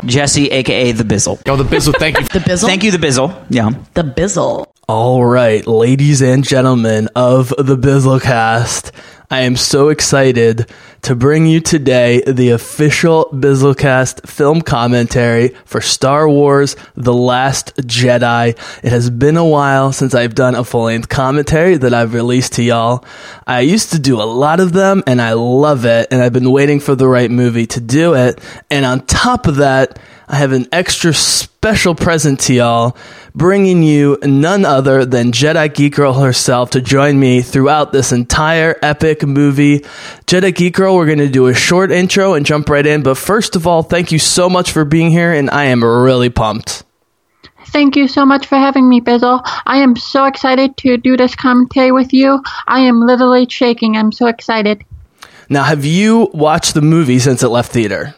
Bizzle. Jesse, aka the Bizzle. Yo, the Bizzle, thank you. The Bizzle. Thank you, the Bizzle. Yeah. The Bizzle. All right, ladies and gentlemen of the Bizzlecast, I am so excited to bring you today the official Bizzlecast film commentary for Star Wars The Last Jedi. It has been a while since I've done a full length commentary that I've released to y'all. I used to do a lot of them and I love it, and I've been waiting for the right movie to do it. And on top of that, I have an extra special present to y'all, bringing you none other than Jedi Geek Girl herself to join me throughout this entire epic movie. Jedi Geek Girl, we're going to do a short intro and jump right in. But first of all, thank you so much for being here, and I am really pumped. Thank you so much for having me, Bizzle. I am so excited to do this commentary with you. I am literally shaking. I'm so excited. Now, have you watched the movie since it left theater?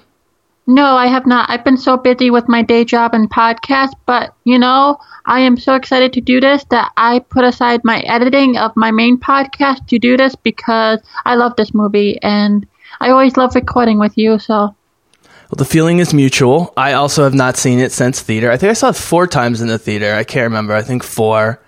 No, I have not. I've been so busy with my day job and podcast, but you know, I am so excited to do this that I put aside my editing of my main podcast to do this because I love this movie and I always love recording with you, so Well, the feeling is mutual. I also have not seen it since theater. I think I saw it four times in the theater. I can't remember. I think four.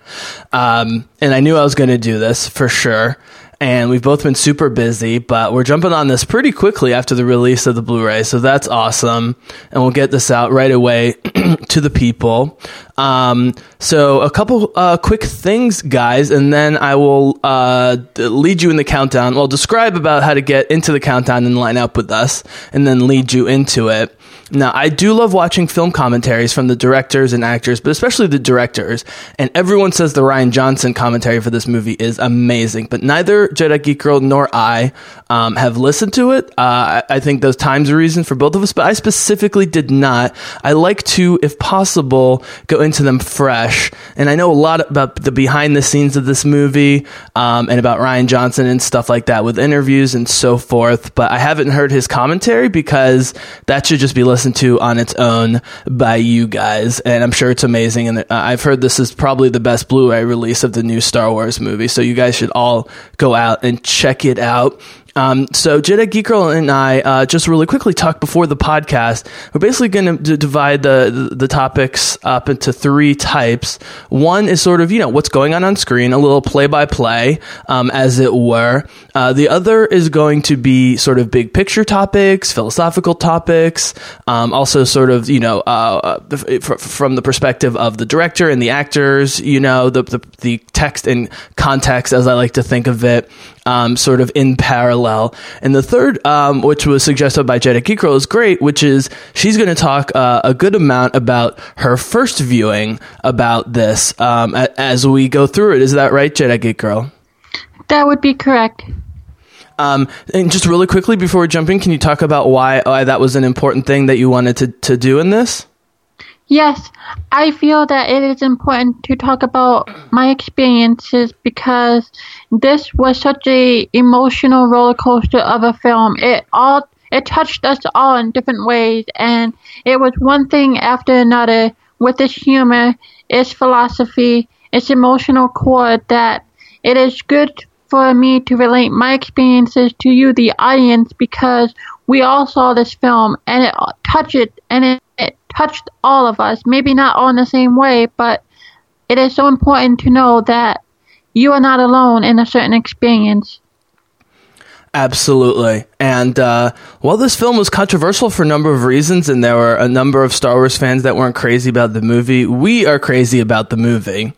Um, and I knew I was going to do this for sure. And we've both been super busy, but we're jumping on this pretty quickly after the release of the Blu ray. So that's awesome. And we'll get this out right away to the people. Um, so a couple uh, quick things, guys, and then I will uh, lead you in the countdown. Well, describe about how to get into the countdown and line up with us, and then lead you into it. Now, I do love watching film commentaries from the directors and actors, but especially the directors. And everyone says the Rian Johnson commentary for this movie is amazing, but neither Jedi Geek Girl nor I um, have listened to it. Uh, I, I think those times are reason for both of us, but I specifically did not. I like to, if possible, go into them fresh. And I know a lot about the behind the scenes of this movie um, and about Rian Johnson and stuff like that with interviews and so forth, but I haven't heard his commentary because that should just be listened to on its own by you guys. And I'm sure it's amazing. And uh, I've heard this is probably the best Blu ray release of the new Star Wars movie. So you guys should all go out and check it out. Um, so Jedi Geek Girl and I uh, just really quickly talked before the podcast. We're basically going to divide the, the the topics up into three types. One is sort of you know what's going on on screen, a little play by play, as it were. Uh, the other is going to be sort of big picture topics, philosophical topics, um, also sort of you know uh, f- from the perspective of the director and the actors. You know the the, the text and context, as I like to think of it um, sort of in parallel. And the third, um, which was suggested by Geek Girl, is great, which is she's going to talk uh, a good amount about her first viewing about this um, a- as we go through it. Is that right, Geek Girl? that would be correct. Um, and just really quickly before we jump in, can you talk about why, why that was an important thing that you wanted to, to do in this? Yes, I feel that it is important to talk about my experiences because this was such a emotional roller coaster of a film. It all it touched us all in different ways, and it was one thing after another with its humor, its philosophy, its emotional core that it is good for me to relate my experiences to you, the audience, because we all saw this film and it touched it and it, it touched all of us. Maybe not all in the same way, but it is so important to know that you are not alone in a certain experience. Absolutely. And uh, while this film was controversial for a number of reasons, and there were a number of Star Wars fans that weren't crazy about the movie, we are crazy about the movie.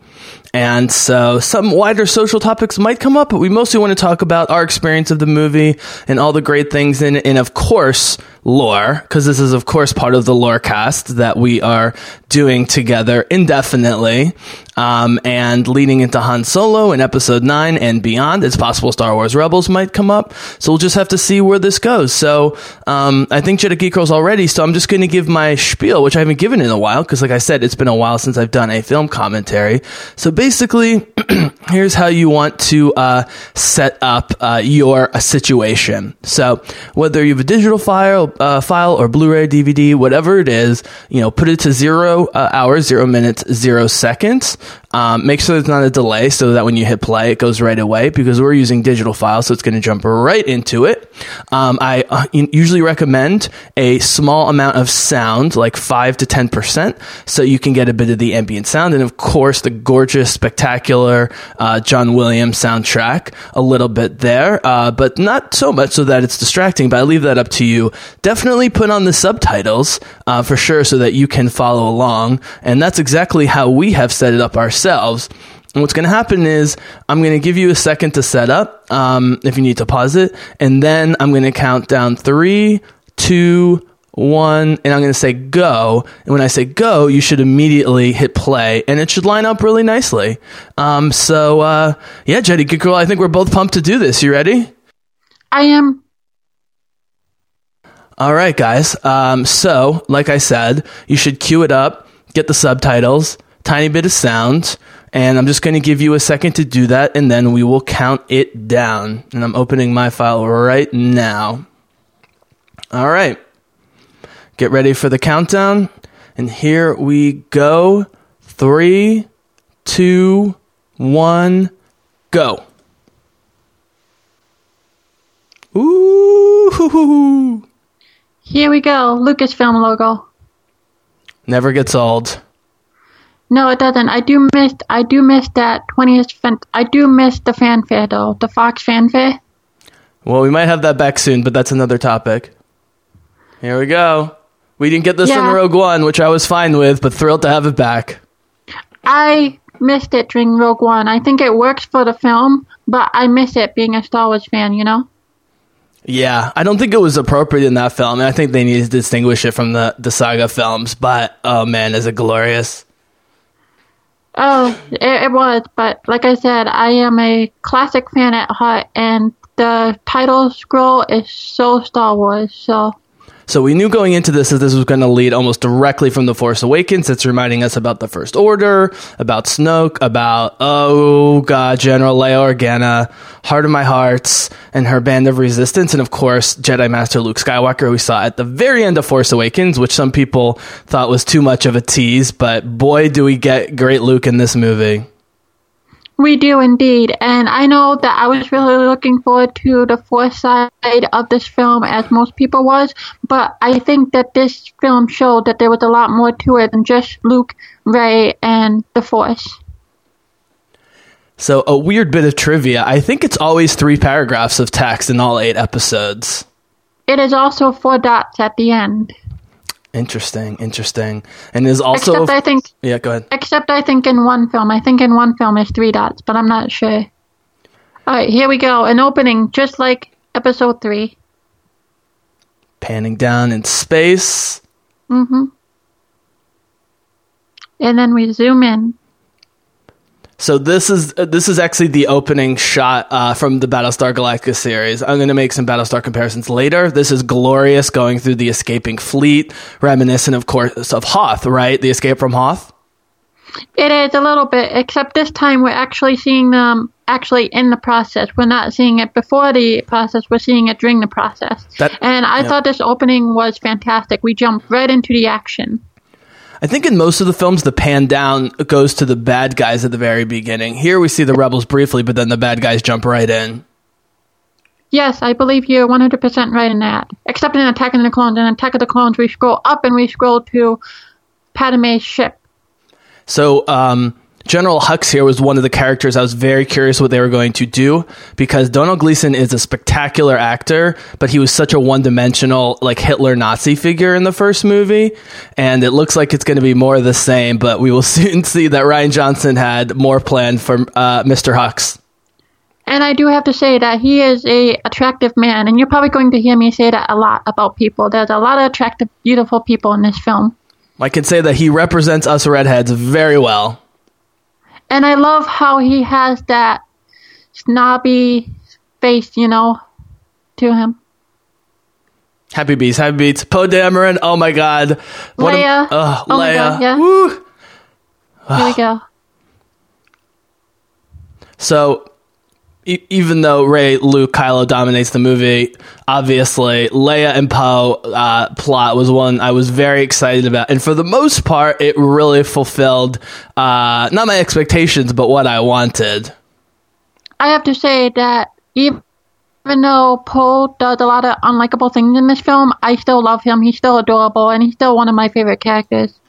And so some wider social topics might come up, but we mostly want to talk about our experience of the movie and all the great things in it, and of course, lore, because this is, of course, part of the lore cast that we are doing together indefinitely. Um, and leading into Han Solo in episode 9 and beyond, it's possible Star Wars Rebels might come up. So we'll just have to see where this goes. So um, I think Jedi Geek Girl's already, so I'm just going to give my spiel, which I haven't given in a while, because like I said, it's been a while since I've done a film commentary. So basically, here's how you want to uh, set up uh, your uh, situation. So whether you have a digital file, uh, file or Blu-ray, DVD, whatever it is, you know, put it to zero uh, hours, zero minutes, zero seconds. Um, make sure there's not a delay so that when you hit play, it goes right away because we're using digital files, so it's going to jump right into it. Um, I uh, usually recommend a small amount of sound, like five to ten percent, so you can get a bit of the ambient sound, and of course the gorgeous, spectacular uh, John Williams soundtrack. A little bit there, uh, but not so much so that it's distracting. But I leave that up to you. Definitely put on the subtitles uh, for sure, so that you can follow along, and that's exactly how we have set it up ourselves. And what's going to happen is I'm going to give you a second to set up um, if you need to pause it, and then I'm going to count down three, two, one, and I'm going to say go. And when I say go, you should immediately hit play, and it should line up really nicely. Um, so uh, yeah, Jedi, good girl. I think we're both pumped to do this. You ready? I am. All right, guys. Um, so, like I said, you should cue it up, get the subtitles, tiny bit of sound, and I'm just going to give you a second to do that, and then we will count it down. And I'm opening my file right now. All right. Get ready for the countdown. And here we go. Three, two, one, go. Ooh. Here we go. Lucasfilm logo. Never gets old. No, it doesn't. I do miss. I do miss that twentieth. Fan- I do miss the fanfare though. The Fox fanfare. Well, we might have that back soon, but that's another topic. Here we go. We didn't get this in Rogue One, which I was fine with, but thrilled to have it back. I missed it during Rogue One. I think it works for the film, but I miss it being a Star Wars fan. You know. Yeah, I don't think it was appropriate in that film. and I think they needed to distinguish it from the, the saga films, but oh man, is it glorious. Oh, it, it was, but like I said, I am a classic fan at heart, and the title scroll is so Star Wars. So So we knew going into this that this was going to lead almost directly from The Force Awakens. It's reminding us about the First Order, about Snoke, about, oh god, General Leia Organa, Heart of My Hearts, and her band of resistance, and of course, Jedi Master Luke Skywalker, who we saw at the very end of Force Awakens, which some people thought was too much of a tease, but boy, do we get great Luke in this movie. We do indeed, and I know that I was really looking forward to the Force side of this film, as most people was. But I think that this film showed that there was a lot more to it than just Luke, Rey, and the Force. So, a weird bit of trivia. I think it's always three paragraphs of text in all eight episodes. It is also four dots at the end. Interesting, interesting. And is also. Except I think yeah, go ahead. Except I think in one film. I think in one film is three dots, but I'm not sure. Alright, here we go. An opening just like episode three. Panning down in space. Mm-hmm. And then we zoom in. So this is uh, this is actually the opening shot uh, from the Battlestar Galactica series. I'm going to make some Battlestar comparisons later. This is glorious going through the escaping fleet, reminiscent, of course, of Hoth, right? The escape from Hoth. It is a little bit, except this time we're actually seeing them actually in the process. We're not seeing it before the process, we're seeing it during the process. That- and I yeah. thought this opening was fantastic. We jumped right into the action. I think in most of the films, the pan down goes to the bad guys at the very beginning. Here we see the rebels briefly, but then the bad guys jump right in. Yes, I believe you're 100% right in that. Except in Attack of the Clones. In Attack of the Clones, we scroll up and we scroll to Padme's ship. So, um, General Hux here was one of the characters I was very curious what they were going to do because Domhnall Gleeson is a spectacular actor, but he was such a one dimensional, like Hitler Nazi figure in the first movie. And it looks like it's going to be more of the same, but we will soon see that Rian Johnson had more planned for uh, Mr. Hux. And I do have to say that he is a attractive man, and you're probably going to hear me say that a lot about people. There's a lot of attractive, beautiful people in this film. I can say that he represents us redheads very well. And I love how he has that snobby face, you know, to him. Happy Beats, Happy Beats, Poe Dameron, oh my god. What a- Leia. Ugh, Oh my God, yeah. Woo. Here we go. So even though Rey, Luke, Kylo dominates the movie, obviously Leia and Poe uh, plot was one I was very excited about, and for the most part, it really fulfilled uh, not my expectations, but what I wanted. I have to say that even though Poe does a lot of unlikable things in this film, I still love him. He's still adorable, and he's still one of my favorite characters.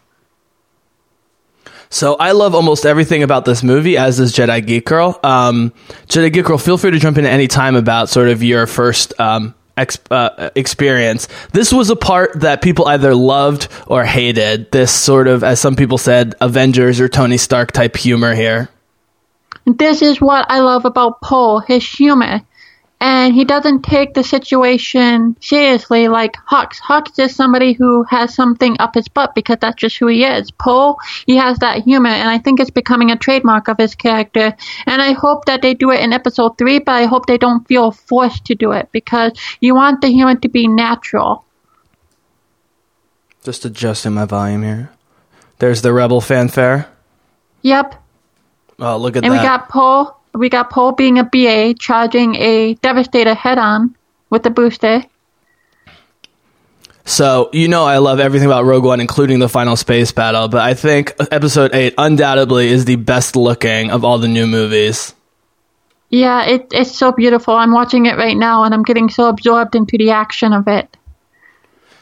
So I love almost everything about this movie, as does Jedi Geek Girl. Um, Jedi Geek Girl, feel free to jump in at any time about sort of your first um, ex- uh, experience. This was a part that people either loved or hated. This sort of, as some people said, Avengers or Tony Stark type humor here. This is what I love about Poe, his humor. And he doesn't take the situation seriously like Hux. Hux is somebody who has something up his butt because that's just who he is. Poe, he has that humor, and I think it's becoming a trademark of his character. And I hope that they do it in episode three, but I hope they don't feel forced to do it because you want the humor to be natural. Just adjusting my volume here. There's the Rebel fanfare. Yep. Oh, look at And that. we got Poe. We got Poe being a BA, charging a Devastator head-on with the booster. So, you know, I love everything about Rogue One, including the final space battle, but I think episode 8 undoubtedly is the best looking of all the new movies. Yeah, it, it's so beautiful. I'm watching it right now, and I'm getting so absorbed into the action of it.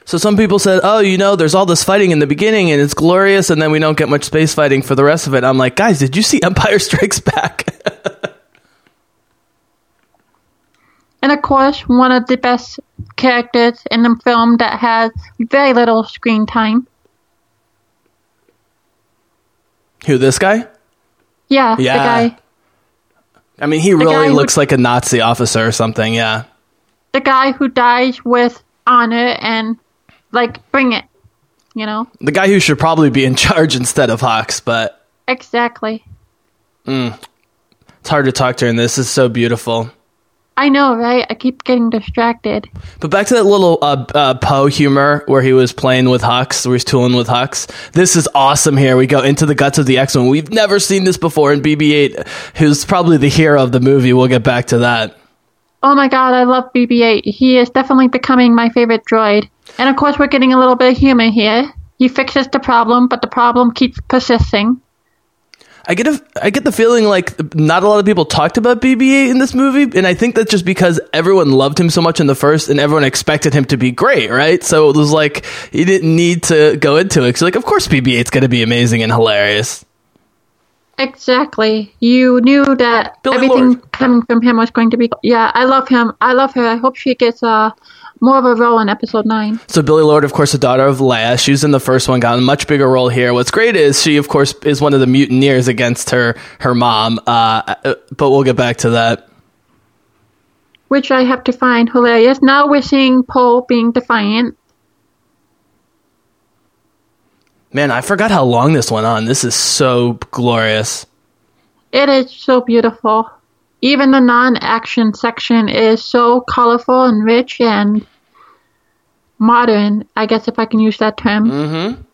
So, some people said, oh, you know, there's all this fighting in the beginning and it's glorious, and then we don't get much space fighting for the rest of it. I'm like, guys, did you see Empire Strikes Back? And of course, one of the best characters in the film that has very little screen time. Who, this guy? Yeah, Yeah. the guy, I mean, he guy really who- looks like a Nazi officer or something, yeah. the guy who dies with honor and like bring it. You know The guy who should probably be in charge instead of Hux, but exactly. Mm. it's hard to talk during this. This is so beautiful. I know, right? I keep getting distracted. But back to that little uh, uh, Poe humor where he was playing with Hux, where he's tooling with Hux. This is awesome here. We go into the guts of the X Men. We've never seen this before in BB 8, who's probably the hero of the movie. We'll get back to that. Oh my god, I love BB-8. He is definitely becoming my favorite droid. And of course, we're getting a little bit of humor here. He fixes the problem, but the problem keeps persisting. I get a, I get the feeling like not a lot of people talked about BB-8 in this movie, and I think that's just because everyone loved him so much in the first, and everyone expected him to be great, right? So it was like he didn't need to go into it. 'Cause like, of course, BB-8's going to be amazing and hilarious. Exactly. You knew that Billy everything Lord. coming from him was going to be. Yeah, I love him. I love her. I hope she gets uh, more of a role in episode 9. So Billie Lourd, of course, the daughter of Leia. she's in the first one, got a much bigger role here. What's great is she, of course, is one of the mutineers against her her mom. Uh, uh, but we'll get back to that. Which I have to find hilarious. Now we're seeing Poe being defiant. Man, I forgot how long this went on. This is so glorious. It is so beautiful. Even the non action section is so colorful and rich and modern, I guess if I can use that term.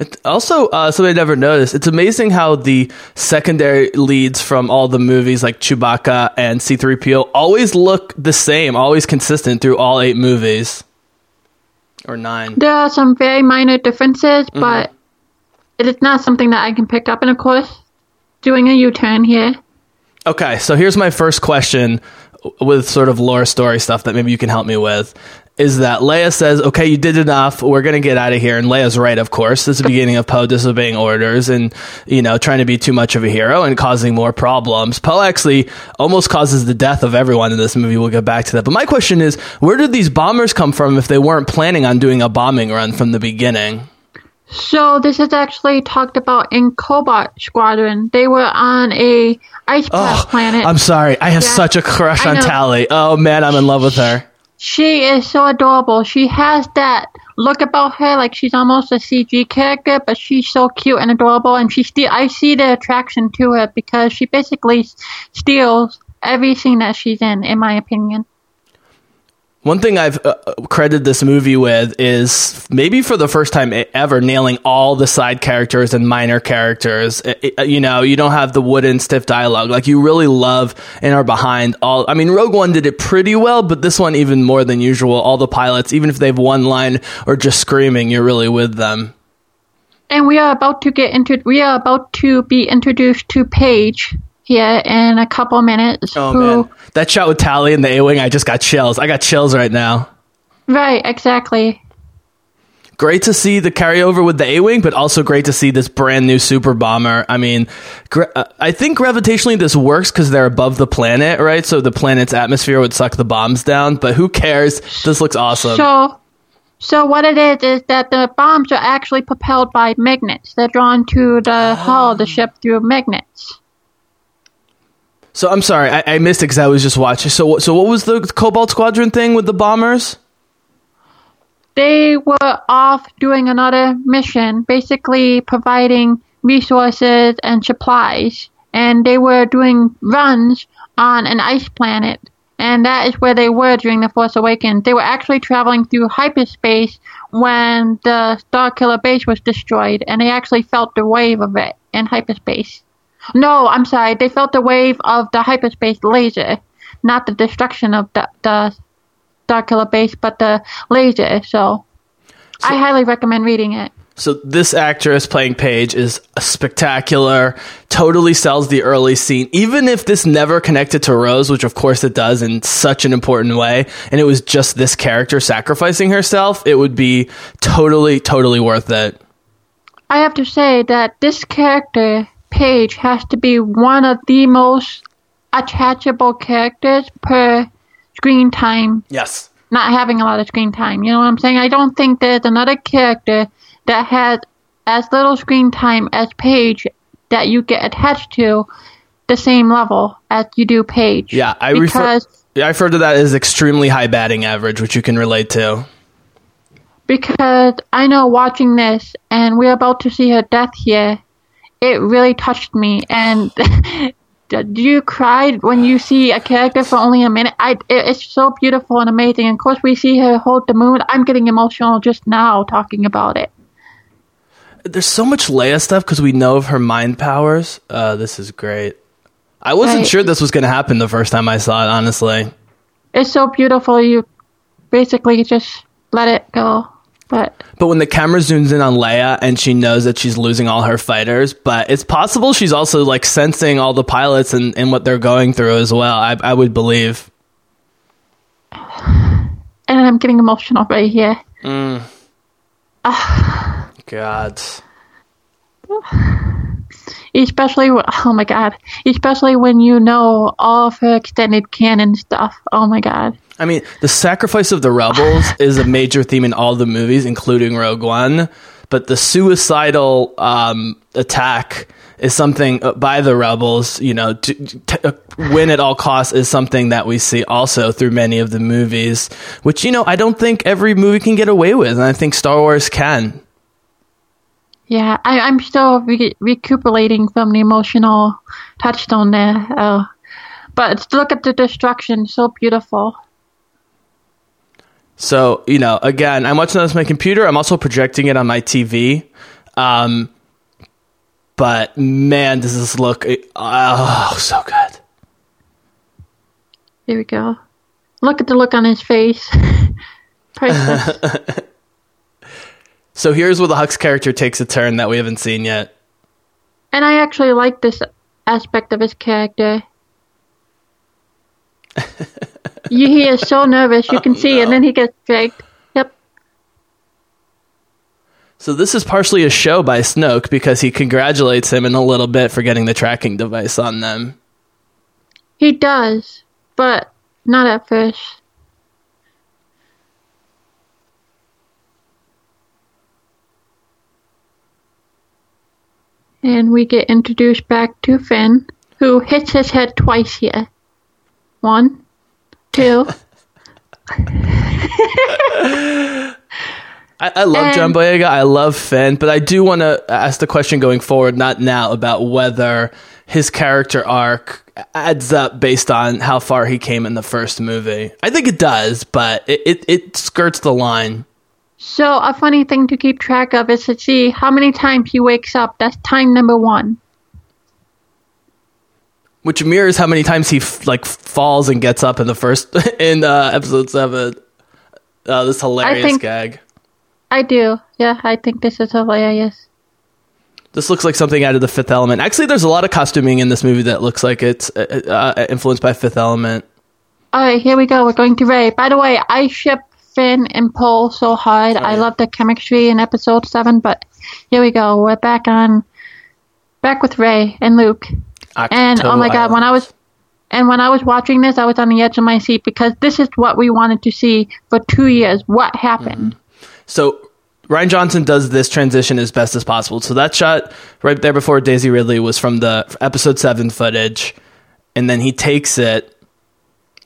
It, also, uh, something I never noticed. It's amazing how the secondary leads from all the movies, like Chewbacca and C-3PO, always look the same, always consistent through all eight movies or nine. There are some very minor differences, but it is not something that I can pick up. And of course, doing a U turn here. Okay, so here's my first question with sort of lore story stuff that maybe you can help me with. Is that Leia says, okay, you did enough. We're going to get out of here. And Leia's right, of course. This is the beginning of Poe disobeying orders and, you know, trying to be too much of a hero and causing more problems. Poe actually almost causes the death of everyone in this movie. We'll get back to that. But my question is, where did these bombers come from if they weren't planning on doing a bombing run from the beginning? So this is actually talked about in Cobalt Squadron. They were on a ice cap planet. I'm sorry. I have Yeah, such a crush on. Tallie. Oh, man, I'm in love with her. She is so adorable. She has that look about her like she's almost a CG character, but she's so cute and adorable. And she still, I see the attraction to her because she basically steals every scene that she's in, in my opinion. One thing I've uh, credited this movie with is maybe for the first time ever nailing all the side characters and minor characters. I- I- you know, you don't have the wooden stiff dialogue. Like you really love and are behind all. I mean, Rogue One did it pretty well, but this one even more than usual. All the pilots, even if they've one line or just screaming, you're really with them. And we are about to get into we are about to be introduced to Paige here in a couple minutes. Oh who, man, that shot with Tallie in the A-wing, I just got chills. I got chills right now. Right, exactly. great to see the carryover with the A-wing, but also great to see this brand new super bomber. I mean, gra- uh, I think gravitationally this works because they're above the planet, right? So the planet's atmosphere would suck the bombs down. But who cares? This looks awesome. So so what it is is that the bombs are actually propelled by magnets. They're drawn to the hull of the ship through magnets. So I'm sorry, I, I missed it because I was just watching. So so what was the Cobalt Squadron thing with the bombers? they were off doing another mission, basically providing resources and supplies. And they were doing runs on an ice planet. And that is where they were during The Force Awakens. They were actually traveling through hyperspace when the Starkiller base was destroyed. And they actually felt the wave of it in hyperspace. No, I'm sorry. They felt the wave of the hyperspace laser, not the destruction of the, the Starkiller base, but the laser. So, I highly recommend reading it. So this actress playing Paige is a spectacular, totally sells the early scene, even if this never connected to Rose, which of course it does in such an important way, and it was just this character sacrificing herself, it would be totally, totally worth it. I have to say that this character, Paige, has to be one of the most attachable characters per screen time, Yes. not having a lot of screen time. You know what I'm saying? I don't think there's another character that has as little screen time as Paige that you get attached to the same level as you do Paige. Yeah, I refer, because I refer to that as extremely high batting average, which you can relate to. because I know watching this and we're about to see her death here, it really touched me. And do you cry when you see a character for only a minute? I, it, it's so beautiful and amazing. And of course, we see her hold the moon. I'm getting emotional just now talking about it. There's so much Leia stuff because we know of her mind powers. Uh, this is great. I wasn't Right. sure this was going to happen the first time I saw it, honestly. It's so beautiful. You basically just let it go. But But when the camera zooms in on Leia and she knows that she's losing all her fighters, but it's possible she's also like sensing all the pilots and, and what they're going through as well. I, I would believe. and I'm getting emotional right here. Mm. God. Especially, oh my god, especially when you know all of her extended canon stuff. Oh my god. I mean, the sacrifice of the rebels is a major theme in all the movies, including Rogue One. But the suicidal um, attack is something uh, by the rebels, you know, to, to uh, win at all costs is something that we see also through many of the movies, which, you know, I don't think every movie can get away with. And I think Star Wars can. Yeah, I, I'm still re- recuperating from the emotional touchstone there. Uh, but look at the destruction, so beautiful. So, you know, again, I'm watching this on my computer. I'm also projecting it on my TV. Um, but man, does this look oh so good. Here we go. Look at the look on his face. So here's where the Hux character takes a turn that we haven't seen yet. and I actually like this aspect of his character. you, he is so nervous, you can see, and then he gets dragged. Yep. So this is partially a show by Snoke because he congratulates him in a little bit for getting the tracking device on them. He does, but not at first. And we get introduced back to Finn, who hits his head twice here. One, two. I, I love And- John Boyega. I love Finn, but I do want to ask the question going forward, not now, about whether his character arc adds up based on how far he came in the first movie. I think it does, but it, it, it skirts the line. So a funny thing to keep track of is to see how many times he wakes up. That's time number one. Which mirrors how many times he f- like falls and gets up in the first in uh, episode seven. Uh, this hilarious think- gag. I do. Yeah, I think this is hilarious. This looks like something out of the Fifth Element. Actually, there's a lot of costuming in this movie that looks like it's uh, uh, influenced by Fifth Element. All right, here we go. We're going to Rey. By the way, I ship Finn and Poe so hard. I yeah. love the chemistry in episode seven, but here we go. We're back on, back with Rey and Luke. And oh my god, when I was and when I was watching this, I was on the edge of my seat because this is what we wanted to see for two years. What happened? Mm-hmm. So Rian Johnson does this transition as best as possible. So that shot right there before Daisy Ridley was from the episode seven footage, and then he takes it,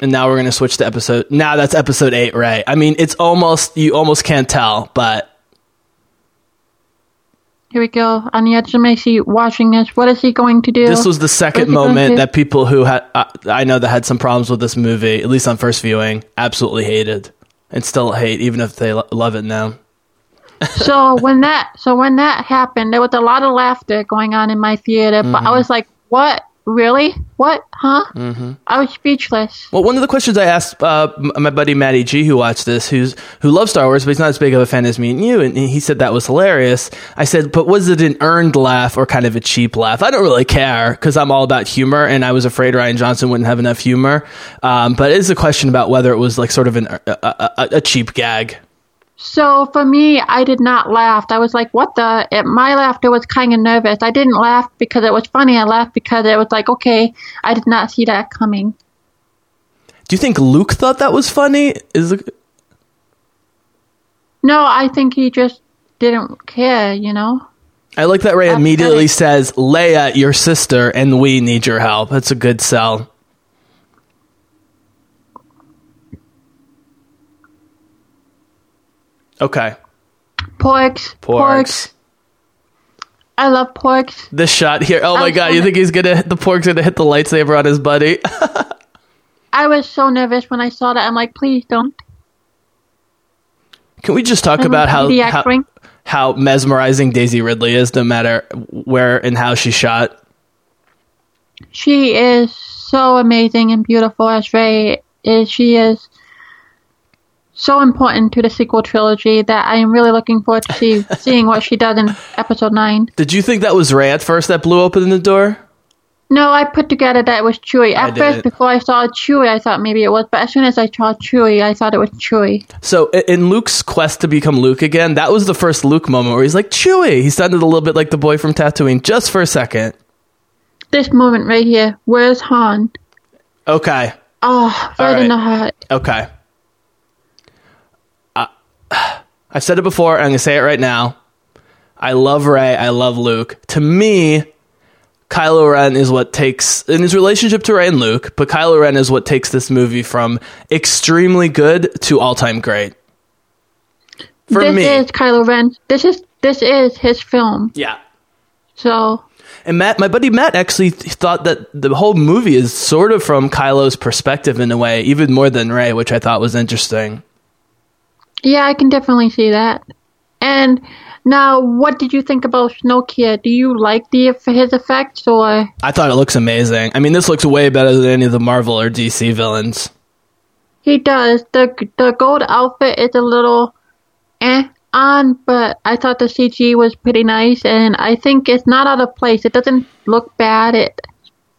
and now we're gonna switch to episode. Now that's episode eight, right? I mean, it's almost you almost can't tell, but Here we go on the edge of my seat watching this. What is he going to do? this was the second What's he going moment that people who had uh, I know that had some problems with this movie, at least on first viewing, absolutely hated and still hate, even if they lo- love it now. so when that so when that happened, there was a lot of laughter going on in my theater. But Mm-hmm. I was like, "What? Really? What? Huh?" Mm-hmm. I was speechless. Well, one of the questions I asked uh, my buddy Matty G, who watched this, who's who loves Star Wars, but he's not as big of a fan as me and you, and he said that was hilarious. I said, but was it an earned laugh or kind of a cheap laugh? I don't really care because I'm all about humor, and I was afraid Rian Johnson wouldn't have enough humor. Um, but it is a question about whether it was like sort of an, a, a, a, a cheap gag. So for me, I did not laugh. I was like, "What the?" It, my laughter was kind of nervous. I didn't laugh because it was funny. I laughed because it was like, "Okay, I did not see that coming." Do you think Luke thought that was funny? Is it, No, I think he just didn't care. You know. I like that Rey immediately says, "Leia, your sister, and we need your help." That's a good sell. Okay. Porgs. Porgs. I love porgs. This shot here. Oh my was god, you so- think he's gonna hit the porg's gonna hit the lightsaber on his buddy? I was so nervous when I saw that. I'm like, please don't. Can we just talk about how, how how mesmerizing Daisy Ridley is, no matter where and how she shot? She is so amazing and beautiful as Rey is. She is so important to the sequel trilogy that I am really looking forward to see, seeing what she does in episode 9. Did you think that was Rey at first that blew open the door? No, I put together that it was Chewie. At first, before I saw Chewie, I thought maybe it was, but as soon as I saw Chewie, I thought it was Chewie. So in Luke's quest to become Luke again, that was the first Luke moment where he's like Chewie. He sounded a little bit like the boy from Tatooine, just for a second. This moment right here, where's Han? Okay, Oh, right right. in the heart. okay. I've said it before, and I'm gonna say it right now. I love Rey. I love Luke. To me, Kylo Ren is what takes in his relationship to Rey and Luke, but Kylo Ren is what takes this movie from extremely good to all time great. For me, this me, is Kylo Ren. This is this is his film. yeah. So And Matt, my buddy Matt, actually thought that the whole movie is sort of from Kylo's perspective in a way, even more than Rey, which I thought was interesting. Yeah, I can definitely see that. And now, what did you think about Snowkia? Do you like the his effects or? I thought it looks amazing. I mean, this looks way better than any of the Marvel or DC villains. He does. The the gold outfit is a little eh on, but I thought the CG was pretty nice and I think it's not out of place. It doesn't look bad. It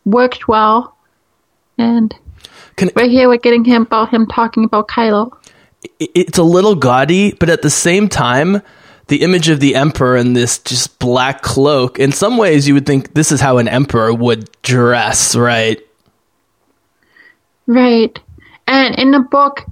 works well. And Can, right here we're getting him about him talking about Kylo. It- it's a little gaudy, but at the same time, the image of the emperor in this just black cloak. In some ways, you would think this is how an emperor would dress, right? Right. And in the book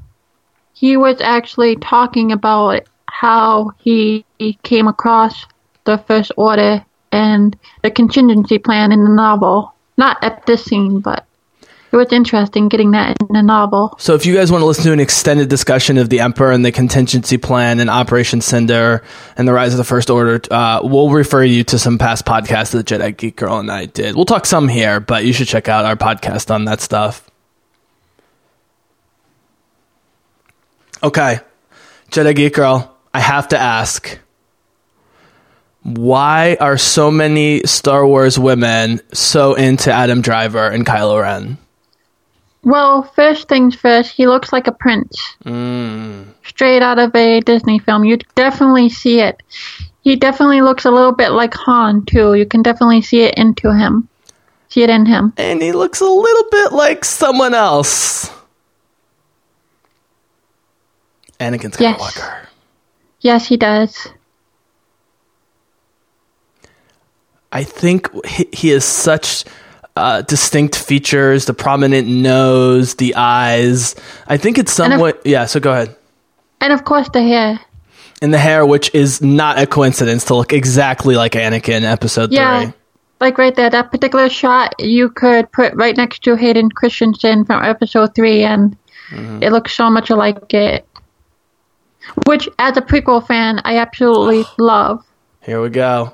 he was actually talking about how he came across the first order and the contingency plan in the novel. Not at this scene, but it was interesting getting that in a novel. So if you guys want to listen to an extended discussion of the Emperor and the contingency plan and Operation Cinder and the Rise of the First Order, uh, we'll refer you to some past podcasts that Jedi Geek Girl and I did. We'll talk some here, but you should check out our podcast on that stuff. Okay, Jedi Geek Girl, I have to ask. Why are so many Star Wars women so into Adam Driver and Kylo Ren? Well, first things first, he looks like a prince. Mm. Straight out of a Disney film. You definitely see it. He definitely looks a little bit like Han, too. You can definitely see it into him. See it in him. and he looks a little bit like someone else. Anakin Yes. Skywalker. Yes, he does. I think he, is such uh, distinct features: the prominent nose, the eyes. I think it's somewhat. yeah. So go ahead. And of course, the hair. And the hair, which is not a coincidence to look exactly like Anakin in Episode Yeah. Three. Like right there, that particular shot you could put right next to Hayden Christensen from episode three, and Mm-hmm. it looks so much like it. Which, as a prequel fan, I absolutely love. Here we go.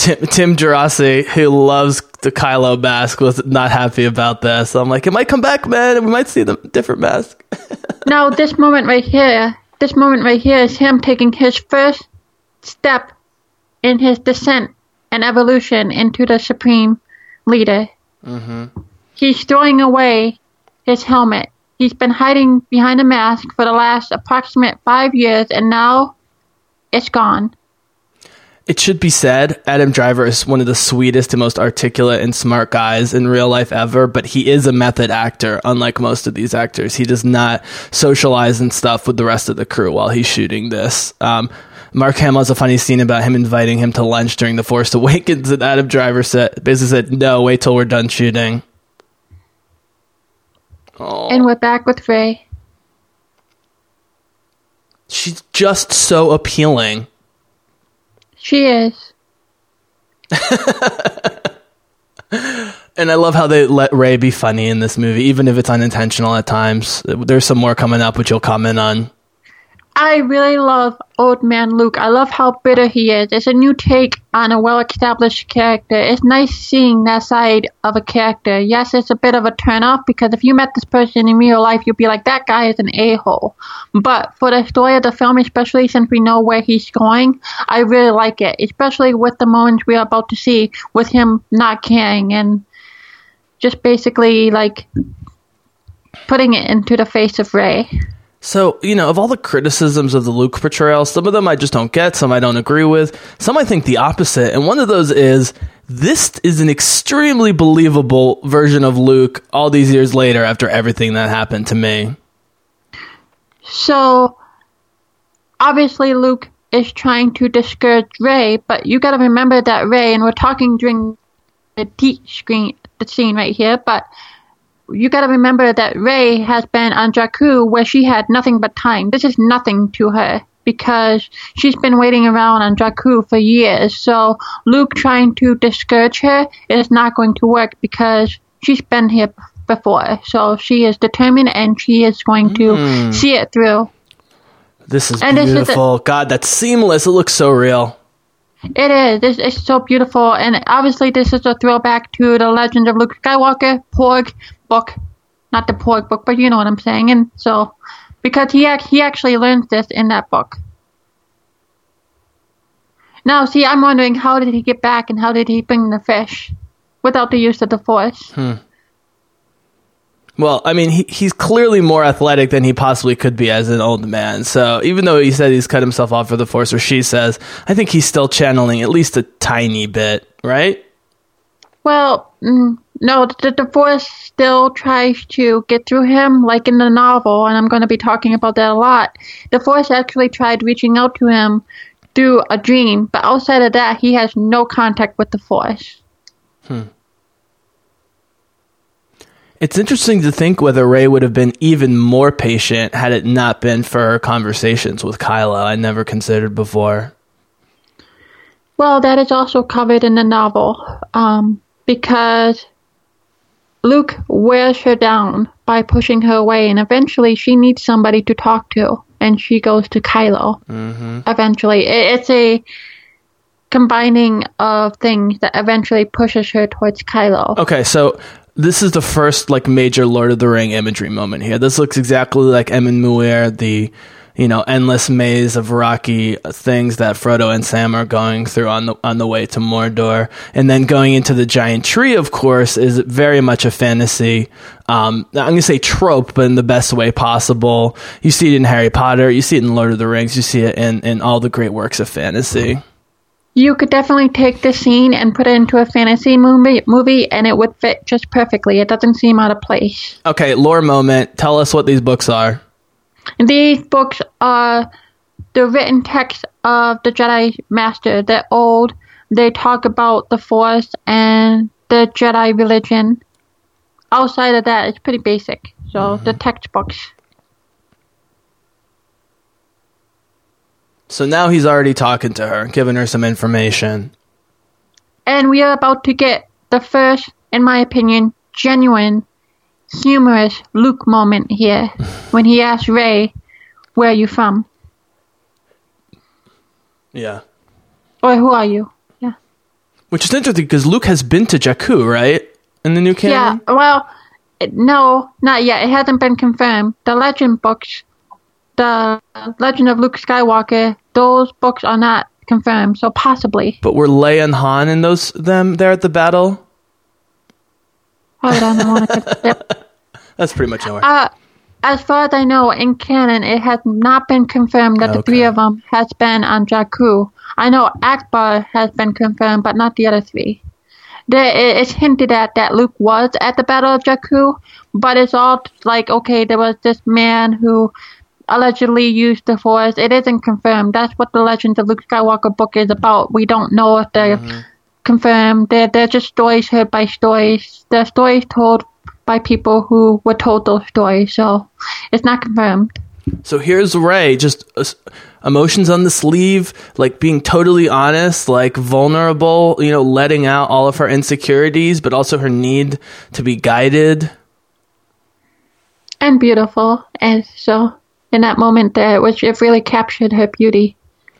Tim, Tim Gerasi, who loves the Kylo mask, was not happy about this. I'm like, it might come back, man, and we might see the different mask. Now, this moment right here, this moment right here is him taking his first step in his descent and evolution into the Supreme Leader. Mm-hmm. He's throwing away his helmet. He's been hiding behind a mask for the last approximate five years, and now it's gone. It should be said, Adam Driver is one of the sweetest and most articulate and smart guys in real life ever, but he is a method actor, unlike most of these actors. He does not socialize and stuff with the rest of the crew while he's shooting this. Um, Mark Hamill has a funny scene about him inviting him to lunch during The Force Awakens, and Adam Driver said, basically said, no, wait till we're done shooting. And we're back with Rey. She's just so appealing. She is. And I love how they let Rey be funny in this movie, even if it's unintentional at times. There's some more coming up, which you'll comment on. I really love Old Man Luke. I love how bitter he is. It's a new take on a well established character. It's nice seeing that side of a character. Yes, it's a bit of a turnoff because if you met this person in real life, you'd be like, that guy is an a hole. But for the story of the film, especially since we know where he's going, I really like it. Especially with the moments we are about to see with him not caring and just basically like putting it into the face of Rey. So, you know, of all the criticisms of the Luke portrayal, some of them I just don't get, some I don't agree with, some I think the opposite. And one of those is this is an extremely believable version of Luke all these years later after everything that happened to me. So, obviously, Luke is trying to discourage Rey, but you got to remember that Rey, and we're talking during the deep screen, the scene right here, but you got to remember that Rey has been on Jakku where she had nothing but time. This is nothing to her because she's been waiting around on Jakku for years. So Luke trying to discourage her is not going to work because she's been here before. So she is determined and she is going to hmm. see it through. This is And this is beautiful. God, that's seamless. It looks so real. It is. It's, it's so beautiful, and obviously this is a throwback to the Legend of Luke Skywalker Porg book, not the Porg book, but you know what I'm saying. And so, because he ac- he actually learns this in that book. Now, see, I'm wondering how did he get back, and how did he bring the fish without the use of the Force? Hmm. Well, I mean, he, he's clearly more athletic than he possibly could be as an old man. So even though he said he's cut himself off for the Force, or she says, I think he's still channeling at least a tiny bit, right? Well, mm, no, the, the Force still tries to get through him, like in the novel, and I'm going to be talking about that a lot. The Force actually tried reaching out to him through a dream, but outside of that, he has no contact with the Force. It's interesting to think whether Rey would have been even more patient had it not been for her conversations with Kylo. I never considered before. Well, that is also covered in the novel, um, because Luke wears her down by pushing her away, and eventually she needs somebody to talk to, and she goes to Kylo. Mm-hmm. Eventually, it's a combining of things that eventually pushes her towards Kylo. Okay, so this is the first like major Lord of the Ring imagery moment here. This looks exactly like Emyn Muir, the you know endless maze of rocky things that Frodo and Sam are going through on the on the way to Mordor, and then going into the giant tree. Of course, is very much a fantasy. Um, I'm going to say trope, but in the best way possible. You see it in Harry Potter, you see it in Lord of the Rings, you see it in in all the great works of fantasy. You could definitely take this scene and put it into a fantasy movie, movie, and it would fit just perfectly. It doesn't seem out of place. Okay, lore moment. Tell us what these books are. These books are the written text of the Jedi Master. They're old. They talk about the Force and the Jedi religion. Outside of that, it's pretty basic. So the mm-hmm. textbooks. So now he's already talking to her, giving her some information. And we are about to get the first, in my opinion, genuine, humorous Luke moment here when he asks Rey, Where are you from? Yeah. Or who are you? Yeah. Which is interesting because Luke has been to Jakku, right? In the new canon? Yeah, well, no, not yet. It hasn't been confirmed. The legend books, the Legend of Luke Skywalker, those books are not confirmed, so possibly. But were Leia and Han in those them there at the battle? Hold on, I want to. Yep. That's pretty much nowhere. Uh, as far as I know, in canon, it has not been confirmed that the three of them has been on Jakku. I know Ackbar has been confirmed, but not the other three. There, it's hinted at that Luke was at the Battle of Jakku, but it's all like, okay, there was this man who allegedly used the Force. It isn't confirmed. That's what the Legends of Luke Skywalker book is about. We don't know if they're confirmed. They're, they're just stories heard by stories. They're stories told by people who were told those stories, so it's not confirmed. So here's Rey, just uh, emotions on the sleeve, like being totally honest, like vulnerable, you know, letting out all of her insecurities, but also her need to be guided. And beautiful. And so, in that moment there, which it really captured her beauty.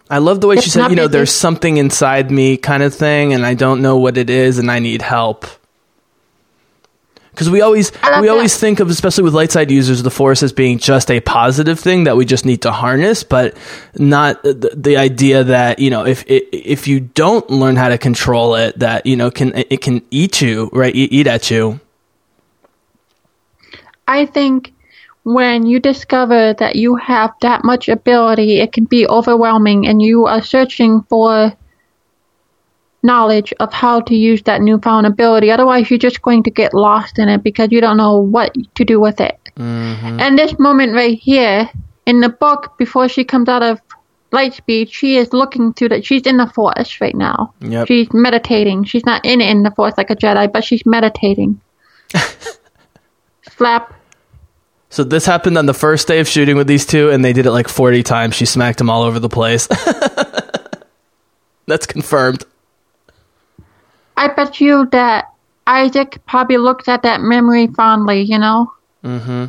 I love the way she said, you know, busy. there's something inside me kind of thing, and I don't know what it is, and I need help. Because we always we that. always think of, especially with light side users, the force as being just a positive thing that we just need to harness, but not the, the idea that you know if if you don't learn how to control it, that you know can it can eat you, right? Eat, eat at you. I think when you discover that you have that much ability, it can be overwhelming, and you are searching for knowledge of how to use that newfound ability. Otherwise, you're just going to get lost in it because you don't know what to do with it. Mm-hmm. And this moment right here in the book, before she comes out of Lightspeed, she is looking through the. She's in the forest right now. Yep. She's meditating. She's not in in the forest like a Jedi, but she's meditating. Slap. So this happened on the first day of shooting with these two, and they did it like 40 times. She smacked them all over the place. That's confirmed. I bet you that Isaac probably looked at that memory fondly, you know? Mm-hmm.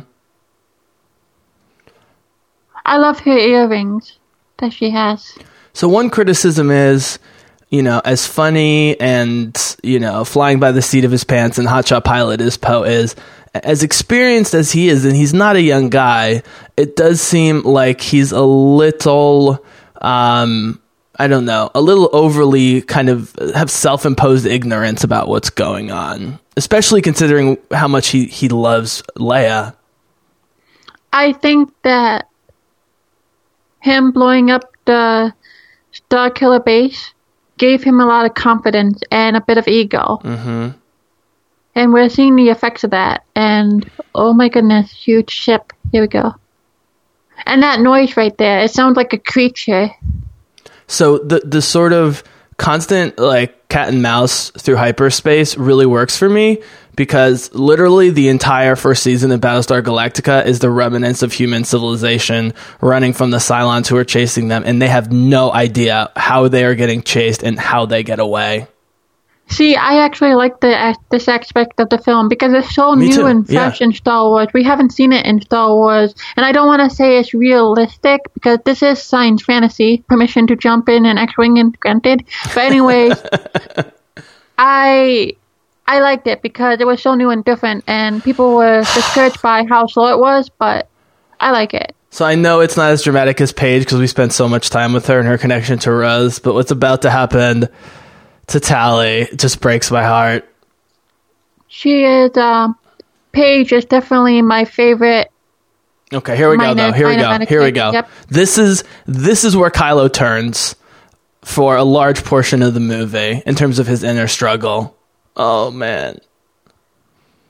I love her earrings that she has. So one criticism is, you know, as funny and you know, flying by the seat of his pants and hotshot pilot as Poe is, as experienced as he is, and he's not a young guy, it does seem like he's a little, um, I don't know, a little overly kind of have self-imposed ignorance about what's going on, especially considering how much he he loves Leia. I think that him blowing up the Starkiller base gave him a lot of confidence and a bit of ego. Mm-hmm. And we're seeing the effects of that. And oh my goodness, huge ship. Here we go. And that noise right there, it sounds like a creature. So the the sort of constant like cat and mouse through hyperspace really works for me because literally the entire first season of Battlestar Galactica is the remnants of human civilization running from the Cylons who are chasing them and they have no idea how they are getting chased and how they get away. See, I actually like the uh, this aspect of the film because it's so Me new too, and yeah. fresh in Star Wars. We haven't seen it in Star Wars, and I don't want to say it's realistic because this is science fantasy. Permission to jump in and X-wing and granted. But anyways, I I liked it because it was so new and different, and people were discouraged by how slow it was. But I like it. So I know it's not as dramatic as Paige because we spent so much time with her and her connection to Rose, but what's about to happen to Tallie just breaks my heart. She is. Um, Paige is definitely my favorite Okay, here we go though. Here we go. Here we go. yep. This is this is where Kylo turns for a large portion of the movie in terms of his inner struggle. Oh man.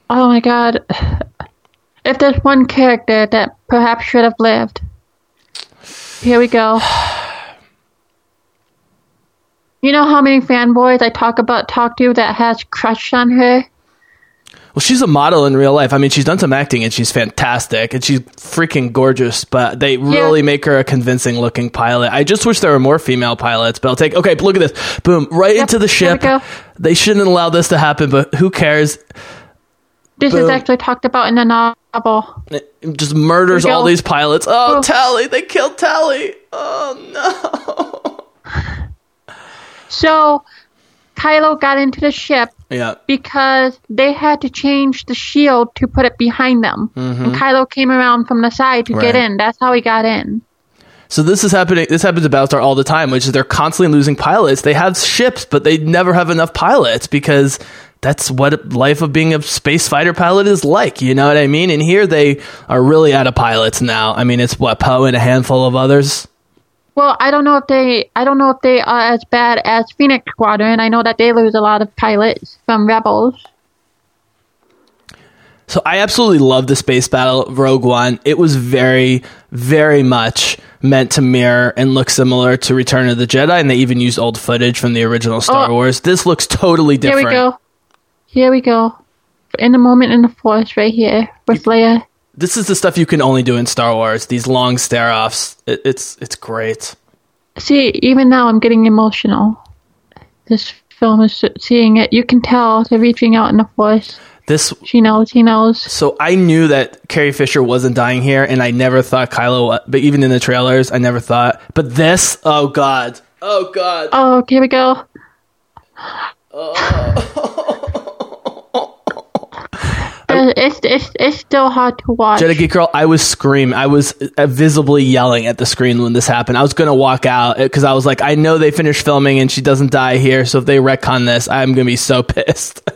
Oh my god. If there's one character that perhaps should have lived. Here we go. You know how many fanboys I talk about talk to that has crush on her? Well, she's a model in real life. I mean, she's done some acting and she's fantastic and she's freaking gorgeous, but they really make her a convincing looking pilot. I just wish there were more female pilots, but I'll take, okay, look at this. Boom, right into the ship. go. They shouldn't allow this to happen, but who cares? This Boom. is actually talked about in the novel. It just murders all these pilots. Oh, Oh. Tallie, they killed Tallie. Oh, no. So Kylo got into the ship Yeah. because they had to change the shield to put it behind them. And Kylo came around from the side to get Mm-hmm. In. That's how he got in. So this is happening. This happens to Battlestar all the time, which is they're constantly losing pilots. They have ships, but they never have enough pilots because that's what life of being a space fighter pilot is like. You know what I mean? And here they are really out of pilots now. I mean, it's what Poe and a handful of others. Well, I don't know if they I don't know if they are as bad as Phoenix Squadron. I know that they lose a lot of pilots from Rebels. So I absolutely love the space battle of Rogue One. It was very, very much meant to mirror and look similar to Return of the Jedi, and they even used old footage from the original Star Oh. Wars. This looks totally different. Here we go. Here we go. In the moment in the forest right here with Leia. This is the stuff you can only do in Star Wars. These long stare offs. It, it's it's great. See, even now I'm getting emotional. This film is seeing it. You can tell they're reaching out in the force. This She knows, he knows. so I knew that Carrie Fisher wasn't dying here, and I never thought Kylo. But even in the trailers, I never thought. But this, oh god, oh god. Oh, here we go. Oh. Uh, it's, it's, it's still hard to watch. Jedi Geek Girl, I was screaming. I was uh, visibly yelling at the screen when this happened. I was going to walk out because I was like, I know they finished filming and she doesn't die here. So if they retcon this, I'm going to be so pissed.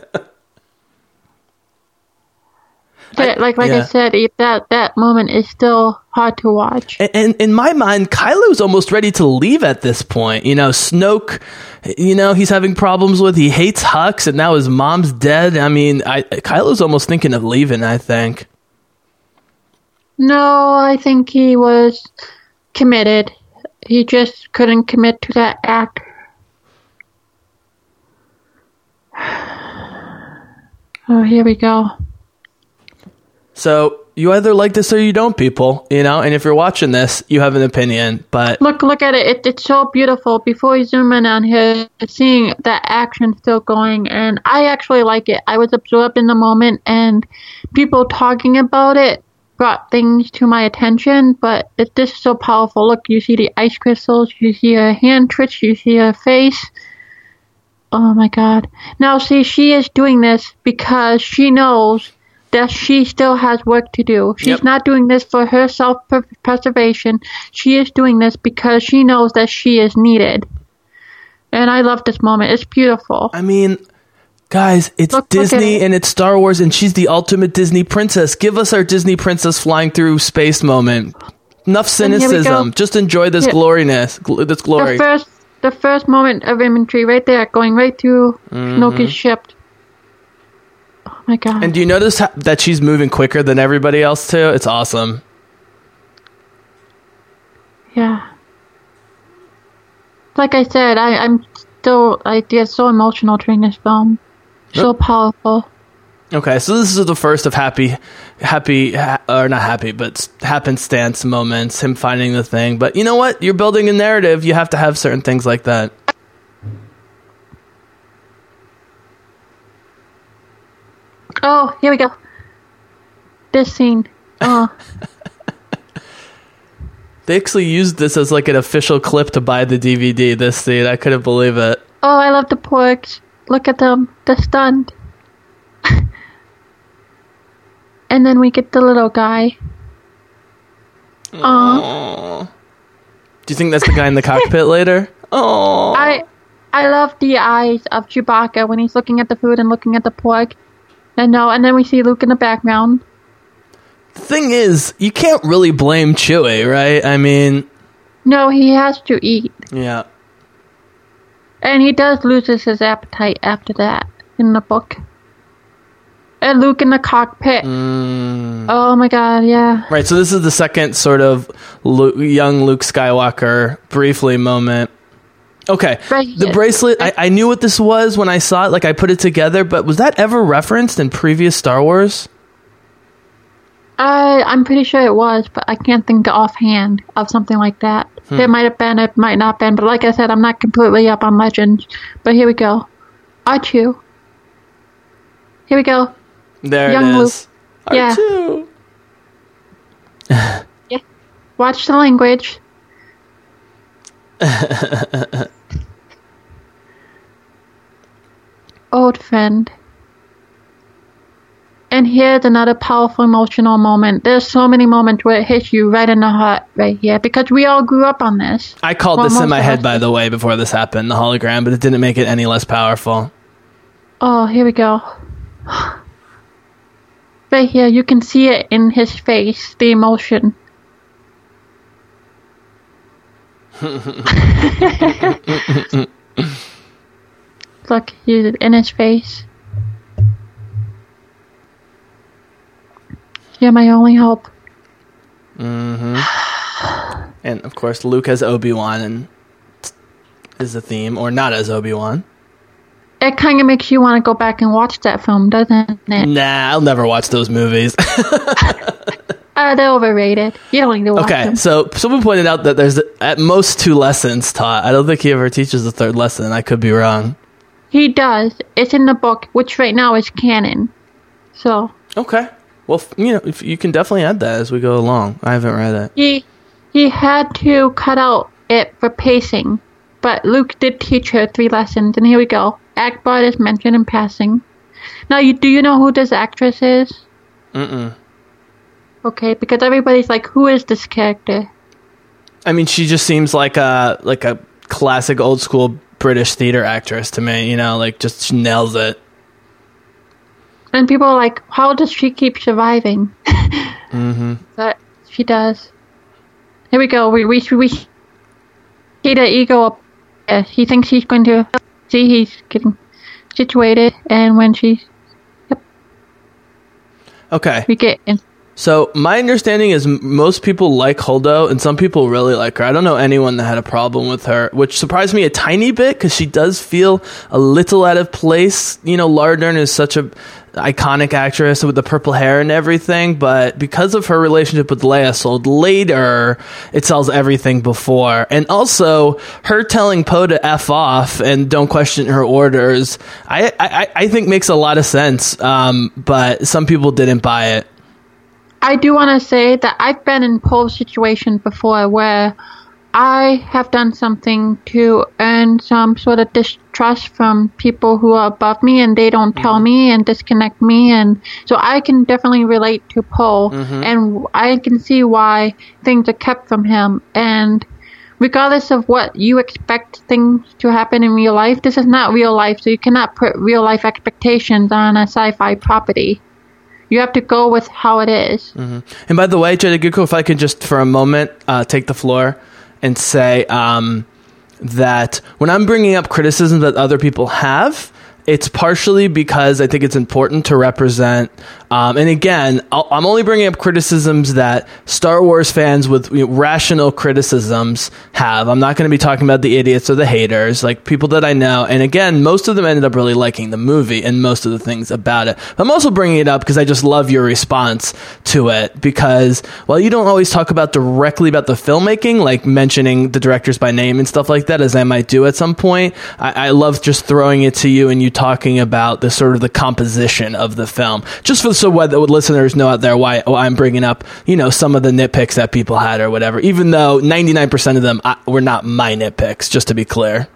But like like yeah. I said, that that moment is still hard to watch. and, and in my mind, Kylo's almost ready to leave at this point. You know, Snoke, you know, he's having problems with. He hates Hux, and now his mom's dead. I mean, I, Kylo's almost thinking of leaving. I think. No, I think he was committed. He just couldn't commit to that act. Oh, here we go. So you either like this or you don't, people. You know, and if you're watching this, you have an opinion. But Look, look at it. it it's so beautiful. Before we zoom in on here, seeing that action still going, and I actually like it. I was absorbed in the moment, and people talking about it brought things to my attention. But it, this is so powerful. Look, you see the ice crystals, you see her hand twitch, you see her face. Oh my god. Now, see, she is doing this because she knows that she still has work to do. She's Yep. not doing this for her self preservation. She is doing this because she knows that she is needed. And I love this moment. It's beautiful. I mean, guys, it's Look- look Disney it. and it's Star Wars, and she's the ultimate Disney princess. Give us our Disney princess flying through space moment. Enough here we go. cynicism. Just enjoy this Yeah. gloriness, gl- this The glory. first the first moment of imagery right there going right through mm-hmm. Snoke's ship. My god. And do you notice how, that she's moving quicker than everybody else too? It's awesome. Yeah. Like I said, I, I'm still I get so emotional during this film. So powerful. Okay, so this is the first of happy, happy, ha- or not happy, but happenstance moments. Him finding the thing, but you know what? You're building a narrative. You have to have certain things like that. Oh, here we go. This scene. Oh, They actually used this as like an official clip to buy the DVD. This scene, I couldn't believe it. oh, I love the porgs. Look at them. They're stunned. and then we get the little guy. Aw. Do you think that's the guy in the cockpit later? Oh, I I love the eyes of Chewbacca when he's looking at the food and looking at the porg. And no, and then we see Luke in the background. the thing is, you can't really blame Chewie, right? I mean, No, he has to eat. yeah. And he does loses his appetite after that in the book. And Luke in the cockpit. Mm. Oh my god, yeah. Right, so this is the second sort of Lu young Luke Skywalker briefly moment. Okay, Right. the bracelet. I, I knew what this was when I saw it. Like I put it together, but was that ever referenced in previous Star Wars? I I'm pretty sure it was, but I can't think offhand of something like that. Hmm. It might have been, it might not have been, but like I said, I'm not completely up on legends. But here we go. R2. Here we go. There Young it Luke. is. Yeah. R2. Watch the language. Old friend. And here's another powerful emotional moment. There's so many moments where it hits you right in the heart right here because we all grew up on this. I called Well, this in my head, by the way, before this happened, the hologram, but it didn't make it any less powerful. Oh, here we go. Right here, you can see it in his face, the emotion. Look, he's in his face. You're my only hope. Mm-hmm. And of course, Luke as Obi Wan and is the theme, or not as Obi Wan. It kind of makes you want to go back and watch that film, doesn't it? Nah, I'll never watch those movies. Uh, they're overrated. You don't need to watch okay, them. so someone pointed out that there's at most two lessons taught. I don't think he ever teaches the third lesson. I could be wrong. He does. It's in the book, which right now is canon. So Okay. Well, you know, if you can definitely add that as we go along. I haven't read it. he he had to cut out it for pacing, but Luke did teach her three lessons, and here we go. Ackbar is mentioned in passing. Now, you do you know who this actress is? Mm-mm. Okay, because everybody's like, who is this character? I mean, she just seems like a like a classic old school British theater actress to me. You know, like just nails it. And people are like, how does she keep surviving? mm-hmm. But she does. Here we go. We we we see the ego up. Uh, he thinks he's going to see he's getting situated, and when she Okay. we get in. So my understanding is most people like Holdo, and some people really like her. I don't know anyone that had a problem with her, which surprised me a tiny bit because she does feel a little out of place. You know, Laura Dern is such a iconic actress with the purple hair and everything, but because of her relationship with Leia sold later, it sells everything before. And also, her telling Poe to f off and don't question her orders, I I, I think makes a lot of sense. Um, but some people didn't buy it. I do want to say that I've been in Poe's situation before where I have done something to earn some sort of distrust from people who are above me and they don't tell mm-hmm. me and disconnect me and so I can definitely relate to Poe mm-hmm. and I can see why things are kept from him and regardless of what you expect things to happen in real life this is not real life so you cannot put real life expectations on a sci-fi property you have to go with how it is. And by the way, Jediguko, if I could just for a moment uh, take the floor and say um, that when I'm bringing up criticisms that other people have, it's partially because I think it's important to represent. Um, and again, I'll, I'm only bringing up criticisms that Star Wars fans with you know, rational criticisms have. I'm not going to be talking about the idiots or the haters, like people that I know. And again, most of them ended up really liking the movie and most of the things about it. I'm also bringing it up because I just love your response to it. Because while you don't always talk about directly about the filmmaking, like mentioning the directors by name and stuff like that, as I might do at some point, I, I love just throwing it to you and you talking about the sort of the composition of the film, just for so what the listeners know out there why, why I'm bringing up, you know, some of the nitpicks that people had or whatever. Even though 99% of them I, were not my nitpicks, just to be clear.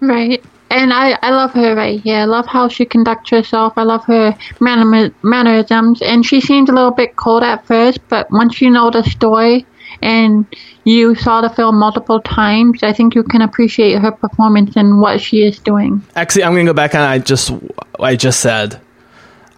Right. And I, I love her right here. I love how she conducts herself. I love her manner, mannerisms. And she seems a little bit cold at first, but once you know the story and you saw the film multiple times, I think you can appreciate her performance and what she is doing. Actually, I'm going to go back on I just I just said.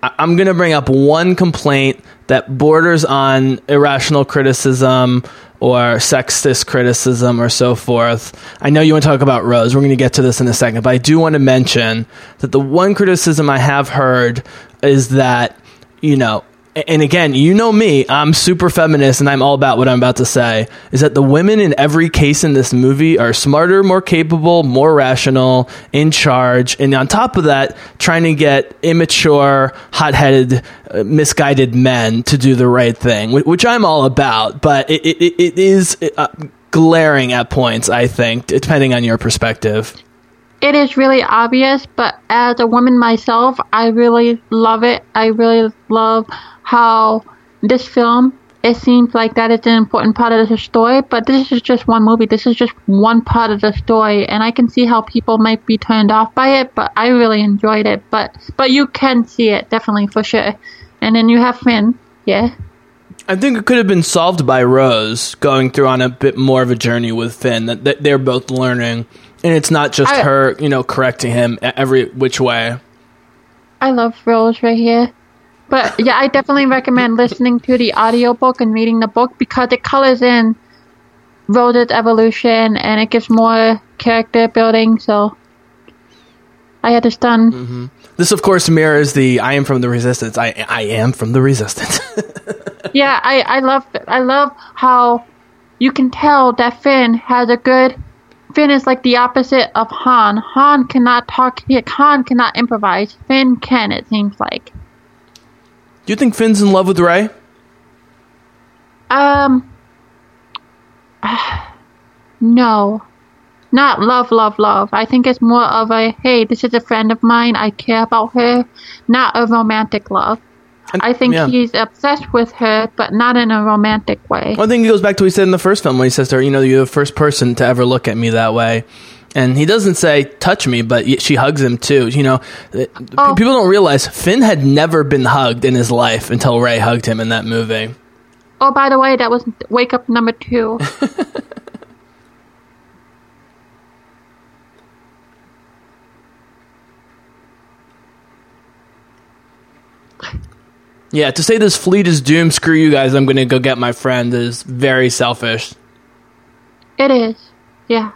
I'm going to bring up one complaint that borders on irrational criticism or sexist criticism or so forth. I know you want to talk about Rose. We're going to get to this in a second, but I do want to mention that the one criticism I have heard is that, you know, and again, you know me, I'm super feminist and I'm all about what I'm about to say, is that the women in every case in this movie are smarter, more capable, more rational, in charge, and on top of that, trying to get immature, hot headed, uh, misguided men to do the right thing, which I'm all about, but it, it, it is uh, glaring at points, I think, depending on your perspective it is really obvious, but as a woman myself, I really love it. I really love how this film it seems like that is an important part of the story, but this is just one movie. This is just one part of the story, and I can see how people might be turned off by it, but I really enjoyed it. But but you can see it definitely for sure. And then you have Finn, yeah. I think it could have been solved by Rose going through on a bit more of a journey with Finn. That they're both learning, and it's not just I, her, you know, correcting him every which way. I love Rose right here. But yeah, I definitely recommend listening to the audiobook and reading the book because it colors in Rose's evolution and it gives more character building. So I done. Mm-hmm. This, of course, mirrors the "I am from the resistance." I I am from the resistance. yeah, I I love I love how you can tell that Finn has a good. Finn is like the opposite of Han. Han cannot talk. Han cannot improvise. Finn can. It seems like. Do you think Finn's in love with Rey? Um, no, not love, love, love. I think it's more of a hey, this is a friend of mine. I care about her, not a romantic love. And, I think yeah. he's obsessed with her, but not in a romantic way. Well, I think it goes back to what he said in the first film when he says to her, "You know, you're the first person to ever look at me that way." and he doesn't say touch me but she hugs him too you know oh. people don't realize finn had never been hugged in his life until Rey hugged him in that movie oh by the way that was wake up number two yeah to say this fleet is doomed screw you guys i'm gonna go get my friend is very selfish it is yeah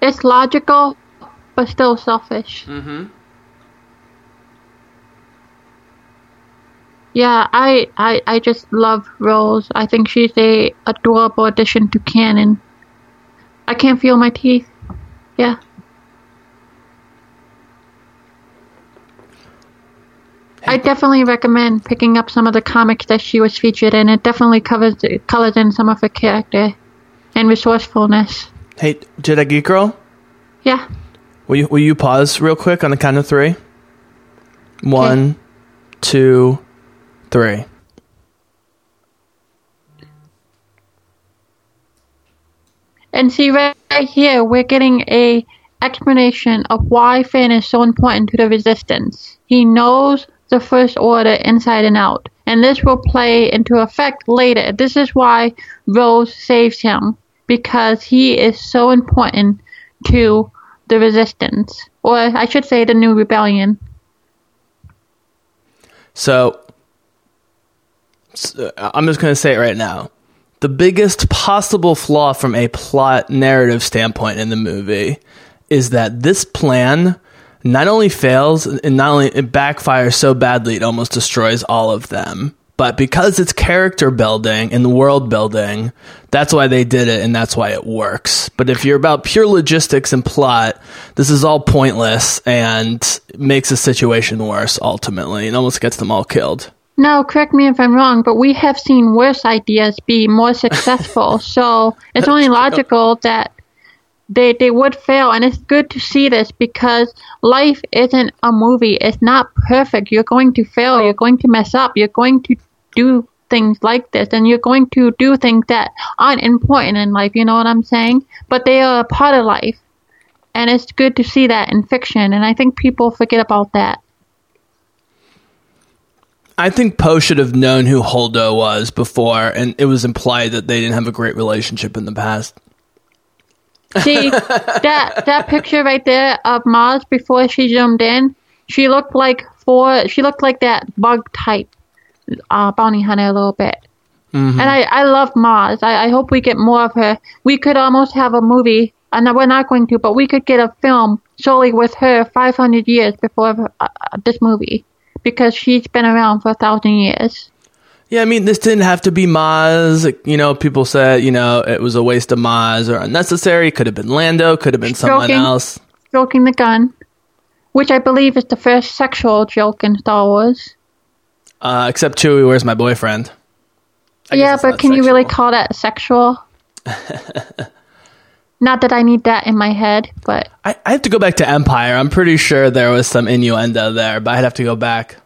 it's logical, but still selfish. Mm-hmm. Yeah, I, I I just love Rose. I think she's a adorable addition to canon. I can't feel my teeth. Yeah. I definitely recommend picking up some of the comics that she was featured in. It definitely covers colors in some of her character and resourcefulness. Hey, Jedi Geek Girl? Yeah. Will you, will you pause real quick on the count of three? One, okay. two, three. And see right here, we're getting a explanation of why Finn is so important to the Resistance. He knows the First Order inside and out, and this will play into effect later. This is why Rose saves him because he is so important to the resistance, or I should say, the new rebellion. So, so uh, I'm just going to say it right now. The biggest possible flaw from a plot narrative standpoint in the movie is that this plan not only fails and not only it backfires so badly it almost destroys all of them but because it's character building and the world building, that's why they did it and that's why it works. But if you're about pure logistics and plot, this is all pointless and makes the situation worse ultimately and almost gets them all killed. No, correct me if I'm wrong, but we have seen worse ideas be more successful. so it's only logical that they they would fail. And it's good to see this because life isn't a movie. It's not perfect. You're going to fail. You're going to mess up. You're going to do things like this. And you're going to do things that aren't important in life. You know what i'm saying? But they are a part of life. And it's good to see that in fiction. And i think people forget about that. I think Poe should have known who Holdo was before, and it was implied that they didn't have a great relationship in the past. See that that picture right there of Maz before she zoomed in. She looked like for she looked like that bug type uh, bounty hunter a little bit. And I I love Maz. I, I hope we get more of her. We could almost have a movie. And we're not going to, but we could get a film solely with her 500 years before uh, this movie because she's been around for a thousand years. Yeah, I mean, this didn't have to be Maz. You know, people said, you know, it was a waste of Maz or unnecessary. Could have been Lando. Could have been someone else. Stroking the gun, which I believe is the first sexual joke in Star Wars. Uh, except Chewie, where's my boyfriend? I yeah, but can you really call that sexual? not that I need that in my head, but I, I have to go back to Empire. I'm pretty sure there was some innuendo there, but I'd have to go back.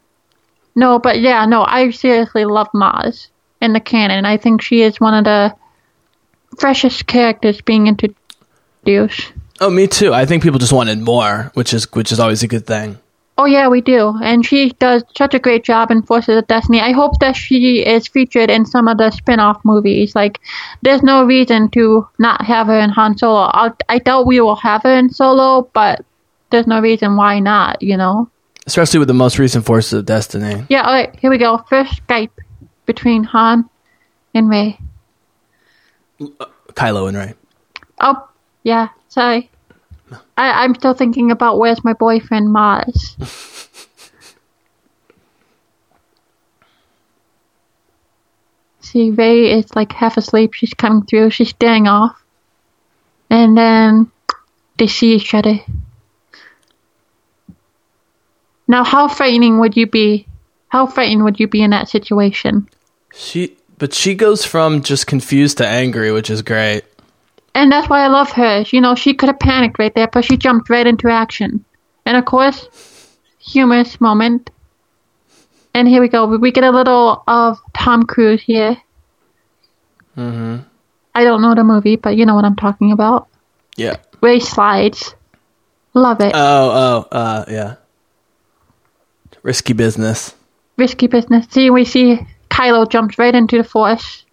No, but yeah, no, I seriously love Maz in the canon. I think she is one of the freshest characters being introduced. Oh, me too. I think people just wanted more, which is which is always a good thing. Oh yeah, we do, and she does such a great job in Forces of Destiny. I hope that she is featured in some of the spin-off movies. Like, there's no reason to not have her in Han Solo. I'll, I doubt we will have her in Solo, but there's no reason why not. You know? Especially with the most recent Forces of Destiny. Yeah. All right, here we go. First Skype between Han and Rey. Uh, Kylo and Rey. Oh, yeah. Sorry. I, I'm still thinking about where's my boyfriend Maz. See, Rey is like half asleep. She's coming through. She's staring off. And then they see each other. Now, how frightening would you be? How frightened would you be in that situation? She, but she goes from just confused to angry, which is great. And that's why I love her. You know, she could have panicked right there, but she jumped right into action. And of course, humorous moment. And here we go. We get a little of Tom Cruise here. Mm-hmm. I don't know the movie, but you know what I'm talking about. Yeah. Rey slides. Love it. Oh, oh, uh, yeah. Risky business. Risky business. See, we see Kylo jumps right into the Force.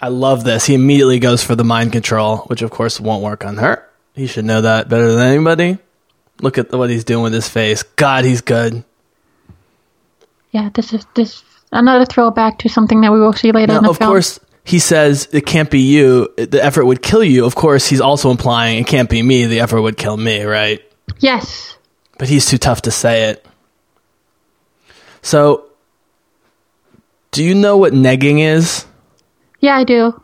I love this. He immediately goes for the mind control, which of course won't work on her. He should know that better than anybody. Look at what he's doing with his face. God, he's good. Yeah, this is this another throwback to something that we will see later in Now, the of film. course, he says it can't be you. The effort would kill you. Of course, he's also implying it can't be me. The effort would kill me, right? Yes. But he's too tough to say it. So, do you know what negging is? Yeah, I do.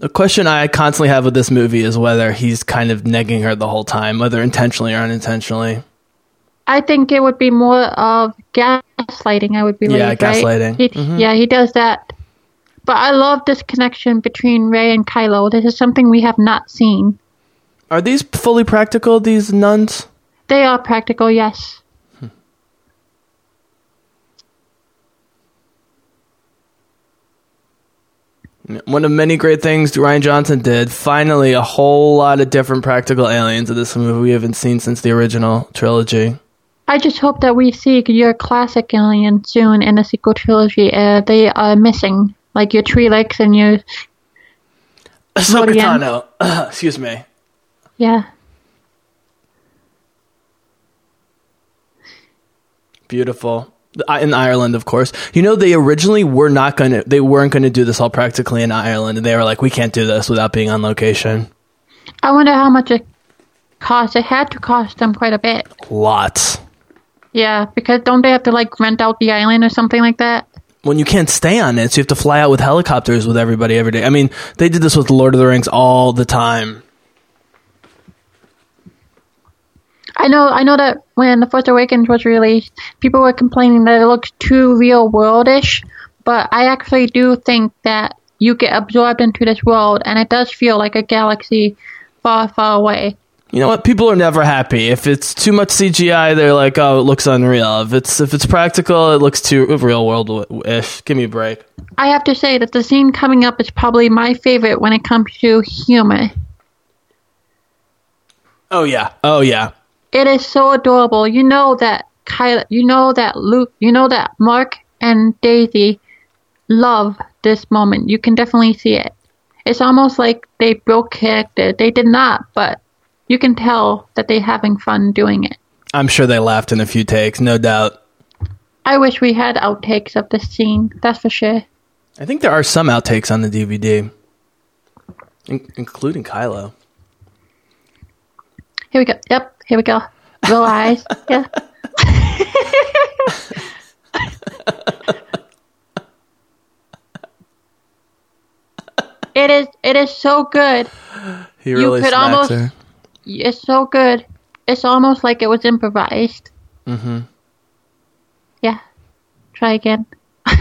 The question I constantly have with this movie is whether he's kind of negging her the whole time, whether intentionally or unintentionally. I think it would be more of gaslighting. I would be Yeah, right? gaslighting. Mm-hmm. Yeah, he does that. But I love this connection between Rey and Kylo. This is something we have not seen. Are these fully practical, these nuns? They are practical, yes. One of many great things Rian Johnson did. Finally, a whole lot of different practical aliens in this movie we haven't seen since the original trilogy. I just hope that we see your classic alien soon in the sequel trilogy. Uh, they are missing, like your tree legs and your Ahsoka? Tano. Excuse me. yeah. Beautiful. In Ireland, of course. You know, they originally were not going to, they weren't going to do this all practically in Ireland. And they were like, we can't do this without being on location. I wonder how much it cost. It had to cost them quite a bit. Lots. Yeah, because don't they have to like rent out the island or something like that? When you can't stay on it, so you have to fly out with helicopters with everybody every day. I mean, they did this with Lord of the Rings all the time. I know, I know that when The Force Awakens was released, people were complaining that it looked too real worldish, but I actually do think that you get absorbed into this world and it does feel like a galaxy far, far away. You know what? People are never happy. If it's too much CGI, they're like, "Oh, it looks unreal." If it's if it's practical, it looks too real world ish. Give me a break. I have to say that the scene coming up is probably my favorite when it comes to humor. Oh yeah. Oh yeah. It is so adorable. You know that Kyla, you know that Luke, you know that Mark and Daisy love this moment. You can definitely see it. It's almost like they broke character. They did not, but you can tell that they're having fun doing it. I'm sure they laughed in a few takes, no doubt. I wish we had outtakes of this scene. That's for sure. I think there are some outtakes on the DVD, in- including Kylo. Here we go. Yep. Here we go. Roll eyes. Yeah. it is. It is so good. He You really could almost- her. It's so good. It's almost like it was improvised. Mm-hmm. Yeah. Try again.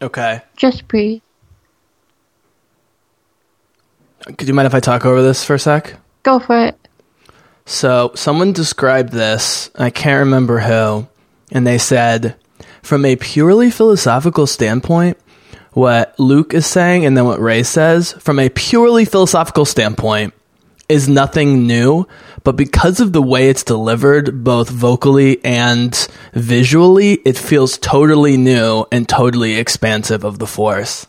Okay. Just breathe. Could you mind if I talk over this for a sec? Go for it. So someone described this, I can't remember who, and they said, from a purely philosophical standpoint, what Luke is saying and then what Rey says, from a purely philosophical standpoint, is nothing new, but because of the way it's delivered, both vocally and visually, it feels totally new and totally expansive of the Force.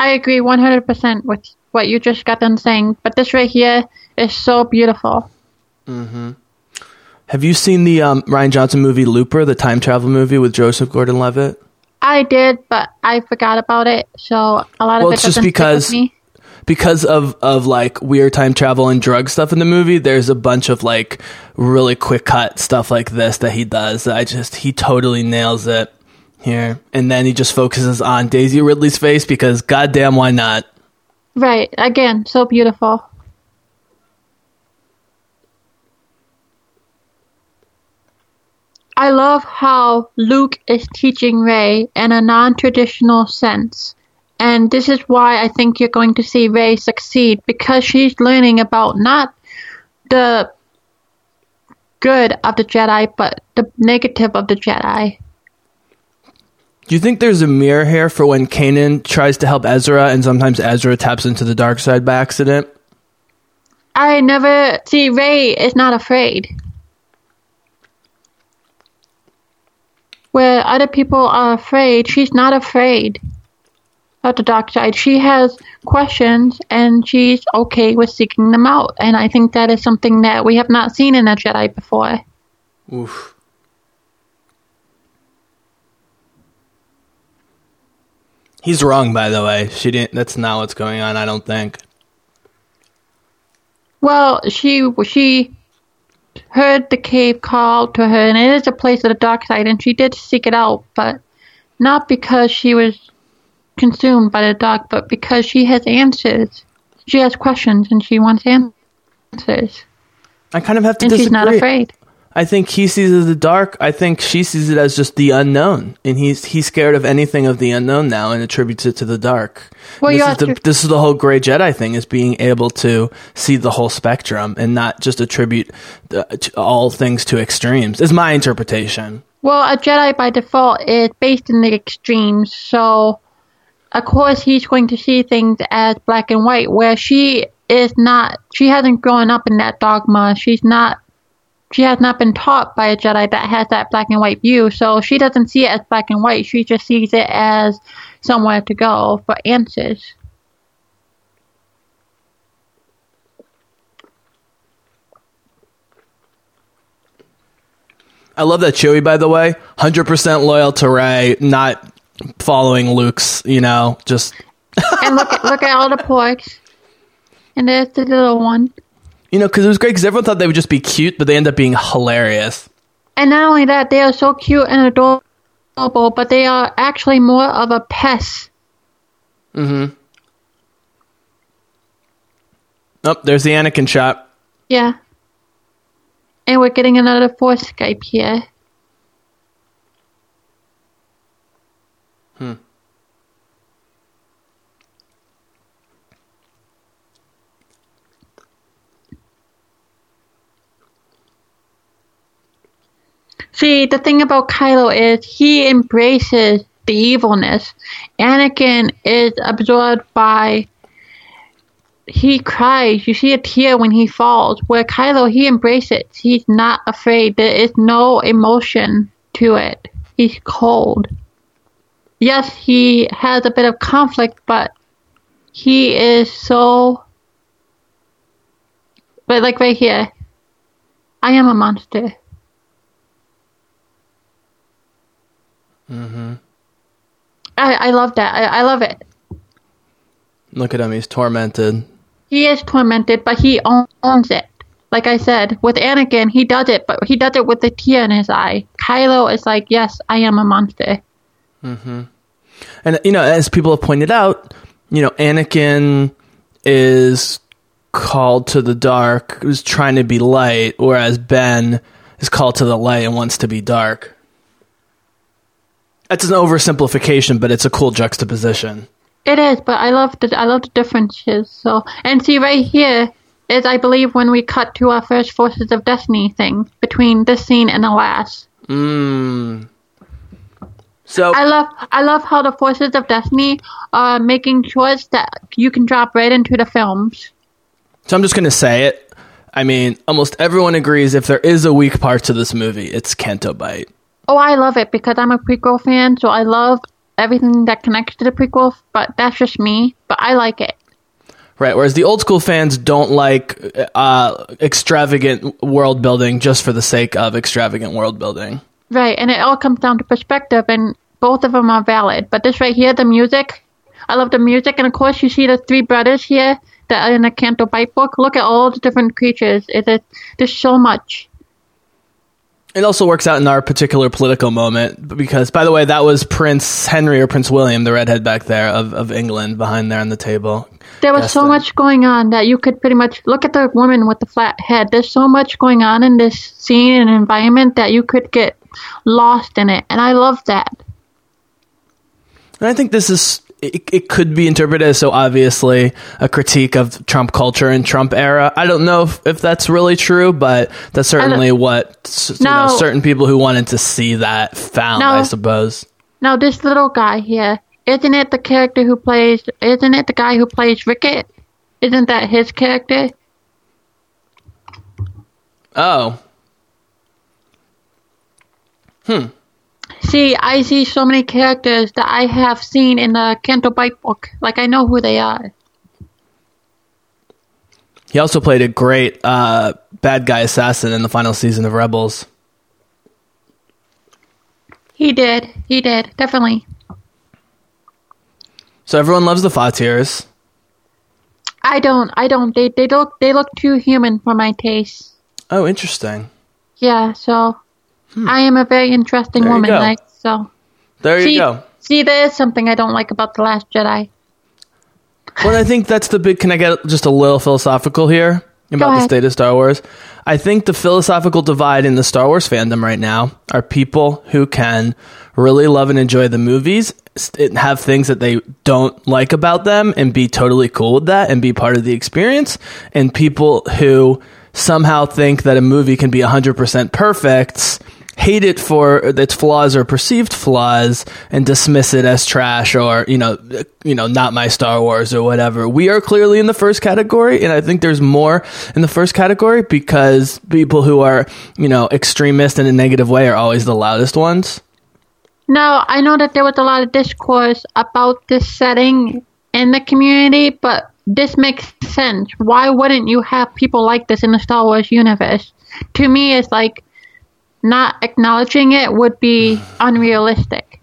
I agree 100% with what you just got done saying, but this right here is so beautiful. Have you seen the um, Rian Johnson movie Looper, the time travel movie with Joseph Gordon-Levitt? I did, but I forgot about it, so a lot of it it's just because- because of of like weird time travel and drug stuff in the movie there's a bunch of like really quick cut stuff like this that he does that i just he totally nails it here and then he just focuses on daisy ridley's face because goddamn why not Right, again, so beautiful. I love how Luke is teaching Rey in a non traditional sense. And this is why I think you're going to see Rey succeed because she's learning about not the good of the Jedi, but the negative of the Jedi. do you think there's a mirror here for when kanan tries to help ezra and sometimes ezra taps into the dark side by accident I never see Rey is not afraid. Where other people are afraid, she's not afraid of the dark side. She has questions and she's okay with seeking them out. And I think that is something that we have not seen in a Jedi before. Oof. He's wrong, by the way. She didn't. That's not what's going on. I don't think. Well, she she heard the cave call to her, and it is a place of the dark side, and she did seek it out, but not because she was consumed by the dark, but because she has answers. She has questions, and she wants answers, I kind of have to and disagree. she's not afraid. I think he sees it as the dark. I think she sees it as just the unknown, and he's he's scared of anything of the unknown now, and attributes it to the dark. Well, this you is the to- this is the whole Gray Jedi thing: is being able to see the whole spectrum and not just attribute uh, to all things to extremes. Is my interpretation. Well, a Jedi by default is based in the extremes, so of course he's going to see things as black and white, where she is not. She hasn't grown up in that dogma. She's not. She has not been taught by a Jedi that has that black and white view, so she doesn't see it as black and white. She just sees it as somewhere to go for answers. I love that Chewie, by the way, hundred percent loyal to Rey, not following Luke's. You know, just And look at look at all the porgs, and there's the little one. You know, because it was great. Because everyone thought they would just be cute, but they end up being hilarious. And not only that, they are so cute and adorable, but they are actually more of a pest. Mm-hmm. Oh, there's the Anakin shot. Yeah. And we're getting another force Skype here. See, the thing about Kylo is he embraces the evilness. Anakin is absorbed by. He cries. You see a tear when he falls. Where Kylo, he embraces. He's not afraid. There is no emotion to it. He's cold. Yes, he has a bit of conflict, but he is so. But like right here, I am a monster. Mm-hmm. I, I love that. I, I love it. Look at him; he's tormented. He is tormented, but he owns it. Like I said, with Anakin, he does it, but he does it with a tear in his eye. Kylo is like, yes, I am a monster. Mhm. And you know, as people have pointed out, you know, Anakin is called to the dark, who's trying to be light, whereas Ben is called to the light and wants to be dark. That's an oversimplification, but it's a cool juxtaposition. It is, but I love the I love the differences. So, and see right here is I believe when we cut to our first Forces of Destiny thing between this scene and the last. Mm. So I love I love how the Forces of Destiny are making choice that you can drop right into the films. So I'm just going to say it. I mean, almost everyone agrees if there is a weak part to this movie, it's Canto Bight. Oh, I love it because I'm a prequel fan, so I love everything that connects to the prequel. But that's just me. But I like it. Right. Whereas the old school fans don't like uh, extravagant world building just for the sake of extravagant world building. Right, and it all comes down to perspective, and both of them are valid. But this right here, the music, I love the music, and of course you see the three brothers here that are in the Canto Bight book. Look at all the different creatures. It is there's so much. It also works out in our particular political moment because, by the way, that was Prince Henry or Prince William, the redhead back there of, of England, behind there on the table. There was so much going on that you could pretty much look at the woman with the flat head. There's so much going on in this scene and environment that you could get lost in it, and I love that. And I think this is it, it could be interpreted as so obviously a critique of Trump culture and Trump era. I don't know if, if that's really true, but that's certainly what you know, certain people who wanted to see that found, No. I suppose. Now this little guy here, isn't it the character who plays? Isn't it the guy who plays Rickett? Isn't that his character? Oh, hmm. See, I see so many characters that I have seen in the Canto Bight book. Like I know who they are. he also played a great uh, bad guy assassin in the final season of Rebels. He did. He did. Definitely. So everyone loves the Fathiers. I don't. I don't. They they look they look too human for my taste. Oh, interesting. Yeah. So I am a very interesting Hmm. There woman. Like so. There you see, go. see, there is something I don't like about the Last Jedi. Well, I think that's the big. Can I get just a little philosophical here about the state of Star Wars? I think the philosophical divide in the Star Wars fandom right now are people who can really love and enjoy the movies, have things that they don't like about them, and be totally cool with that and be part of the experience, and people who somehow think that a movie can be 100% perfect hate it for its flaws or perceived flaws and dismiss it as trash or you know you know not my Star Wars or whatever. We are clearly in the first category and I think there's more in the first category because people who are, you know, extremist in a negative way are always the loudest ones. No, I know that there was a lot of discourse about this setting in the community, but this makes sense. Why wouldn't you have people like this in the Star Wars universe? To me, it's like not acknowledging it would be unrealistic.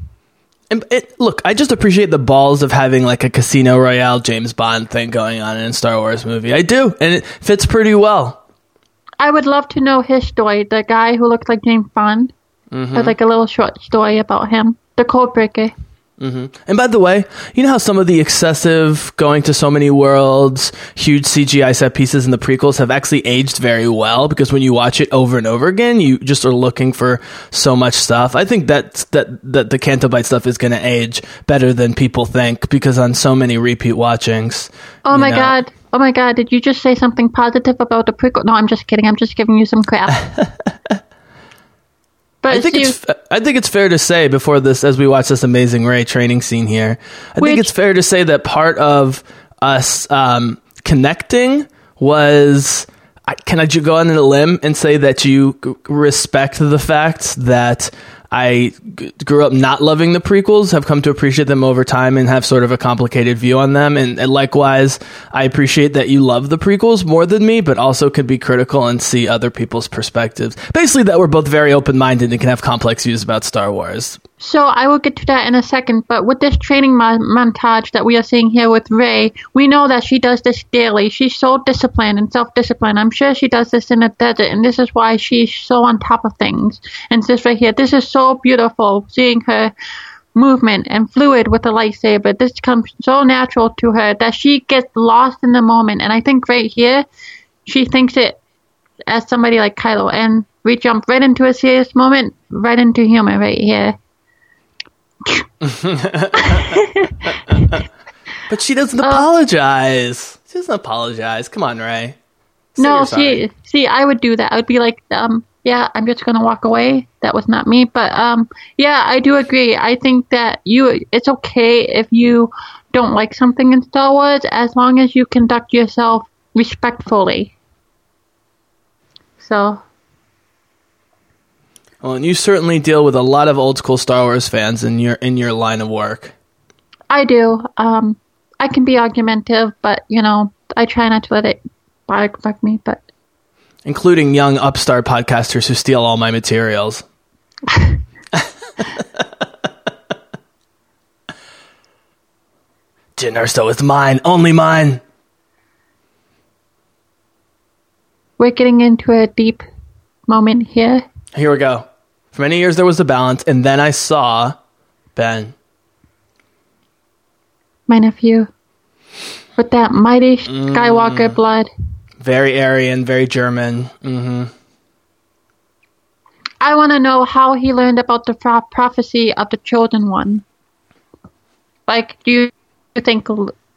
And it, look, I just appreciate the balls of having like a Casino Royale James Bond thing going on in a Star Wars movie. I do, and it fits pretty well. I would love to know his story. The guy who looks like James Bond. Mm-hmm. There's like a little short story about him. The Codebreaker. Mm-hmm. And by the way, you know how some of the excessive going to so many worlds, huge CGI set pieces in the prequels have actually aged very well because when you watch it over and over again, you just are looking for so much stuff. I think that that that the Canto Bight stuff is going to age better than people think because on so many repeat watchings. Oh my know. god. Oh my god, did you just say something positive about the prequel? No, I'm just kidding. I'm just giving you some crap. But I think it's I think it's fair to say before this, as we watch this amazing Rey training scene here, I think it's fair to say that part of us um, connecting was. Can I ju- go on a limb and say that you respect the fact that I g- grew up not loving the prequels, have come to appreciate them over time, and have sort of a complicated view on them. And, and likewise, I appreciate that you love the prequels more than me, but also could be critical and see other people's perspectives. Basically, that we're both very open minded and can have complex views about Star Wars. So I will get to that in a second, but with this training mon- montage that we are seeing here with Rey, we know that she does this daily. She's so disciplined and self-disciplined. I'm sure she does this in the desert, and this is why she's so on top of things. And this right here, this is so beautiful, seeing her movement and fluid with the lightsaber. This comes so natural to her that she gets lost in the moment. And I think right here, she thinks it as somebody like Kylo, and we jump right into a serious moment, right into humor right here. But she Uh, doesn't apologize. She doesn't apologize. Come on, Rey. Say No, see, see, I would do that. I would be like, um, yeah, I'm just gonna walk away. That was not me. But um, yeah, I do agree. I think that you, it's okay if you don't like something in Star Wars, as long as you conduct yourself respectfully. So Well, and you certainly deal with a lot of old school Star Wars fans in your in your line of work. I do. Um, I can be argumentative, but you know, I try not to let it affect me. But including young upstart podcasters who steal all my materials. Jyn Erso is mine, only mine. we're getting into a deep moment here. Here we go. For many years there was a balance, and then I saw Ben. my nephew, with that mighty Skywalker blood. Very Aryan, very German. hmm I want to know how he learned about the pro- prophecy of the chosen one. Like, do you think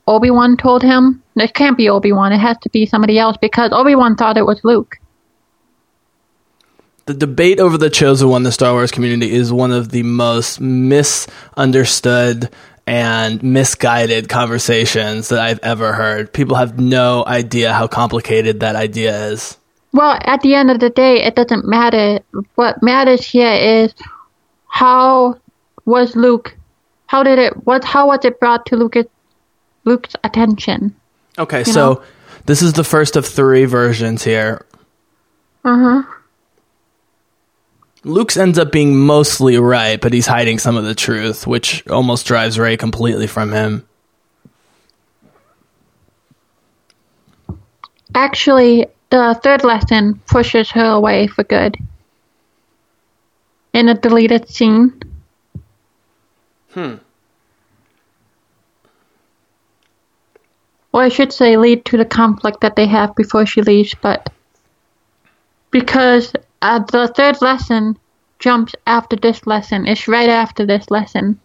Obi Wan told him? It can't be Obi Wan. It has to be somebody else because Obi Wan thought it was Luke. The debate over the chosen one, in the Star Wars community, is one of the most misunderstood and misguided conversations that I've ever heard. People have no idea how complicated that idea is. Well, at the end of the day, it doesn't matter. What matters here is how was Luke? How did it? What? How was it brought to Luke's Luke's attention? Okay, so know? this is the first of three versions here. Uh huh. Luke's ends up being mostly right, but he's hiding some of the truth, which almost drives Rey completely from him. Actually, the third lesson pushes her away for good. In a deleted scene. Hmm. Or I should say, lead to the conflict that they have before she leaves, but because Uh, the third lesson jumps after this lesson, it's right after this lesson.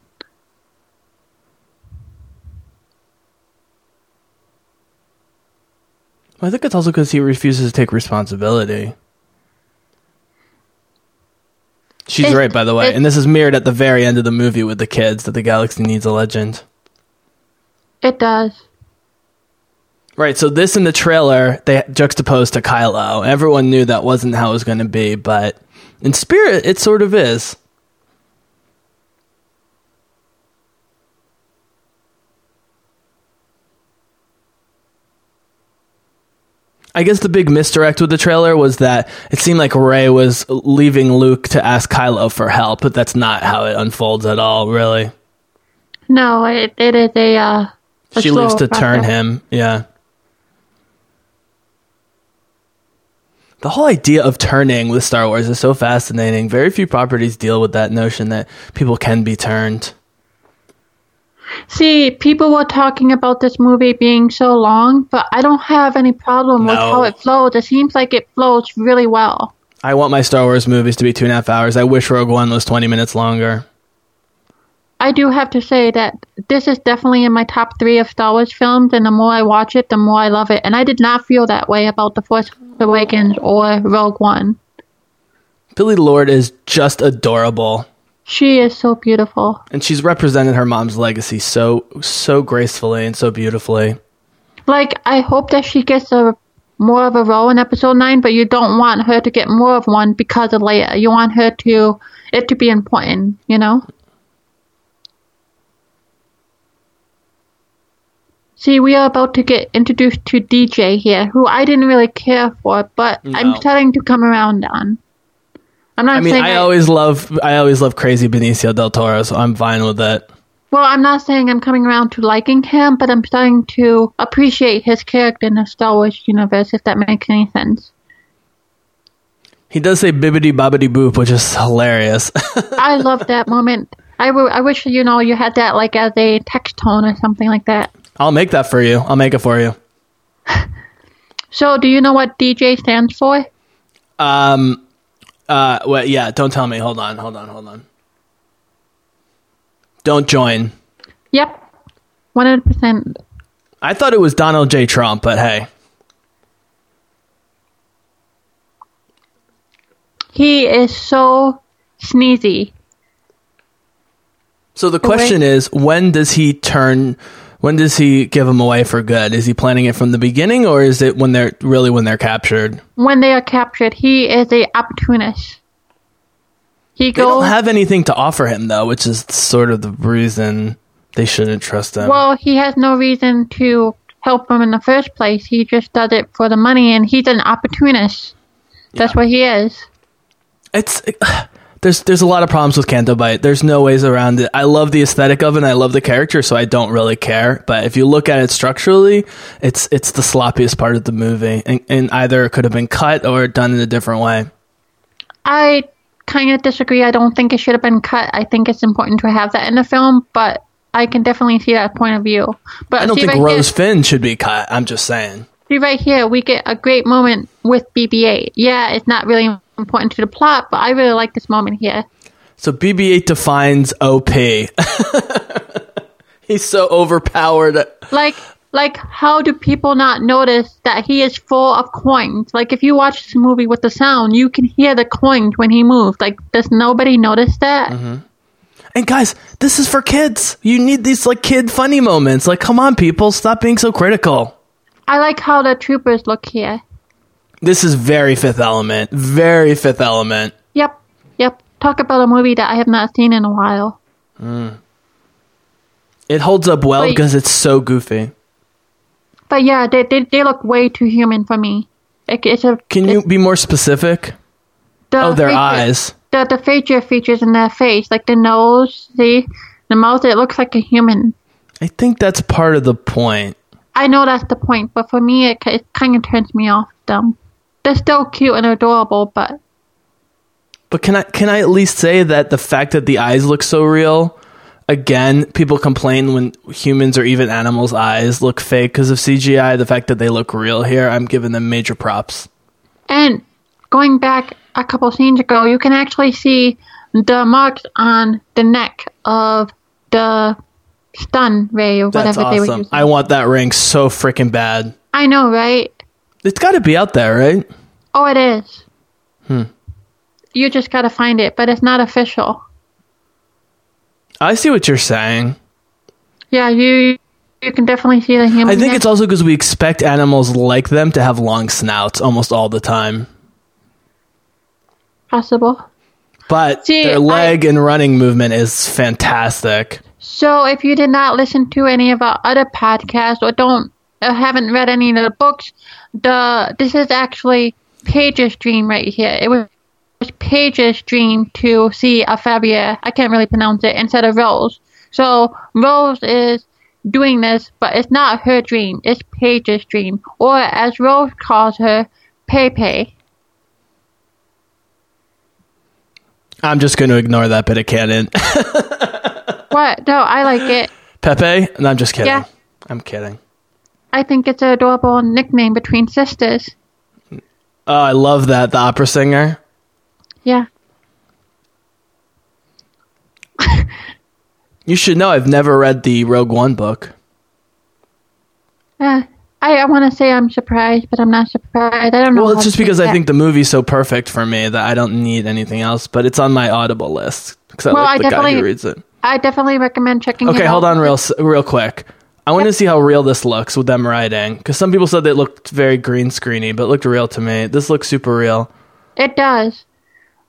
I think it's also because he refuses to take responsibility. She's right, by the way. and this is mirrored at the very end of the movie with the kids that the galaxy needs a legend. It does. Right, so this in the trailer, they juxtaposed to Kylo. Everyone knew that wasn't how it was going to be, but in spirit, it sort of is. I guess the big misdirect with the trailer was that it seemed like Rey was leaving Luke to ask Kylo for help, but that's not how it unfolds at all, really. No, it, it is a. Uh, a She leaves to turn him, yeah. The whole idea of turning with Star Wars is so fascinating. Very few properties deal with that notion that people can be turned. See, people were talking about this movie being so long, but I don't have any problem with how it flows. It seems like it flows really well. I want my Star Wars movies to be two and a half hours. I wish Rogue One was 20 minutes longer. I do have to say that this is definitely in my top three of Star Wars films, and the more I watch it, the more I love it. And I did not feel that way about The Force Awakens or Rogue One. Billie Lourd is just adorable. She is so beautiful. And she's represented her mom's legacy so so gracefully and so beautifully. Like, I hope that she gets a more of a role in episode nine, but you don't want her to get more of one because of Leia. You want her to it to be important, you know? See, we are about to get introduced to DJ here, who I didn't really care for, but I'm starting to come around on. I'm not I mean, saying I always love I always love crazy Benicio del Toro, so I'm fine with that. Well, I'm not saying I'm coming around to liking him, but I'm starting to appreciate his character in the Star Wars universe, if that makes any sense. He does say bibbity bobbity boop, which is hilarious. I love that moment. I, w- I wish, you know, you had that like as a text tone or something like that. I'll make that for you. I'll make it for you. So, do you know what DJ stands for? Um uh well yeah, don't tell me. Hold on, hold on, hold on. Don't join. Yep. 100%. I thought it was Donald J. Trump, but hey. He is so sneezy. So the question is, when does he turn? When does he give them away for good? Is he planning it from the beginning, or is it when they're really when they're captured? When they are captured, he is a opportunist. He They don't have anything to offer him though, which is sort of the reason they shouldn't trust him. Well, he has no reason to help him in the first place. He just does it for the money, and he's an opportunist. That's what he is. it's there's there's a lot of problems with Canto Bight. There's no ways around it. I love the aesthetic of it. and I love the character, so I don't really care. But if you look at it structurally, it's it's the sloppiest part of the movie, and, and either it could have been cut or done in a different way. I kind of disagree. I don't think it should have been cut. I think it's important to have that in the film, but I can definitely see that point of view. But I don't think right Rose Here, Finn should be cut. I'm just saying. see right here, we get a great moment with BB-8. Yeah, it's not really important to the plot, but I really like this moment here. So BB-8 defines OP. He's so overpowered. Like, like, how do people not notice that he is full of coins? Like, if you watch this movie with the sound, you can hear the coins when he moves. Like, does nobody notice that? Mm-hmm. And guys, this is for kids. You need these like kid funny moments. Like, come on, people, stop being so critical. I like how the troopers look here. This is very Fifth Element. Very Fifth Element. Yep, yep. Talk about a movie that I have not seen in a while. Mm. It holds up well Wait. because it's so goofy. But yeah, they they, they look way too human for me. It's a Can you be more specific? the Oh, their feature- eyes. The the feature features in their face, like the nose, see the mouth. It looks like a human. I think that's part of the point. I know that's the point, but for me, it, it kind of turns me off them. They're still cute and adorable, but But can I can I at least say that the fact that the eyes look so real? Again, people complain when humans or even animals' eyes look fake because of CGI. The fact that they look real here, I'm giving them major props. and going back a couple scenes ago, you can actually see the marks on the neck of the stun ray or That's whatever they were awesome. using. I want that ring so freaking bad. I know, right? It's got to be out there, right? Oh, it is. Hmm. You just gotta find it, but it's not official. I see what you're saying. Yeah, you you can definitely see the human. I think it's also because we expect animals like them to have long snouts almost all the time. possible. But See, their I- leg and running movement is fantastic. So, if you did not listen to any of our other podcasts or don't uh, haven't read any of the books, the this is actually Paige's dream right here. It was Paige's dream to see a Fabia. I can't really pronounce it instead of Rose. So Rose is doing this, but it's not her dream. It's Paige's dream, or as Rose calls her, Pepe. I'm just going to ignore that bit of canon. What? No, I like it. Pepe? No, I'm just kidding. Yeah. I'm kidding. I think it's an adorable nickname between sisters. Oh, I love that. The opera singer. Yeah. You should know I've never read the Rogue One book. Uh, I, I want to say I'm surprised, but I'm not surprised. I don't know. Well, it's just because I think the movie's so perfect for me that I don't need anything else. But it's on my Audible list because I Well, like I the guy who definitely- reads it. I definitely recommend checking. it out. Okay, hold on, real real quick. I want to see how real this looks with them riding because some people said it looked very green screeny, but it looked real to me. This looks super real. It does.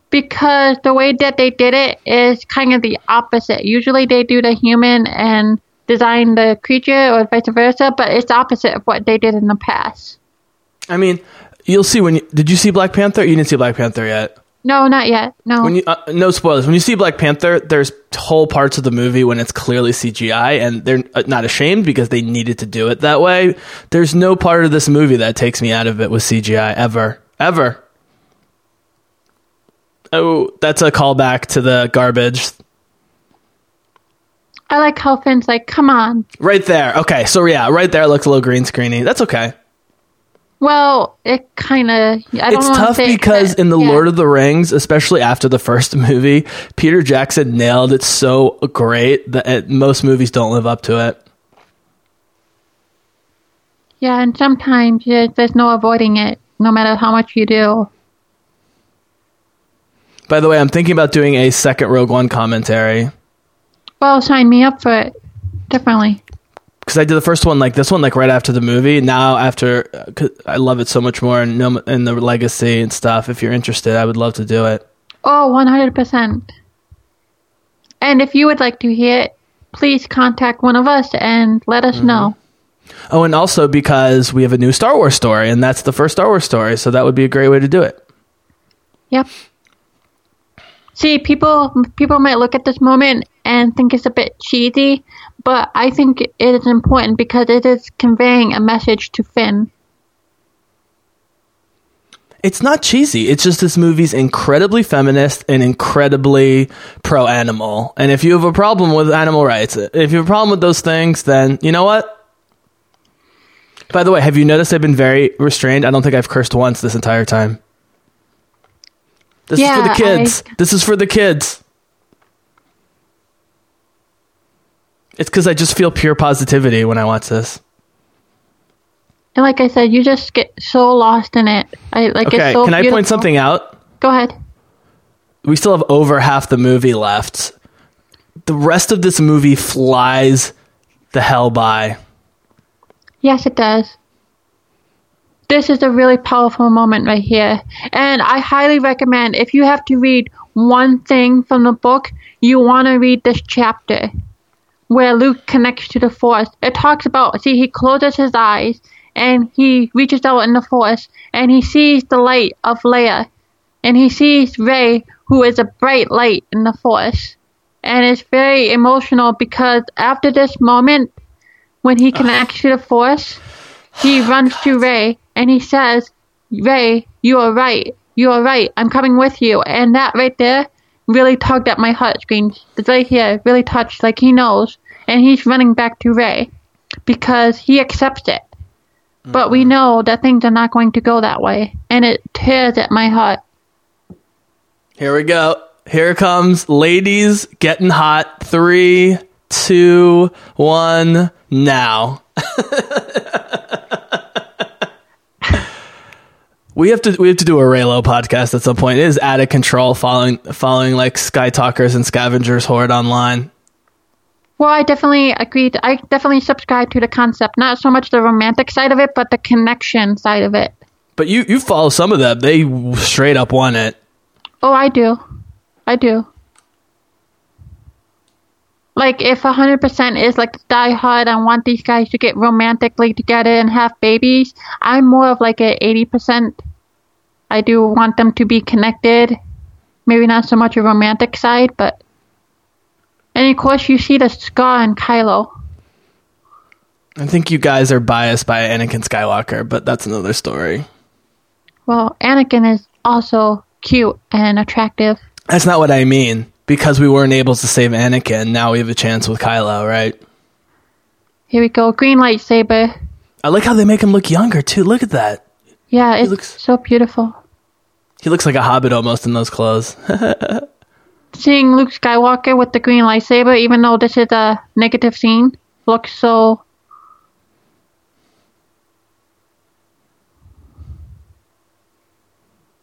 Because the way that they did it is kind of the opposite. Usually they do the human and design the creature or vice versa, but it's opposite of what they did in the past. I mean, you'll see when you, did you see Black Panther? You didn't see Black Panther yet. No, not yet. No. When you uh, no spoilers. When you see Black Panther, there's whole parts of the movie when it's clearly CGI, and they're uh, not ashamed because they needed to do it that way. There's no part of this movie that takes me out of it with CGI ever, ever. Oh, that's a callback to the garbage I like how Finn's like, come on. right there. Okay, so yeah, right there looks a little green screeny. That's okay. Well, it kind of. It's tough because in the yeah. Lord of the Rings, especially after the first movie, Peter Jackson nailed it so great that it, most movies don't live up to it. Yeah, and sometimes yeah, there's no avoiding it, no matter how much you do. By the way, I'm thinking about doing a second Rogue One commentary Well, sign me up for it. Definitely. Because I did the first one like this one like right after the movie. Now after, uh, I love it so much more and and the legacy and stuff. If you're interested, I would love to do it. Oh, 100%. And if you would like to hear it, please contact one of us and let Mm-hmm. us know. Oh, and also because we have a new Star Wars story, and that's the first Star Wars story, so that would be a great way to do it. Yep. See, people people might look at this moment and think it's a bit cheesy, but I think it is important because it is conveying a message to Finn. It's not cheesy. It's just this movie's incredibly feminist and incredibly pro animal. And if you have a problem with animal rights, if you have a problem with those things, then you know what? By the way, have you noticed I've been very restrained? I don't think I've cursed once this entire time. This is for the kids. I- This is for the kids. It's because I just feel pure positivity when I watch this. And like I said, you just get so lost in it. I like Okay, it's so can I beautiful. point something out? Go ahead. we still have over half the movie left. The rest of this movie flies the hell by. Yes, it does. This is a really powerful moment right here. And I highly recommend if you have to read one thing from the book, you want to read this chapter where Luke connects to the Force. It talks about, see, he closes his eyes and he reaches out in the Force and he sees the light of Leia and he sees Rey, who is a bright light in the Force. And it's very emotional because after this moment, when he connects to the Force, he runs to Rey and he says, Rey, you are right. You are right. I'm coming with you. And that right there really tugged at my heartstrings. It's right here, really touched, like he knows. And he's running back to Rey because he accepts it. But we mm-hmm. know that things are not going to go that way. And it tears at my heart. Here we go. Here comes. Ladies getting hot. Three, two, one, now. we have to we have to do a Reylo podcast at some point. It is out of control following following like Sky Talkers and Scavengers Horde online. Well, I definitely agreed. I definitely subscribe to the concept. Not so much the romantic side of it, but the connection side of it. But you you follow some of them. They straight up want it. Oh, I do. I do. Like, if 100% is like die hard and want these guys to get romantically together and have babies, I'm more of like a 80%. I do want them to be connected. Maybe not so much a romantic side, but. And of course, you see the scar in Kylo. I think you guys are biased by Anakin Skywalker, but that's another story. Well, Anakin is also cute and attractive. That's not what I mean. Because we weren't able to save Anakin, now we have a chance with Kylo, right? Here we go. Green lightsaber. I like how they make him look younger too. Look at that. Yeah, it's looks- so beautiful. He looks like a hobbit almost in those clothes. seeing Luke Skywalker with the green lightsaber, even though this is a negative scene, looks so.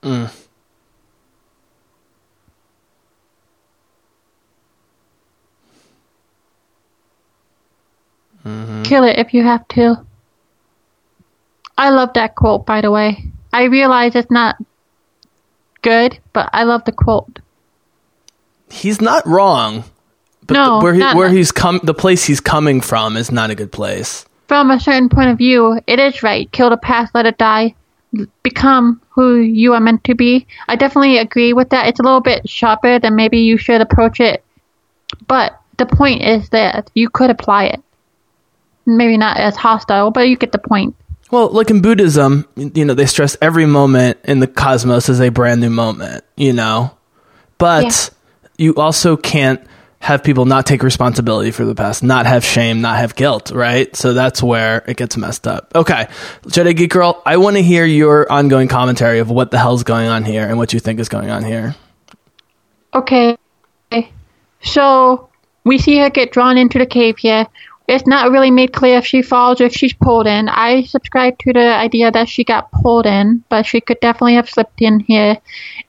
Mm. Mm-hmm. Kill it if you have to. I love that quote, by the way. I realize it's not good, but I love the quote. He's not wrong. But No, the, where he, where he's come, the place he's coming from is not a good place. From a certain point of view, it is right. Kill the past, let it die. Become who you are meant to be. I definitely agree with that. It's a little bit sharper than maybe you should approach it. But the point is that you could apply it. Maybe not as hostile, but you get the point. Well, like in Buddhism, you know, they stress every moment in the cosmos as a brand new moment, you know? But you also can't have people not take responsibility for the past, not have shame, not have guilt, right? So that's where it gets messed up. Okay. Jedi Geek Girl, I want to hear your ongoing commentary of what the hell's going on here and what you think is going on here. Okay. So we see her get drawn into the cave here. It's not really made clear if she falls or if she's pulled in. I subscribe to the idea that she got pulled in, but she could definitely have slipped in here.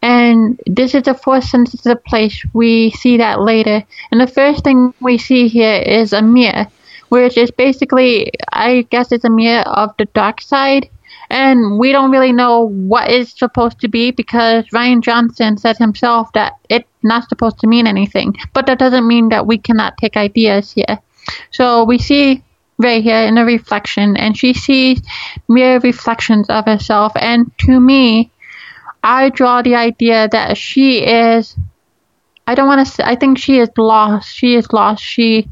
And this is a force sensitive place. We see that later. And the first thing we see here is a mirror, which is basically, I guess, it's a mirror of the dark side. And we don't really know what it's supposed to be because Rian Johnson said himself that it's not supposed to mean anything. But that doesn't mean that we cannot take ideas here. So we see Rey here in a reflection, and she sees mirror reflections of herself. And to me, I draw the idea that she is. I don't want to say. I think she is lost. She is lost. She.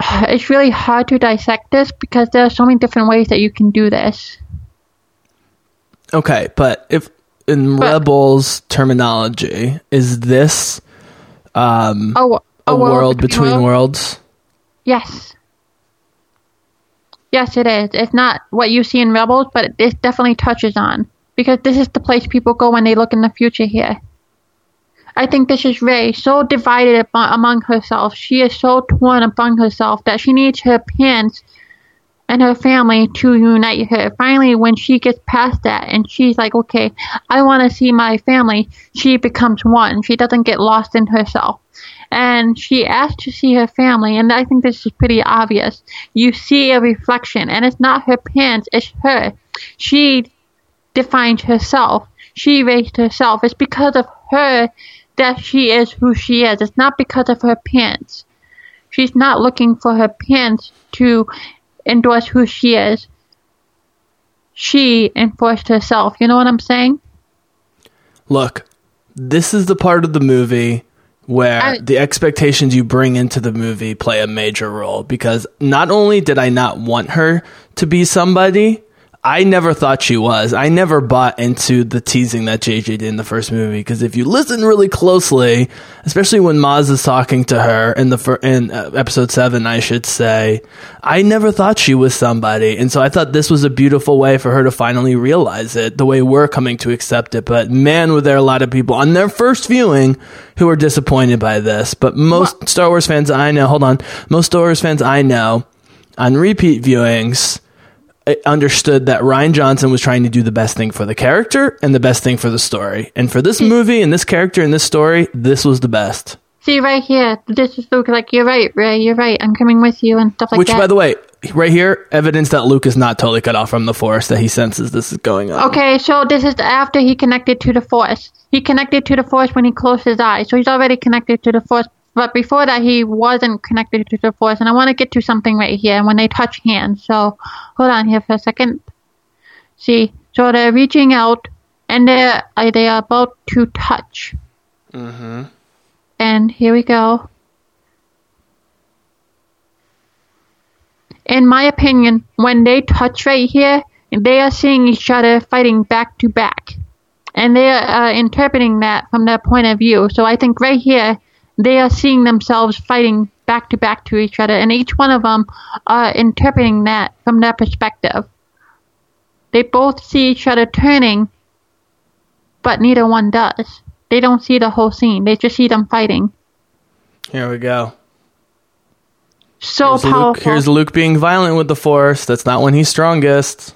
It's really hard to dissect this because there are so many different ways that you can do this. Okay, but if in But- Rebels terminology, is this um, Oh, a, world, between worlds? Yes. Yes, it is. It's not what you see in Rebels, but it, it definitely touches on because this is the place people go when they look in the future here. I think this is Rey so divided amo- among herself. She is so torn among herself that she needs her parents and her family to unite her. Finally, when she gets past that and she's like, okay, I want to see my family, she becomes one. She doesn't get lost in herself. And she asked to see her family, and I think this is pretty obvious. You see a reflection, and it's not her parents, it's her. She defines herself. She raised herself. It's because of her that she is who she is. It's not because of her parents. She's not looking for her parents to endorse who she is. She enforced herself. You know what I'm saying? Look, this is the part of the movie where I- the expectations you bring into the movie play a major role because not only did I not want her to be somebody, I never thought she was. I never bought into the teasing that JJ did in the first movie because if you listen really closely, especially when Maz is talking to her in the fir- in uh, episode 7, I should say, I never thought she was somebody. And so I thought this was a beautiful way for her to finally realize it, the way we're coming to accept it. But man, were there a lot of people on their first viewing who were disappointed by this. But most Star Wars fans I know, hold on, most Star Wars fans I know on repeat viewings Uh, understood that Rian Johnson was trying to do the best thing for the character and the best thing for the story. And for this movie and this character and this story, this was the best. See right here, this is Luke. Like you're right, Rey. You're right. I'm coming with you and stuff like Which, that. by the way, right here, evidence that Luke is not totally cut off from the Force, that he senses this is going on. Okay, so this is after he connected to the Force. He connected to the Force when he closed his eyes, so he's already connected to the Force. But before that, he wasn't connected to the Force. And I want to get to something right here when they touch hands. So hold on here for a second. See, so they're reaching out, and they're uh, they are about to touch. Mm-hmm. And here we go. in my opinion, when they touch right here, they are seeing each other fighting back to back. And they are uh, interpreting that from their point of view. So I think right here, they are seeing themselves fighting back to back to each other. And each one of them are interpreting that from their perspective. They both see each other turning, but neither one does. They don't see the whole scene, they just see them fighting. Here we go. So Here's Luke, powerful. here's Luke being violent with the Force. That's not when he's strongest.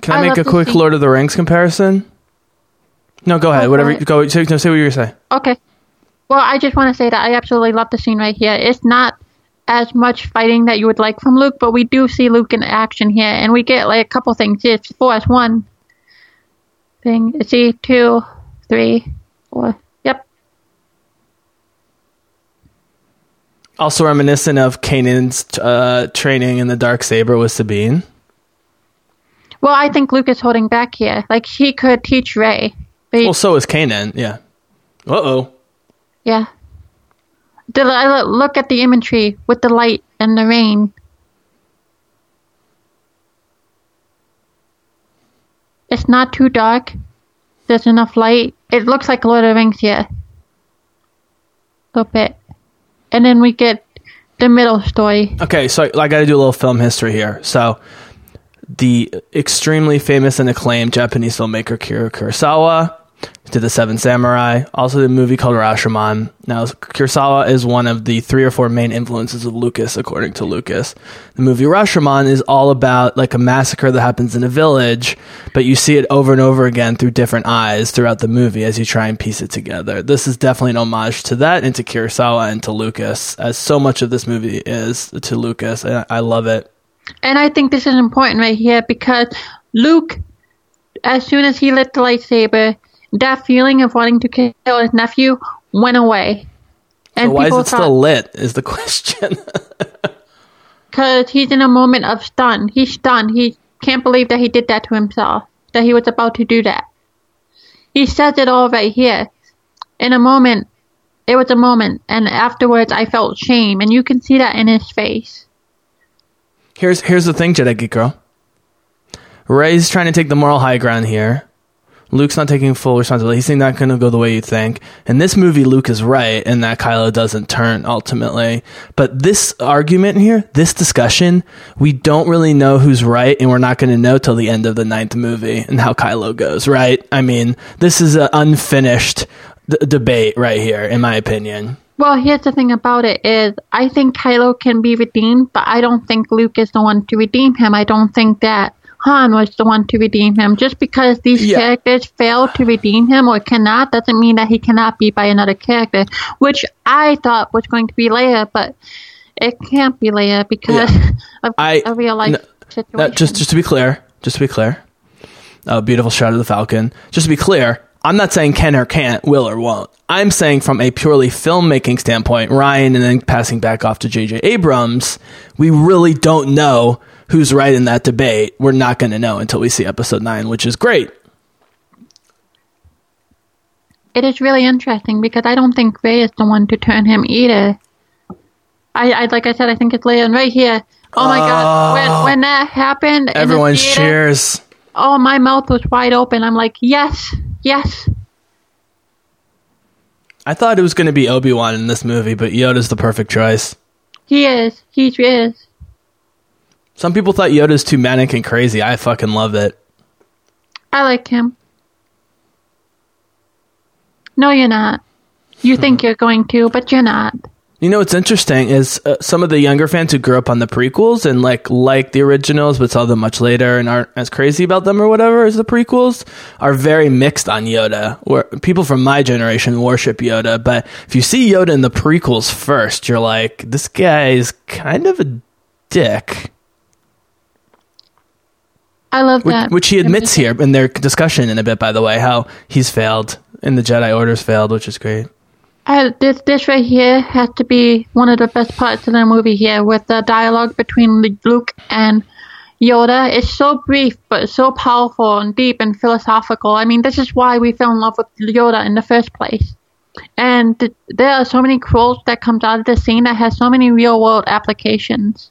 Can I, I make a quick Lord of the Rings comparison? No, go ahead. Go Whatever. Go. Say, no, say what you were saying. Okay. Well, I just want to say that I absolutely love the scene right here. It's not as much fighting that you would like from Luke, but we do see Luke in action here, and we get like a couple things. It's for us one thing. See two, three, four. Yep. Also reminiscent of Kanan's uh, training in the dark saber with Sabine. Well, I think Luke is holding back here. Like he could teach Rey. But he- Well, so is Kanan. Yeah. Uh oh. yeah. The, I look at the imagery with the light and the rain. It's not too dark. There's enough light. It looks like Lord of the Rings here. A little bit. And then we get the middle story. Okay, so I got to do a little film history here. So, the extremely famous and acclaimed Japanese filmmaker Kira Kurosawa did The Seven Samurai, also the movie called Rashomon. Now, Kurosawa is one of the three or four main influences of Lucas, according to Lucas. The movie Rashomon is all about like a massacre that happens in a village, but you see it over and over again through different eyes throughout the movie as you try and piece it together. This is definitely an homage to that and to Kurosawa and to Lucas, as so much of this movie is to Lucas, I love it. And I think this is important right here because Luke, as soon as he lit the lightsaber, that feeling of wanting to kill his nephew went away. And So why is it still lit? Is the question. because he's in a moment of stun. He's stunned. He can't believe that he did that to himself. That he was about to do that. He says it all right here. In a moment, it was a moment, and afterwards I felt shame, and you can see that in his face. Here's here's the thing, Jedi Geek Girl. Rey's trying to take the moral high ground here. Luke's not taking full responsibility. He's not going to go the way you think. In this movie, Luke is right and that Kylo doesn't turn ultimately. But this argument here, this discussion, we don't really know who's right, and we're not going to know till the end of the ninth movie and how Kylo goes, right? I mean, this is an unfinished d- debate right here, in my opinion. Well, here's the thing about it is I think Kylo can be redeemed, but I don't think Luke is the one to redeem him. I don't think that Han was the one to redeem him. Just because these Yeah. characters fail to redeem him or cannot doesn't mean that he cannot be by another character, which I thought was going to be Leia, but it can't be Leia because of I- a real life no, situation. Now, just just to be clear, just to be clear, a beautiful shot of the Falcon. Just to be clear, I'm not saying can or can't, will or won't. I'm saying from a purely filmmaking standpoint, Rian, and then passing back off to J.J. Abrams, we really don't know who's right in that debate. We're not going to know until we see Episode Nine, which is great. it is really interesting because I don't think Rey is the one to turn him either. I, I like I said, I think it's Leia. And right here, oh my god, when oh. when that happened, in the Everyone theater, cheers. Oh, my mouth was wide open. I'm like, yes, yes. I thought it was going to be Obi Wan in this movie, but Yoda's the perfect choice. He is. He is. Some people thought Yoda's too manic and crazy. I fucking love it. I like him. No, you're not. You think mm-hmm. you're going to, but you're not. You know what's interesting is uh, some of the younger fans who grew up on the prequels and like like the originals but saw them much later and aren't as crazy about them or whatever as the prequels are very mixed on Yoda. Where people from my generation worship Yoda, but if you see Yoda in the prequels first, you're like, this guy is kind of a dick. I love Which, that. which he admits here in their discussion in a bit, by the way, how he's failed and the Jedi Order's failed, which is great. I, this this right here has to be one of the best parts of the movie here with the dialogue between Luke and Yoda. It's so brief but so powerful and deep and philosophical. I mean, this is why we fell in love with Yoda in the first place. And th- there are so many quotes that comes out of this scene that has so many real world applications.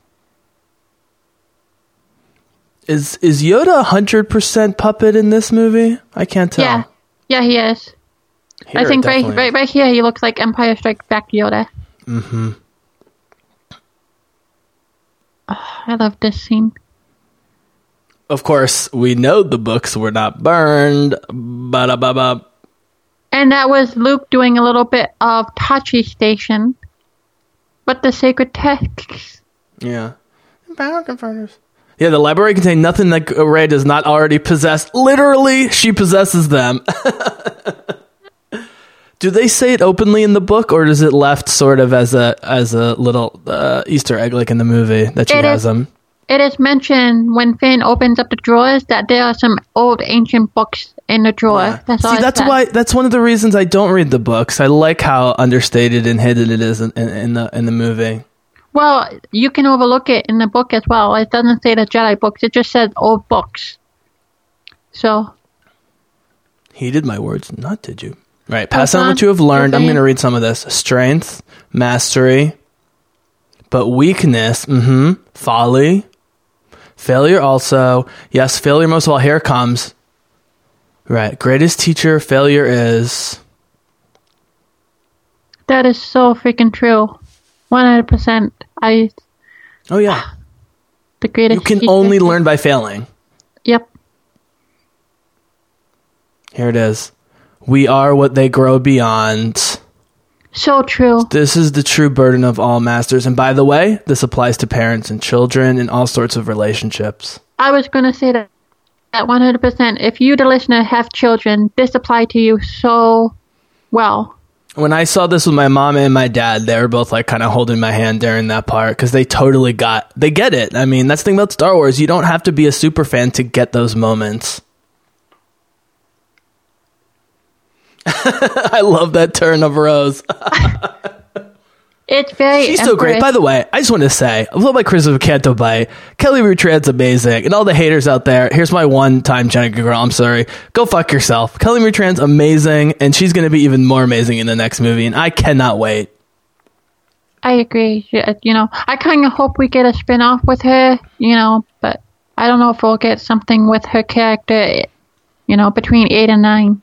Is is Yoda hundred percent puppet in this movie? I can't tell. Yeah, yeah, he is. Here, I think right, right, right here he looks like Empire Strikes Back Yoda. Mm-hmm. Oh, I love this scene. Of course, we know the books were not burned. Ba-da-ba-ba. And that was Luke doing a little bit of Tosche Station, but the sacred texts. Yeah. Power converters. Yeah, the library contained nothing that Rey does not already possess. Literally, she possesses them. Do they say it openly in the book, or is it left sort of as a as a little uh, Easter egg, like in the movie that she It has is- them? It is mentioned when Finn opens up the drawers that there are some old ancient books in the drawer. That's See, that's why. That's one of the reasons I don't read the books. I like how understated and hidden it is in, in, in the in the movie. Well, you can overlook it in the book as well. It doesn't say the Jedi books. It just says old books. So Heeded my words, not did you? Right, pass on what you have learned. I'm going to read some of this: strength, mastery, but weakness, mm-hmm, folly, failure. Also, yes, failure. Most of all, here comes. Right, greatest teacher. Failure is. that is so freaking true. One hundred percent. I Oh yeah, the greatest. you can teacher. only learn by failing. Yep. Here it is. We are what they grow beyond. So true. This is the true burden of all masters. And by the way, this applies to parents and children and all sorts of relationships. I was going to say that that 100%. If you, the listener, have children, this apply to you so well. When I saw this with my mom and my dad, they were both like kind of holding my hand during that part because they totally got, they get it. I mean, that's the thing about Star Wars. You don't have to be a super fan to get those moments. I love that turn of Rose. It's very. She's so great. By the way, I just want to say, I love my Christopher Canto Bight. Kelly Marie Tran's amazing. And all the haters out there, here's my one time Jenica girl. I'm sorry. Go fuck yourself. Kelly Marie Tran's amazing, and she's going to be even more amazing in the next movie, and I cannot wait. I agree. Uh, you know, I kind of hope we get a spin off with her, you know, but I don't know if we'll get something with her character, you know, between 8 and 9.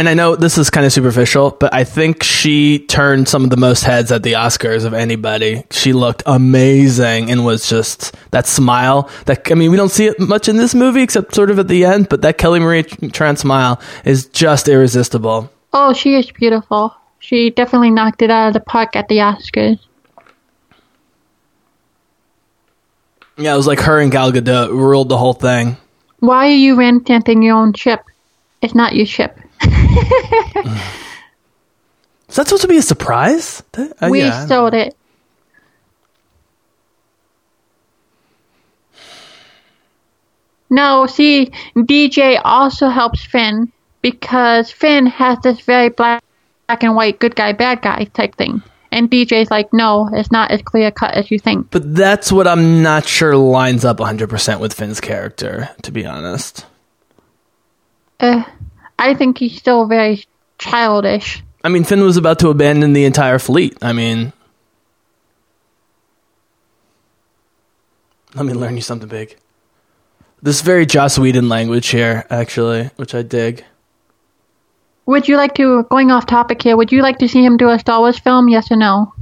And I know this is kind of superficial, but I think she turned some of the most heads at the Oscars of anybody. She looked amazing and was just that smile. That I mean, we don't see it much in this movie except sort of at the end, but that Kelly Marie Tran smile is just irresistible. oh, she is beautiful. She definitely knocked it out of the park at the Oscars. Yeah, it was like her and Gal Gadot ruled the whole thing. Why are you renting your own ship? It's not your ship. Is that supposed to be a surprise? Uh, we yeah, sold it. No, see, DJ also helps Finn because Finn has this very black, black and white good guy, bad guy type thing. And DJ's like, no, it's not as clear cut as you think. But that's what I'm not sure lines up 100% with Finn's character, to be honest. Uh, I think he's still very childish. I mean, Finn was about to abandon the entire fleet. I mean, let me learn you something big. This very Joss Whedon language here, actually, which I dig. Would you like to, going off topic here, would you like to see him do a Star Wars film? Yes or no?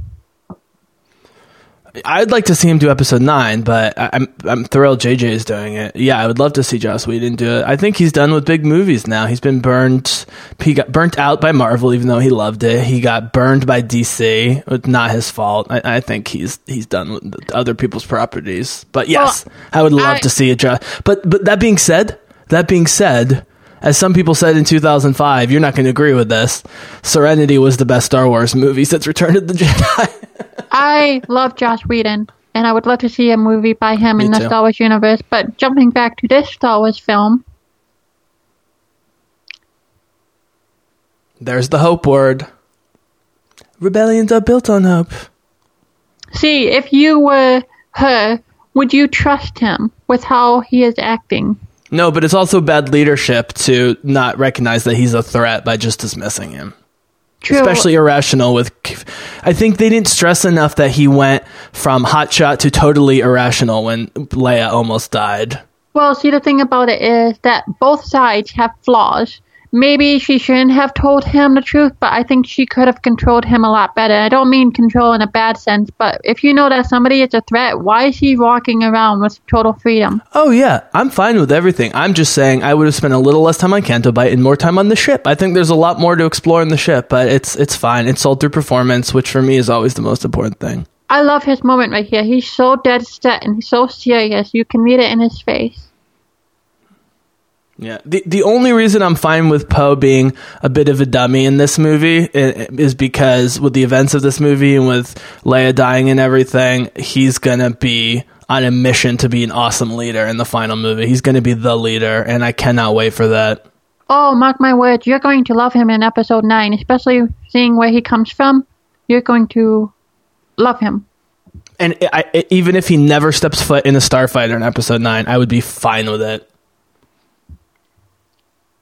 I'd like to see him do episode nine, but I'm I'm thrilled JJ is doing it. Yeah, I would love to see Joss Whedon do it. I think he's done with big movies now. He's been burned. He got burnt out by Marvel, even though he loved it. He got burned by DC. It's not his fault. I, I think he's he's done with other people's properties. But yes, I would love I- to see it. Joss. But but that being said, that being said. As some people said in 2005, you're not going to agree with this. Serenity was the best Star Wars movie since Return of the Jedi. I love Joss Whedon, and I would love to see a movie by him Me in the too. Star Wars universe. But jumping back to this Star Wars film, There's the hope word. Rebellions are built on hope. see, if you were her, would you trust him with how he is acting? No, but it's also bad leadership to not recognize that he's a threat by just dismissing him. True. Especially irrational with. I think they didn't stress enough that he went from hotshot to totally irrational when Leia almost died. Well, see, the thing about it is that both sides have flaws. Maybe she shouldn't have told him the truth, but I think she could have controlled him a lot better. I don't mean control in a bad sense, but if you know that somebody is a threat, why is he walking around with total freedom? Oh yeah, I'm fine with everything. I'm just saying I would have spent a little less time on Canto Bight and more time on the ship. I think there's a lot more to explore in the ship, but it's it's fine. It's sold through performance, which for me is always the most important thing. I love his moment right here. He's so dead set and he's so serious. You can read it in his face. Yeah. The the only reason I'm fine with Poe being a bit of a dummy in this movie is because with the events of this movie and with Leia dying and everything, he's gonna be on a mission to be an awesome leader in the final movie. He's gonna be the leader, and I cannot wait for that. Oh, mark my words, you're going to love him in episode 9, especially seeing where he comes from. You're going to love him. And I, I, even if he never steps foot in a starfighter in episode nine, I would be fine with it.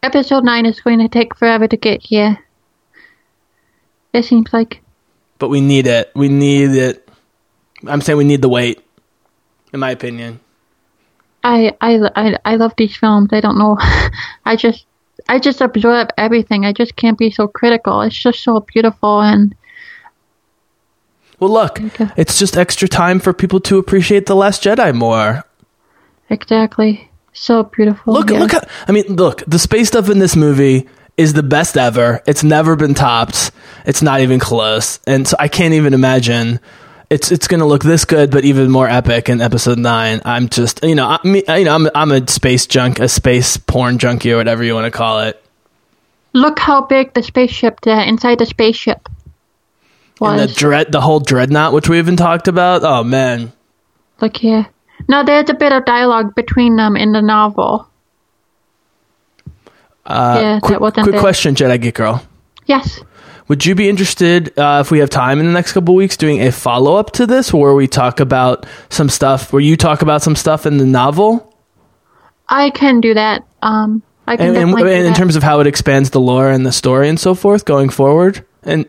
Episode 9 is going to take forever to get here. It seems like. But we need it. We need it. I'm saying we need the wait, in my opinion. I, I, I, I love these films. I don't know. I just I just absorb everything. I just can't be so critical. It's just so beautiful and Well, look, it's just extra time for people to appreciate the Last Jedi more. exactly so beautiful. Look, yeah. look. How, I mean, look. The space stuff in this movie is the best ever. It's never been topped. It's not even close, and so I can't even imagine. It's it's going to look this good, but even more epic in Episode Nine. I'm just, you know, I, me, you know, I'm I'm a space junk, a space porn junkie, or whatever you want to call it. Look how big the spaceship there inside the spaceship And the dread, the whole dreadnought, which we even talked about. Oh man, Look here. Now there's a bit of dialogue between them in the novel. uh, Yeah, that quick, wasn't quick there. question, Jedi Geek Girl. Yes. Would you be interested uh, if we have time in the next couple weeks doing a follow up to this, where we talk about some stuff, where you talk about some stuff in the novel, I can do that. Um I can and, and, and in terms of how it expands the lore and the story and so forth going forward? And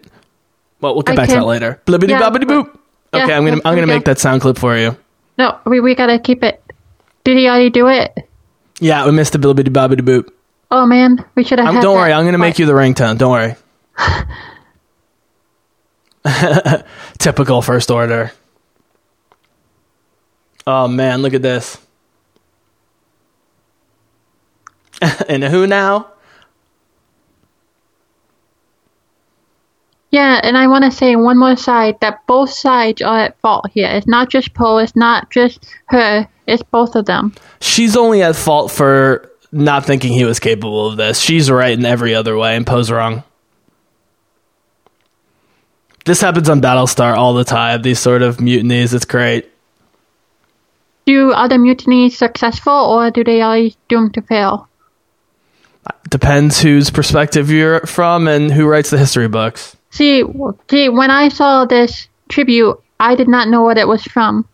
well, we'll get I back to that later. Blibbity Yeah, bobbity boop. yeah, Okay, I'm gonna I'm gonna make that sound clip for you. No, we we gotta keep it. Did he already do it? Yeah, we missed the blibbity bobbity boop. Oh man, we should have don't that. worry, I'm gonna make you the ringtone. Don't worry. Typical first order. Oh man, look at this. and who now? Yeah, and I want to say one more side that both sides are at fault here. It's not just Poe, it's not just her, it's both of them. She's only at fault for not thinking he was capable of this. She's right in every other way, and Poe's wrong. This happens on Battlestar all the time. These sort of mutinies. It's great. Do other mutinies successful or do they always doomed to fail? Depends whose perspective you're from and who writes the history books. See, see, when I saw this tribute, I did not know what it was from.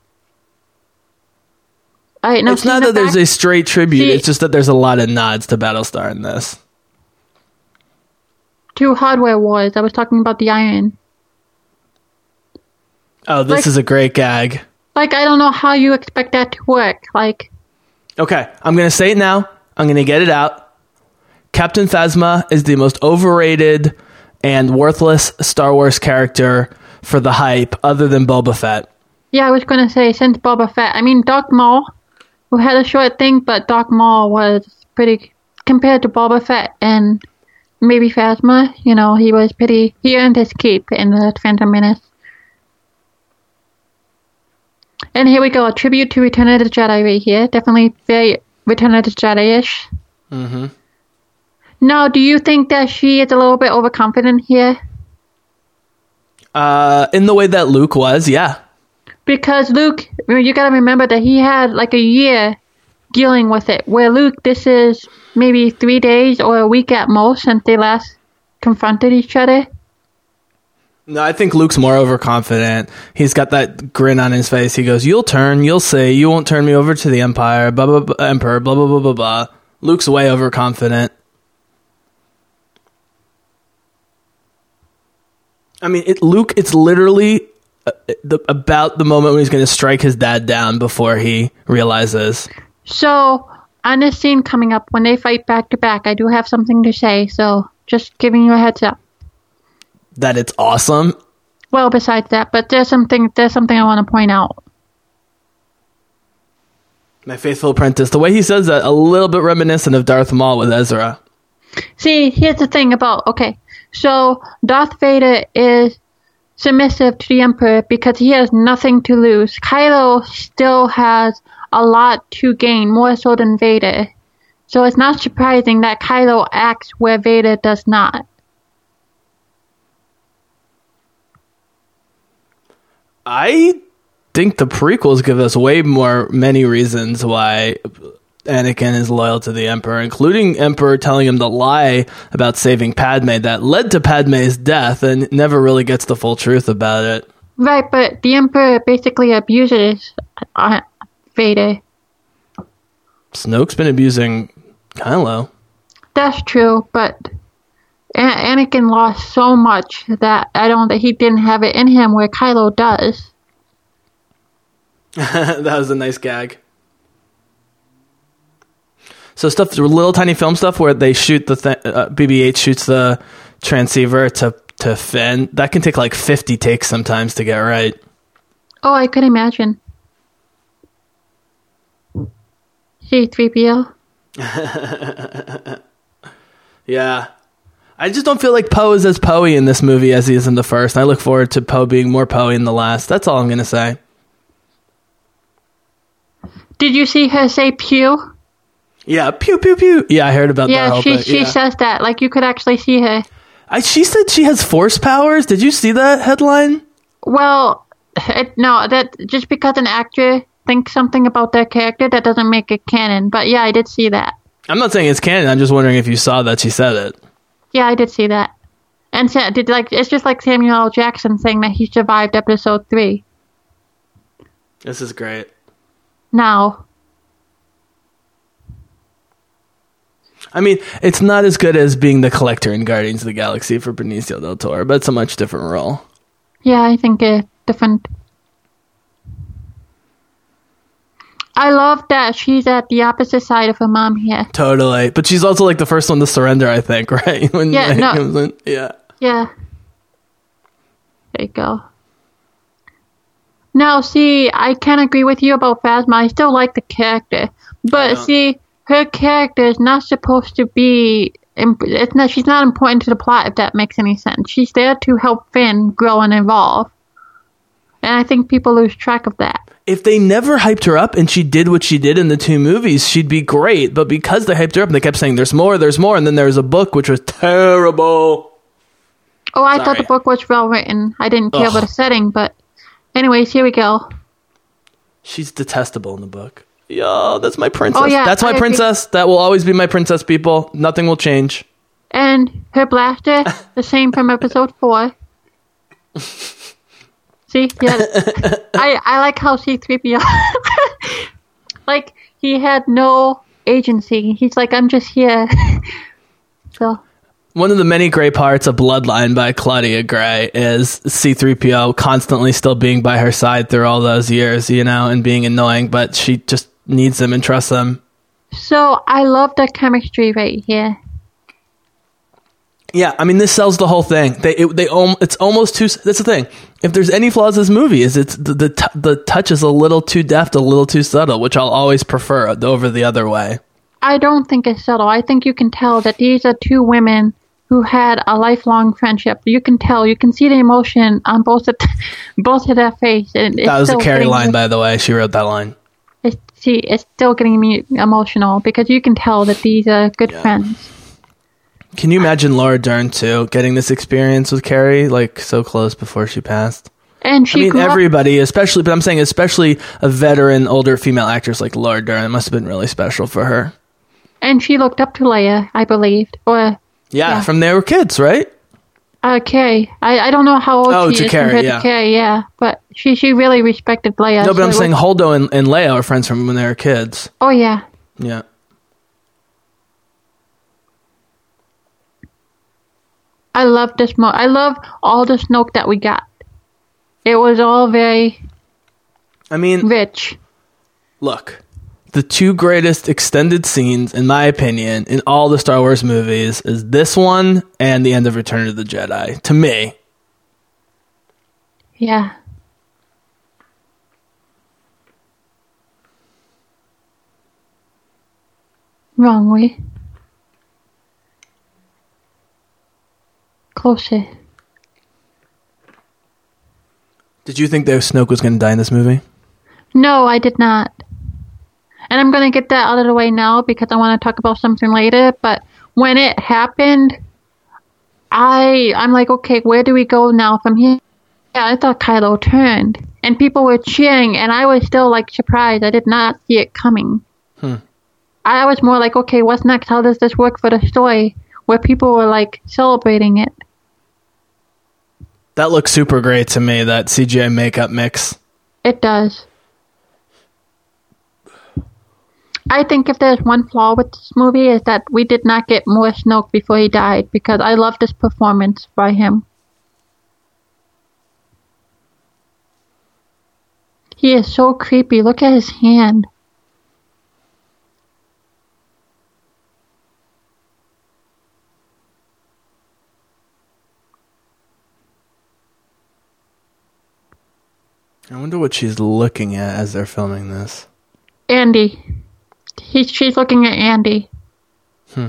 Right, now it's not that there's a straight tribute. See- it's just that there's a lot of nods to Battlestar in this. two hardware wars. I was talking about the iron. Oh, this Like- is a great gag. Like, I don't know how you expect that to work. Like, Okay, I'm gonna say it now. I'm gonna get it out. Captain Phasma is the most overrated and worthless Star Wars character for the hype, other than Boba Fett. yeah, I was gonna say since Boba Fett. I mean, Darth Maul, who had a short thing, but Darth Maul was pretty compared to Boba Fett and maybe Phasma. You know, he was pretty. He earned his keep in the Phantom Menace. And here we go, a tribute to Return of the Jedi right here. Definitely very Return of the Jedi-ish. Mm-hmm. Now, do you think that she is a little bit overconfident here? Uh, in the way that Luke was, yeah. Because Luke, you gotta remember that he had like a year dealing with it. Where Luke, this is maybe three days or a week at most since they last confronted each other. No, I think Luke's more overconfident. He's got that grin on his face. He goes, "You'll turn. You'll say you won't turn me over to the Empire." Blah blah, blah Emperor. Blah blah blah blah blah. Luke's way overconfident. I mean, it, Luke. It's literally uh, the, about the moment when he's going to strike his dad down before he realizes. So, on this scene coming up, when they fight back to back, I do have something to say. So, just giving you a heads up. that it's awesome. Well, besides that, but there's something there's something I want to point out. My faithful apprentice. The way he says that, a little bit reminiscent of Darth Maul with Ezra. See, here's the thing about okay. So Darth Vader is submissive to the Emperor because he has nothing to lose. Kylo still has a lot to gain, more so than Vader. So it's not surprising that Kylo acts where Vader does not. I think the prequels give us way more many reasons why Anakin is loyal to the Emperor, including Emperor telling him the lie about saving Padme that led to Padme's death and never really gets the full truth about it. Right, but the Emperor basically abuses uh, Vader. Snoke's been abusing Kylo. That's true, but Anakin lost so much that I don't that he didn't have it in him where Kylo does. that was a nice gag. So stuff, little tiny film stuff where they shoot the th- uh, BB-8 shoots the transceiver to to Finn. That can take like fifty takes sometimes to get right. Oh, I could imagine. C3PO. Yeah, I just don't feel like Poe is as Poe in this movie as he is in the first. I look forward to Poe being more Poe in the last. That's all I'm gonna say. Did you see her say pew? Yeah, pew pew pew. Yeah, I heard about that. Yeah, whole she she yeah. says that like you could actually see her. I, she said she has force powers. Did you see that headline? Well, it, no, that just because an actor thinks something about their character, that doesn't make it canon. But yeah, I did see that. I'm not saying it's canon. I'm just wondering if you saw that she said it. Yeah, I did see that. And Sa- did like it's just like Samuel L. Jackson saying that he survived episode three. This is great. Now, I mean, it's not as good as being the collector in Guardians of the Galaxy for Benicio del Toro, but it's a much different role. yeah, I think a different. I love that she's at the opposite side of her mom here. Totally. But she's also like the first one to surrender, I think, right? When Yeah, no. Yeah. Yeah. There you go. Now, see, I can agree with you about Phasma. I still like the character, but see, her character is not supposed to be. It's not. She's not important to the plot. If that makes any sense, she's there to help Finn grow and evolve, and I think people lose track of that. If they never hyped her up and she did what she did in the two movies, she'd be great. But because they hyped her up and they kept saying there's more, there's more, and then there was a book which was terrible. Oh, I thought the book was well written. I didn't care Ugh. about the setting, but anyways, here we go. She's detestable in the book. Yo, that's my princess. Oh, yeah, that's my I agree. princess. That will always be my princess, people. Nothing will change. And her blaster, the same from episode four. See, yeah, I I like how C three PO, like he had no agency. He's like, I'm just here. so One of the many great parts of Bloodline by Claudia Gray is C3PO constantly still being by her side through all those years, you know, and being annoying, but she just needs them and trusts them. so I love the chemistry right here. Yeah, I mean, this sells the whole thing. They, it, they, om- it's almost too. That's the thing. If there's any flaws in this movie, is it's the the, t- the touch is a little too deft, a little too subtle, which I'll always prefer over the other way. I don't think it's subtle. I think you can tell that these are two women who had a lifelong friendship. You can tell. You can see the emotion on both of both of their face. And it's That was a Carrie line, by the way. She wrote that line. It's, see, it's still getting me emotional because you can tell that these are good friends. Can you imagine Laura Dern too getting this experience with Carrie, like so close before she passed? And she I mean, grew up- everybody, especially, but I'm saying especially a veteran, older female actress like Laura Dern. It must have been really special for her. and she looked up to Leia, I believed, or Yeah, Yeah. from they were kids, right? Uh, Carrie. I, I don't know how old Oh, she to is compared yeah. to Carrie, yeah, but she she really respected Leia. No, but so I'm saying was- Holdo and, and Leia are friends from when they were kids. oh yeah, Yeah. I love this mo. I love all the Snoke that we got. It was all very I mean, rich. look, the two greatest extended scenes, in my opinion, in all the Star Wars movies is this one and the end of Return of the Jedi. To me, Yeah. Wrong way. Closer. Did you think that Snoke was going to die in this movie? No, I did not. And I'm going to get that out of the way now because I want to talk about something later. But when it happened, I I'm like, okay, where do we go now from here? Yeah, I thought Kylo turned, and people were cheering, and I was still like surprised. I did not see it coming. Hmm. I was more like, okay, what's next? How does this work for the story? Where people were like celebrating it. That looks super great to me. That CGI makeup mix. It does. I think if there's one flaw with this movie is that we did not get more Snoke before he died because I love this performance by him. He is so creepy. Look at his hand. I wonder what she's looking at as they're filming this. Andy. He, she's looking at Andy. Hmm.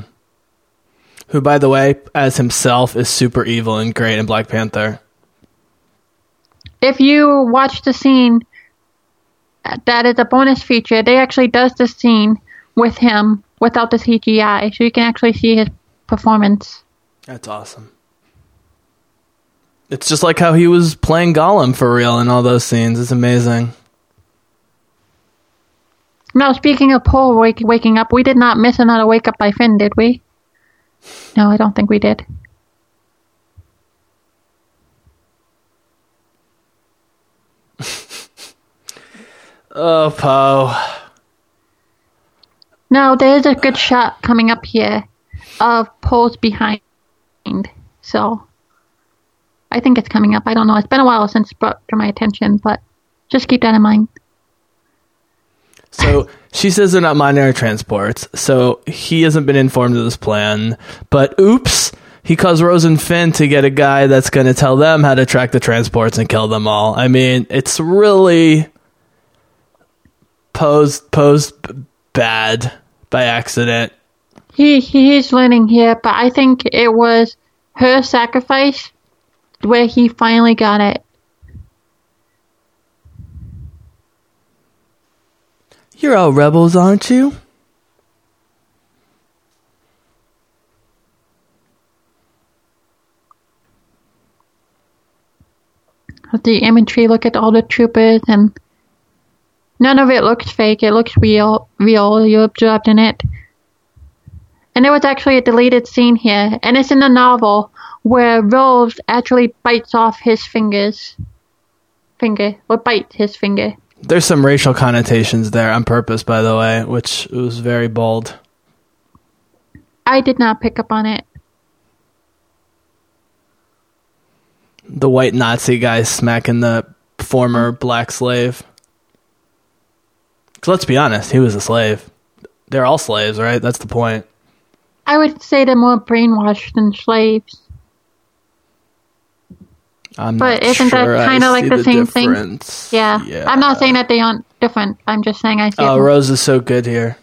Who, by the way, as himself, is super evil and great in Black Panther. If you watch the scene, that is a bonus feature. They actually does the scene with him without the CGI, so you can actually see his performance. That's awesome. It's just like how he was playing Gollum for real in all those scenes. It's amazing. Now, speaking of Poe wake, waking up, we did not miss another wake up by Finn, did we? No, I don't think we did. Oh, Poe. Now, there's a good shot coming up here of Poe's behind. So, I think it's coming up. I don't know. It's been a while since it brought to my attention, but just keep that in mind. So she says they're not minor transports. So he hasn't been informed of this plan. But oops, he caused Rose and Finn to get a guy that's going to tell them how to track the transports and kill them all. I mean, it's really posed posed bad by accident. He he's learning here, but I think it was her sacrifice where he finally got it. You're all rebels, aren't you? The imagery, look at all the troopers, and none of it looks fake. It looks real. Real. You're absorbed in it. And there was actually a deleted scene here, and it's in the novel where Rose actually bites off his fingers. Finger, or bites his finger. There's some racial connotations there on purpose, by the way, which was very bold. I did not pick up on it. The white Nazi guy smacking the former black slave. 'Cause let's be honest, he was a slave. They're all slaves, right? That's the point. I would say they're more brainwashed than slaves. I'm But isn't that sure I kinda like see the same thing? difference. Yeah. I'm not saying that they aren't different. I'm just saying I see Oh. Rose is so good here.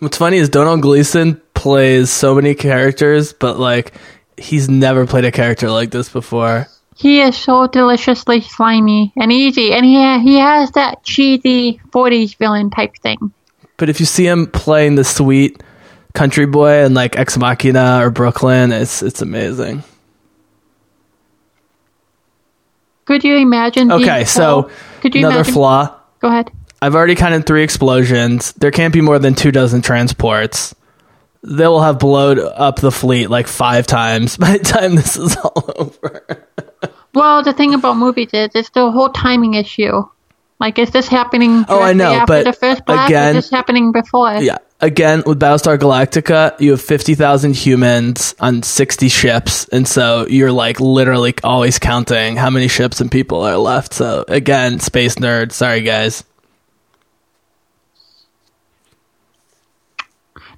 What's funny is Domhnall Gleeson plays so many characters, but like he's never played a character like this before. He is so deliciously slimy and easy, and he he has that cheesy '40s villain type thing. But if you see him playing the sweet country boy in like Ex Machina or Brooklyn, it's it's amazing. Could you imagine? Okay, so could you another imagine? flaw. Go ahead. I've already counted three explosions. There can't be more than two dozen transports. They will have blown up the fleet like five times by the time this is all over. Well, the thing about movies is it's the whole timing issue. Like, is this happening? Oh, I know, after but the first blast, again- is this happening before? Yeah. Again, with Battlestar Galactica, you have 50,000 humans on 60 ships. And so you're like literally always counting how many ships and people are left. So again, space nerd. Sorry, guys.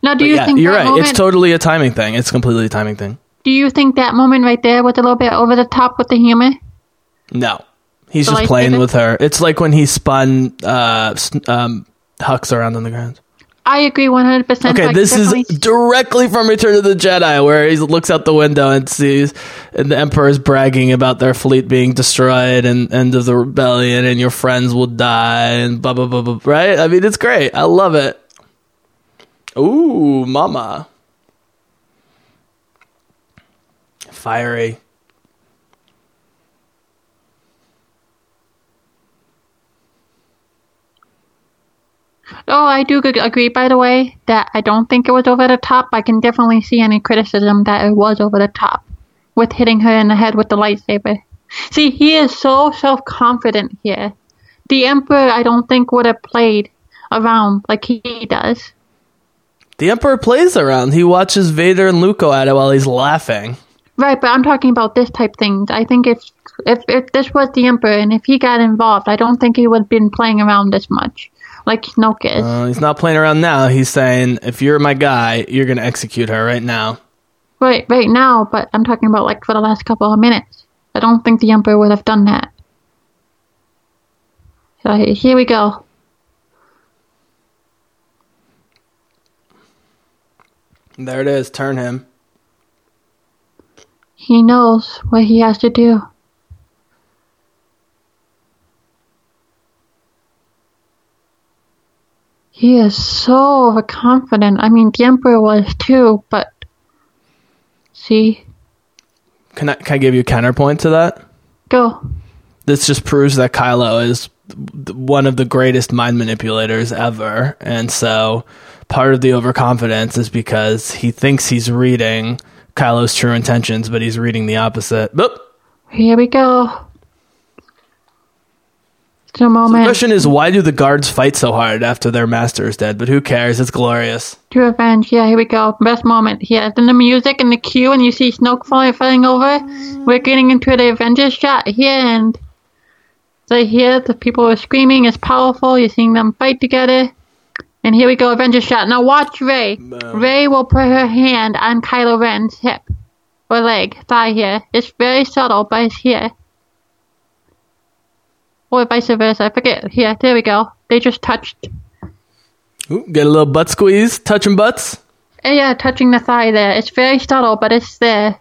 Now, do But you yeah, think you're that right. moment? It's totally a timing thing. It's completely a timing thing. do you think that moment right there was a little bit over the top with the humor? No. He's The just playing with her. It's like when he spun uh, um, Hux around on the ground. I agree 100%. Okay, this is directly from Return of the Jedi, where he looks out the window and sees and the Emperor's bragging about their fleet being destroyed and end of the rebellion, and your friends will die, and blah blah blah blah. Right? I mean, it's great. I love it. Ooh, mama, fiery. Oh, I do agree, by the way, that I don't think it was over the top. I can definitely see any criticism that it was over the top with hitting her in the head with the lightsaber. See, he is so self confident here. The Emperor, I don't think, would have played around like he does. The Emperor plays around. He watches Vader and Luke go at it while he's laughing. Right, but I'm talking about this type thing. I think if if if this was the Emperor and if he got involved, I don't think he would have been playing around this much, like Snoke is. Uh, he's not playing around now. He's saying, if you're my guy, you're going to execute her right now. right, right now. But I'm talking about like for the last couple of minutes. I don't think the Emperor would have done that. So here we go. There it is. Turn him. He knows what he has to do. He is so overconfident. I mean, the Emperor was too, but see, Can I, can I give you a counterpoint to that? go. This just proves that Kylo is one of the greatest mind manipulators ever. And so part of the overconfidence is because he thinks he's reading Kylo's true intentions, but he's reading the opposite. Boop. Here we go. A The question is, why do the guards fight so hard after their master is dead? But who cares? It's glorious. to revenge. Yeah, here we go. Best moment here. Then the music and the cue, and you see Snoke falling, falling over. We're getting into the Avengers shot here, and so here the people are screaming. It's powerful. You're seeing them fight together. And here we go, Avengers shot. Now watch Rey. Rey will put her hand on Kylo Ren's hip or leg, thigh here. It's very subtle, but it's here. Or vice versa. I forget. Here, there we go. They just touched. Ooh, get a little butt squeeze, touching butts. Uh, Yeah, touching the thigh there. It's very subtle, but it's there.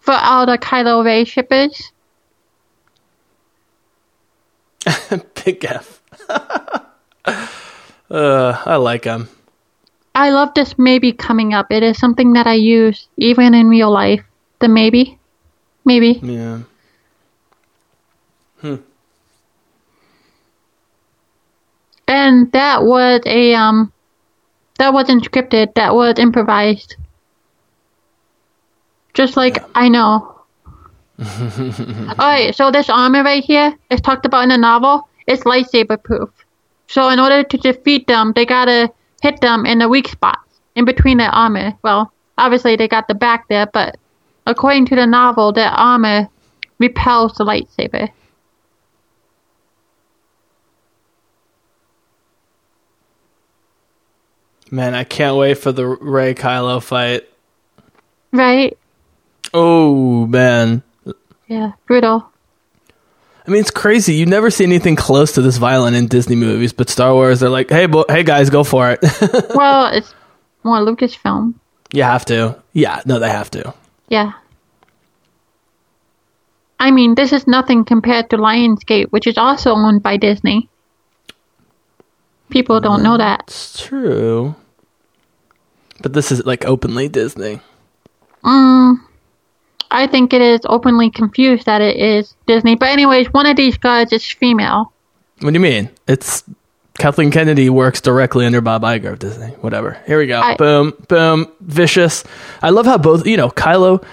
For all the Kylo Rey shippers. Big F. uh, I like him. I love this maybe coming up. It is something that I use even in real life. The maybe. Maybe. Yeah. And that was a um that wasn't scripted, that was improvised. Just like I know. Alright, so this armor right here is talked about in the novel. It's lightsaber proof. So in order to defeat them, they gotta hit them in the weak spots in between their armor. Well, obviously they got the back there, but according to the novel, their armor repels the lightsaber. Man, I can't wait for the Rey Kylo fight. Right? Oh, man. Yeah, brutal. I mean, it's crazy. You never see anything close to this violent in Disney movies, but Star Wars, they're like, hey, bo- hey guys, go for it. well, it's more Lucasfilm. you have to. Yeah, no, they have to. Yeah. I mean, this is nothing compared to Lionsgate, which is also owned by Disney. People don't know that. It's true. But this is like openly Disney. Mm, I think it is openly confused that it is Disney. But anyways, one of these guys is female. What do you mean? It's Kathleen Kennedy works directly under Bob Iger of Disney. Whatever. Here we go. I- boom, boom, vicious. I love how both. You know, Kylo.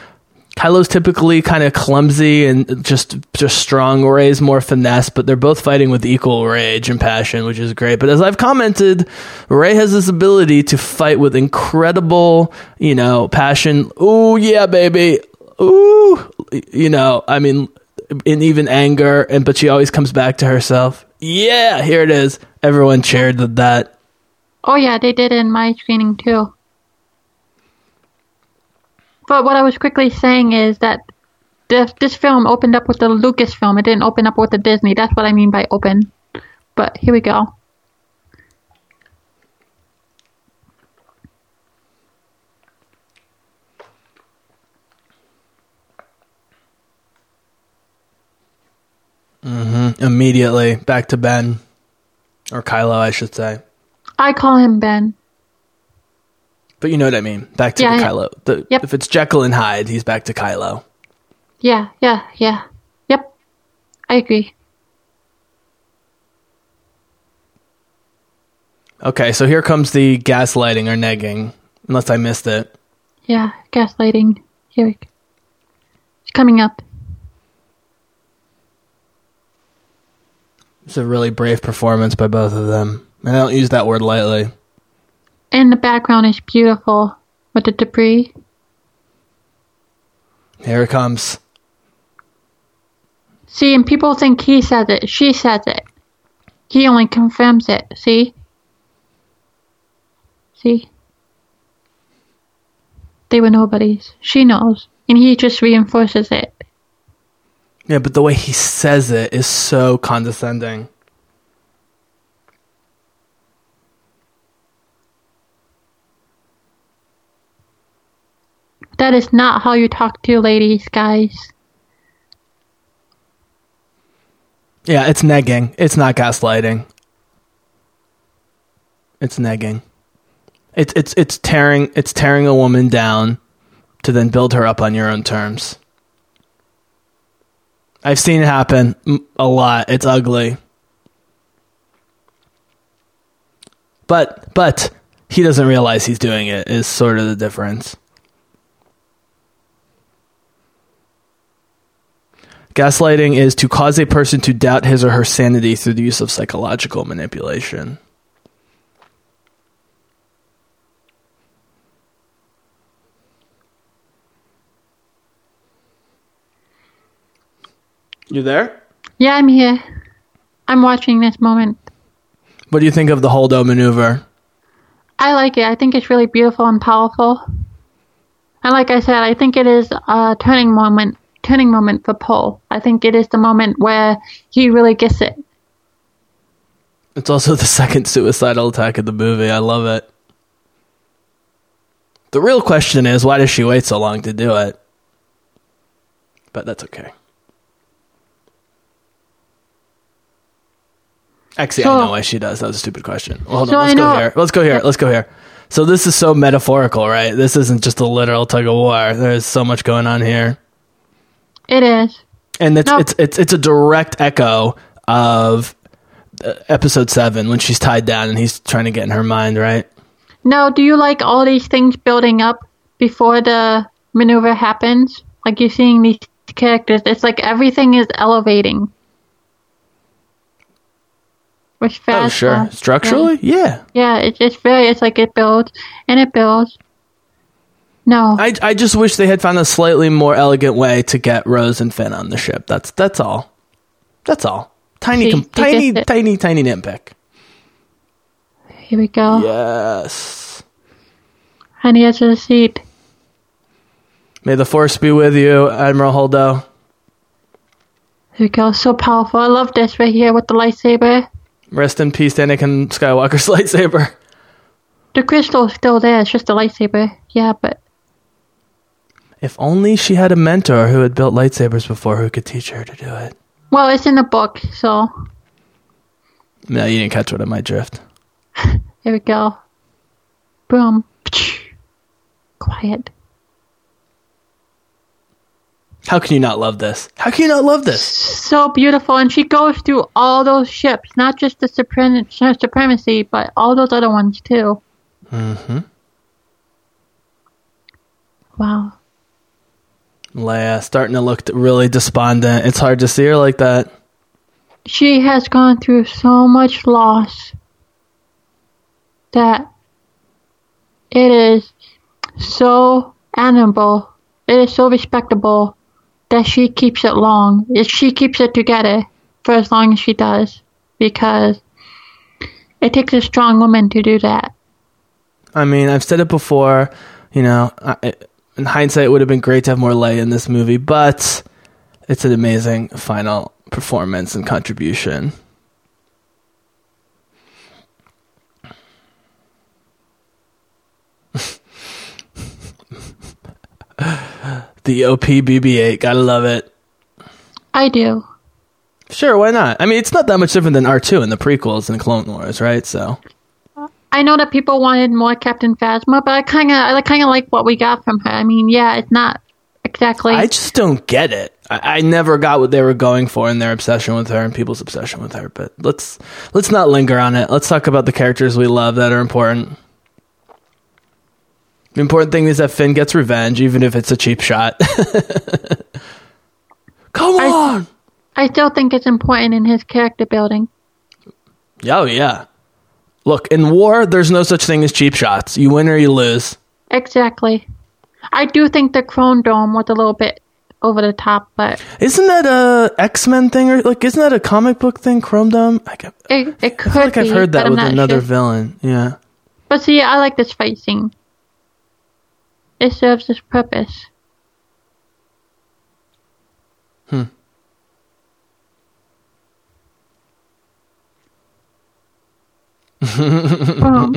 Kylo's typically kind of clumsy and just just strong. Rey's more finesse, but they're both fighting with equal rage and passion, which is great. But as I've commented, Ray has this ability to fight with incredible, you know, passion. Ooh, yeah, baby. Ooh, you know, I mean, in even anger, and but she always comes back to herself. Yeah, here it is. Everyone cheered at that. Oh yeah, they did in my screening too. But what I was quickly saying is that this, this film opened up with the Lucasfilm. It didn't open up with the Disney. That's what I mean by open. But here we go. Mm-hmm. Immediately back to Ben, or Kylo, I should say. I call him Ben. But you know what I mean. Back to Yeah, the yeah. Kylo. The, Yep. If it's Jekyll and Hyde, he's back to Kylo. Yeah, yeah, yeah. Yep. I agree. Okay, so here comes the gaslighting or negging, unless I missed it. Yeah, gaslighting. Here we go. It's coming up. It's a really brave performance by both of them. And I don't use that word lightly. And the background is beautiful with the debris. Here it comes. See, and people think he says it. She says it. He only confirms it. See? See? They were nobodies. She knows. And he just reinforces it. Yeah, but the way he says it is so condescending. That is not how you talk to ladies, guys. Yeah, it's negging. It's not gaslighting. It's negging. It's it's it's tearing it's tearing a woman down to then build her up on your own terms. I've seen it happen a lot. It's ugly. But but he doesn't realize he's doing it is sort of the difference. Gaslighting is to cause a person to doubt his or her sanity through the use of psychological manipulation. You there? Yeah, I'm here. I'm watching this moment. What do you think of the Holdo maneuver? I like it. I think it's really beautiful and powerful. And like I said, I think it is a turning moment turning moment for Poe. I think it is the moment where he really gets it. It's also the second suicidal attack of the movie. I love it. The real question is why does she wait so long to do it? But that's okay. Actually, I So- know why she does. That was a stupid question. Well, hold So on. Let's I go here. Let's go here. Let's go here. So this is so metaphorical, right? This isn't just a literal tug of war. There's so much going on here. It is. and it's No. it's it's it's a direct echo of uh, episode seven when she's tied down and he's trying to get in her mind, right? Now, do you like all these things building up before the maneuver happens? Like you're seeing these characters. It's like everything is elevating. Which fast, Oh, fast. sure. Structurally, yeah. Yeah, it's it's very. It's like it builds and it builds. No, I I just wish they had found a slightly more elegant way to get Rose and Finn on the ship. That's that's all. That's all. Tiny, he tiny, it. tiny, tiny nitpick. here we go. Yes. On the edge of the seat. May the force be with you, Admiral Holdo. Here we go. So powerful. I love this right here with the lightsaber. Rest in peace, Anakin Skywalker's lightsaber. The crystal is still there. It's just a lightsaber. Yeah, but If only she had a mentor who had built lightsabers before who could teach her to do it. well, it's in the book. So No, you didn't catch what I might drift. here we go. Boom. Quiet. How can you not love this? How can you not love this? So beautiful, and she goes through all those ships, not just the Suprem- supremacy, but all those other ones too. Mm-hmm. Wow. Leia starting to look really despondent. It's hard to see her like that. she has gone through so much loss that it is so admirable, it is so respectable that she keeps it long. If She keeps it together for as long as she does because it takes a strong woman to do that. I mean, I've said it before. You know, I, in hindsight, it would have been great to have more Leia in this movie, but it's an amazing final performance and contribution. the OP BB-8, gotta love it. I do. Sure, why not? I mean, it's not that much different than R two in the prequels and Clone Wars, right? So I know that people wanted more Captain Phasma, but I kind of, I kind of like what we got from her. I mean, yeah, it's not exactly. I just don't get it. I, I never got what they were going for in their obsession with her and people's obsession with her. But let's let's not linger on it. Let's talk about the characters we love that are important. The important thing is that Finn gets revenge, even if it's a cheap shot. Come I- on! I still think it's important in his character building. Oh yeah. Look, in war, there's no such thing as cheap shots. You win or you lose. Exactly. I do think the Chrome Dome was a little bit over the top, but Isn't that a X Men thing or like isn't that a comic book thing? Chrome Dome. I, get- it, it could I feel like I've heard that with another sure. villain. Yeah. But see, I like this fight scene. It serves its purpose. Hmm. Boom.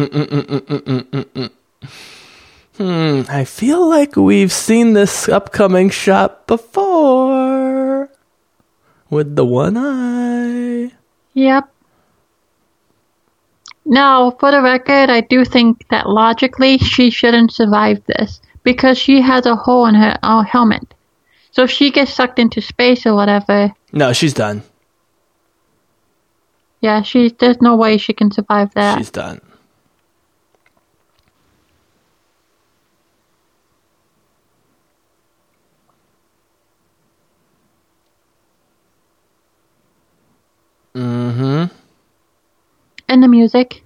I feel like we've seen this upcoming shot before with the one eye. Yep. Now, for the record, I do think that logically she shouldn't survive this because she has a hole in her uh, helmet. So if she gets sucked into space or whatever, No, she's done. Yeah, she there's no way she can survive that. She's done. Mm-hmm. and the music.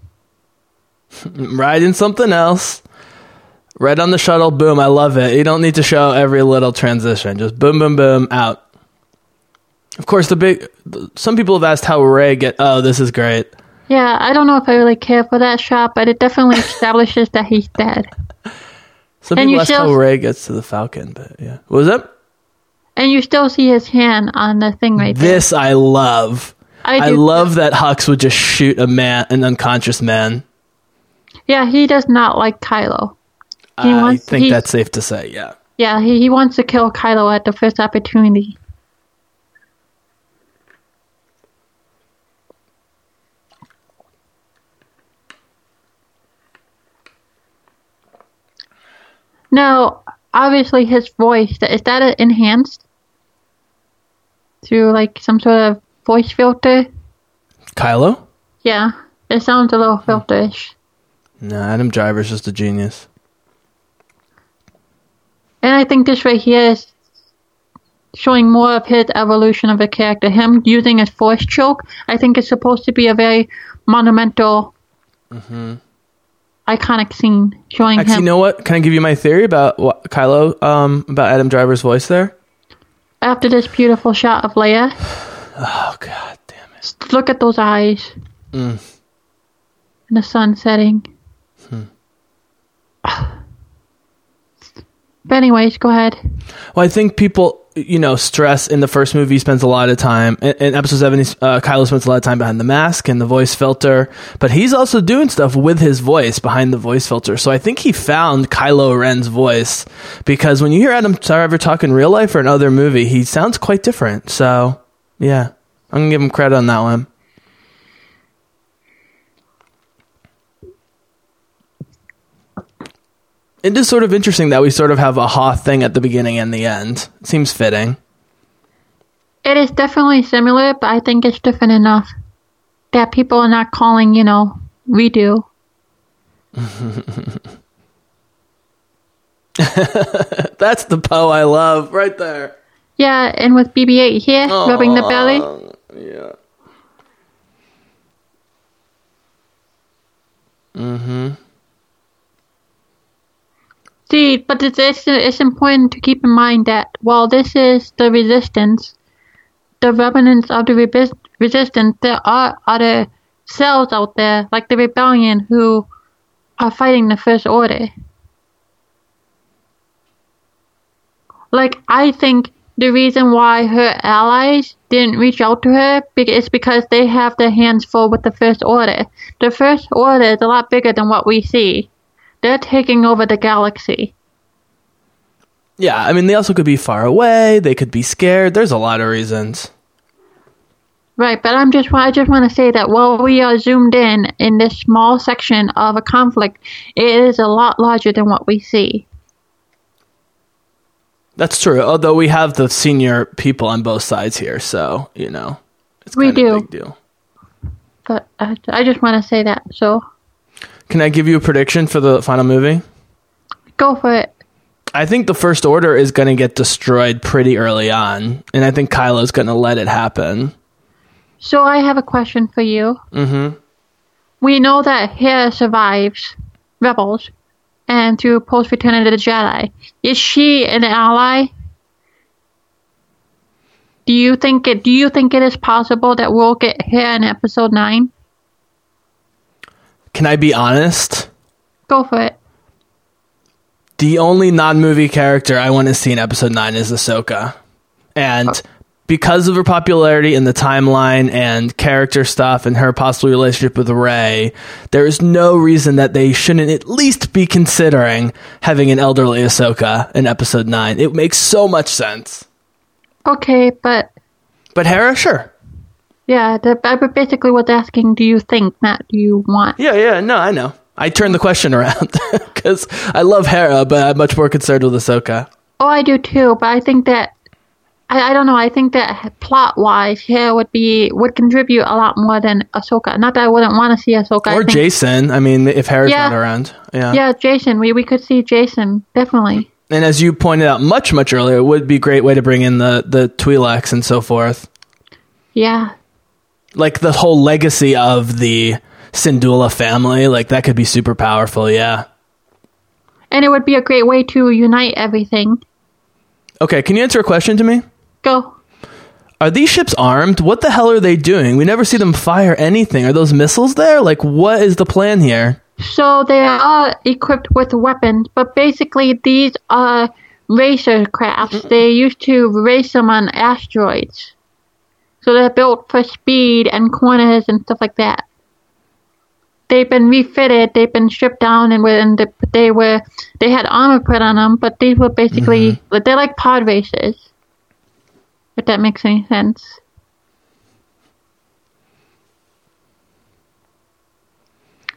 Riding something else. Right on the shuttle, boom, I love it. You don't need to show every little transition. Just boom, boom, boom, out. Of course, the big. Some people have asked how Rey get. Oh, this is great. Yeah, I don't know if I really care for that shot, but it definitely establishes that he's dead. Some And people ask still- how Rey gets to the Falcon, but yeah. What was that? And you still see his hand on the thing right there. This I love. I I love that Hux would just shoot a man, an unconscious man. Yeah, he does not like Kylo. He I wants- think he- that's safe to say. Yeah. Yeah, he, he wants to kill Kylo at the first opportunity. Now, obviously, his voice is that enhanced through like some sort of voice filter? Kylo? Yeah, it sounds a little hmm. filterish. No, Adam Driver's just a genius. And I think this right here is showing more of his evolution of the character. Him using his force choke, I think is supposed to be a very monumental, mm-hmm. Iconic scene showing Actually, him. you know what? Can I give you my theory about what, Kylo, um, about Adam Driver's voice there? After this beautiful shot of Leia, Oh, god damn it. look at those eyes. Mm. And the sun setting. Hmm. But anyways, go ahead. Well, I think people, you know, stress in the first movie spends a lot of time. In, episode 7, he's- uh, Kylo spends a lot of time behind the mask and the voice filter. But he's also doing stuff with his voice behind the voice filter. So I think he found Kylo Ren's voice. Because when you hear Adam Driver talk in real life or another movie, he sounds quite different. So, yeah. I'm to give him credit on that one. It is sort of interesting that we sort of have a Hoth thing at the beginning and the end. It seems fitting. It is definitely similar, but I think it's different enough that people are not calling, you know, redo. That's the Poe I love right there. Yeah, and with BB-8 here, rubbing the belly. Yeah. Mm-hmm. See, but it's, it's it's important to keep in mind that while this is the resistance, the remnants of the resistance, there are other cells out there, like the rebellion, who are fighting the First Order. Like, I think the reason why her allies didn't reach out to her is because they have their hands full with the First Order. The First Order is a lot bigger than what we see. They're taking over the galaxy. Yeah, I mean, they also could be far away. They could be scared. There's a lot of reasons. Right, but I'm just I just want to say that while we are zoomed in in this small section of a conflict, it is a lot larger than what we see. That's true. Although we have the senior people on both sides here, so you know, it's We of do. a big deal. But I, I just want to say that. So Can I give you a prediction for the final movie? go for it. I think the First Order is going to get destroyed pretty early on, and I think Kylo's going to let it happen. So I have a question for you. Mm-hmm. We know that Hera survives rebels, and through post Return of the Jedi, is she an ally? Do you think it? Do you think it is possible that we'll get Hera in Episode Nine? Can I be honest? Go for it. The only non-movie character I want to see in Episode Nine is Ahsoka, and oh. because of her popularity in the timeline and character stuff and her possible relationship with Rey, there is no reason that they shouldn't at least be considering having an elderly Ahsoka in Episode Nine. It makes so much sense. Okay, but But Hera, sure. Yeah, I basically was asking, do you think, Matt? Do you want? Yeah, yeah, no, I know. I turned the question around because I love Hera, but I'm much more concerned with Ahsoka. Oh, I do too, but I think that I, I don't know. I think that plot wise, Hera would be would contribute a lot more than Ahsoka. Not that I wouldn't want to see Ahsoka. I Or think- Jason. I mean, if Hera's Yeah. not around. Yeah. Yeah, Jason. We we could see Jason definitely. And as you pointed out much, much earlier, it would be a great way to bring in the, the Twi'leks and so forth. Yeah, Like the whole legacy of the Syndulla family, like that could be super powerful, yeah. and it would be a great way to unite everything. Okay, can you answer a question to me? Go. Are these ships armed? What the hell are they doing? We never see them fire anything. Are those missiles there? Like, what is the plan here? So they are equipped with weapons, but basically these are racer crafts. They used to race them on asteroids. So they're built for speed and corners and stuff like that. They've been refitted, they've been stripped down, and, were, the, they were they had armor put on them. But these were basically mm-hmm. they're like pod races. If that makes any sense.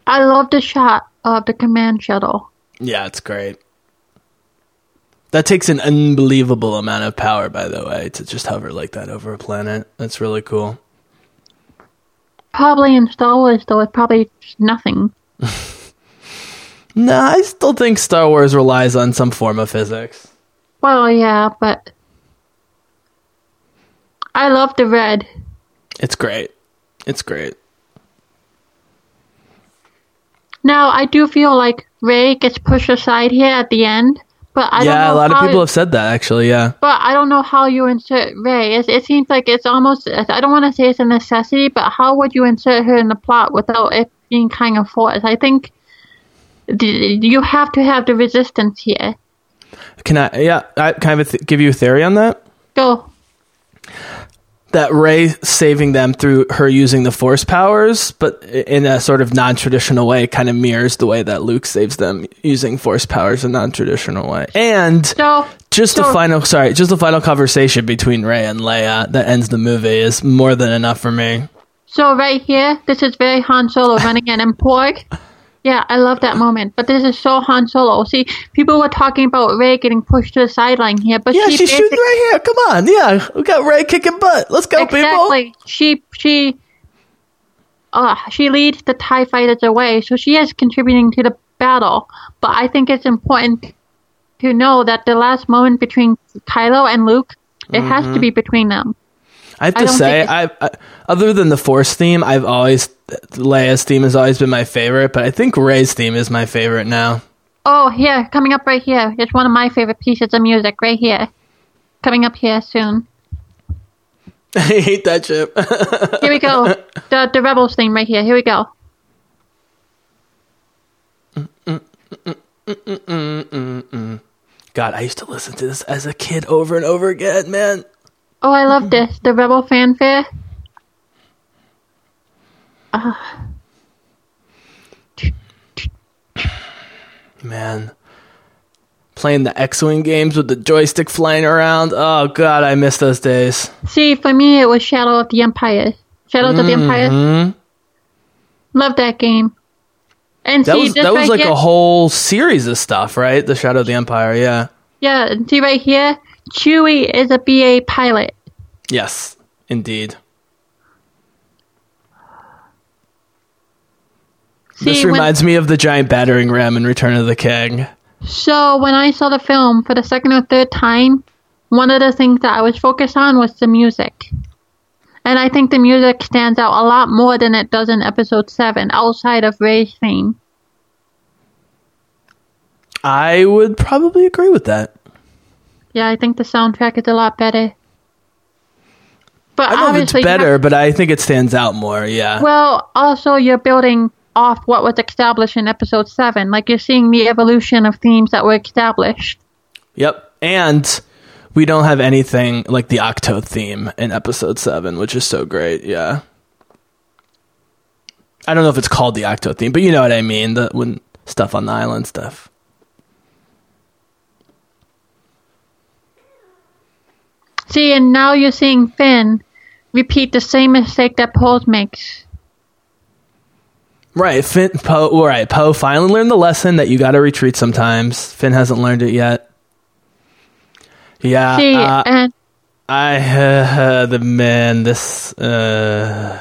I love the shot of the command shuttle. Yeah, it's great. That takes an unbelievable amount of power, by the way, to just hover like that over a planet. That's really cool. Probably in Star Wars, though, it's probably nothing. Nah, I still think Star Wars relies on some form of physics. Well, yeah, but I love the red. It's great. It's great. Now, I do feel like Rey gets pushed aside here at the end, but I yeah, a lot of people have said that actually. Yeah, But I don't know how you insert Rey. It, it seems like it's almost, I don't want to say it's a necessity, but how would you insert her in the plot without it being kind of forced? I think d- you have to have the resistance here. can I? Yeah, I kind of th- give you a theory on that. Go. That Rey saving them through her using the Force powers, but in a sort of non-traditional way, kind of mirrors the way that Luke saves them using Force powers in a non-traditional way. And So, just the final, sorry, just the final conversation between Rey and Leia that ends the movie is more than enough for me. So right here, this is very Han Solo running an Emporg. Yeah, I love that moment. But this is so Han Solo. See, people were talking about Rey getting pushed to the sideline here, but Yeah, she she's shooting right here. Come on, yeah, we got Rey kicking butt. Let's go, people. exactly. She she uh, she leads the Tie fighters away, so she is contributing to the battle. But I think it's important to know that the last moment between Kylo and Luke, it has Mm-hmm. to be between them. I have to don't say, I, I other than the Force theme, I've always Leia's theme has always been my favorite, but I think Rey's theme is my favorite now. Oh, here, coming up right here. It's one of my favorite pieces of music right here. Coming up here soon. I hate that chip. Here we go. the the Rebels theme right here. Here we go. God, I used to listen to this as a kid over and over again, man. Oh, I love this. The Rebel fanfare. Man. Playing the X-Wing games with the joystick flying around. Oh god, I miss those days. See, for me, it was Shadow of the Empire. Shadows of the Empire. Mhm. Love that game. And That see was that was like here. a whole series of stuff, right? The Shadow of the Empire, yeah. yeah, and see right here. Chewie is a BA pilot. Yes, indeed. See, this when- reminds me of the giant battering ram in Return of the King. So when I saw the film for the second or third time, one of the things that I was focused on was the music. And I think the music stands out a lot more than it does in episode 7, outside of Rey's theme. I would probably agree with that. Yeah, I think the soundtrack is a lot better. But I don't know if it's you have- better, but I think it stands out more. Yeah. well, also you're building off what was established in episode 7. Like you're seeing the evolution of themes that were established. Yep. And we don't have anything like the Ahch-To theme in episode seven, which is so great. Yeah. I don't know if it's called the Ahch-To theme, but you know what I mean. The when stuff on the island stuff. See, and now you're seeing Finn repeat the same mistake that Poe makes. Right, Finn Poe. Right, Poe finally learned the lesson that you got to retreat sometimes. Finn hasn't learned it yet. Yeah, See, uh, and I uh, the man. This uh,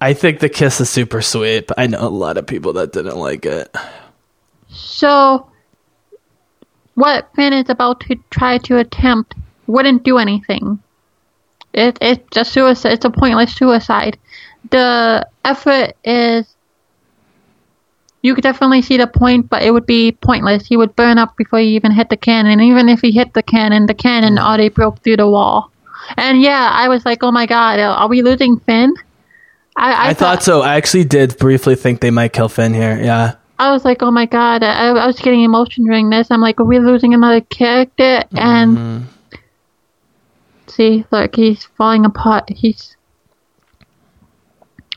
I think the kiss is super sweet, but I know a lot of people that didn't like it. so what Finn is about to try to attempt wouldn't do anything. It it's a suicide. It's a pointless suicide. The effort is. You could definitely see the point, but it would be pointless. He would burn up before he even hit the cannon. Even if he hit the cannon, the cannon mm. already broke through the wall. And yeah, I was like, "Oh my god, are we losing Finn?" I, I, thought so. I actually did briefly think they might kill Finn here. Yeah, I was like, oh my god, I, I was getting emotion during this. I'm like, are we losing another character? And Mm-hmm. see, look, he's falling apart. He's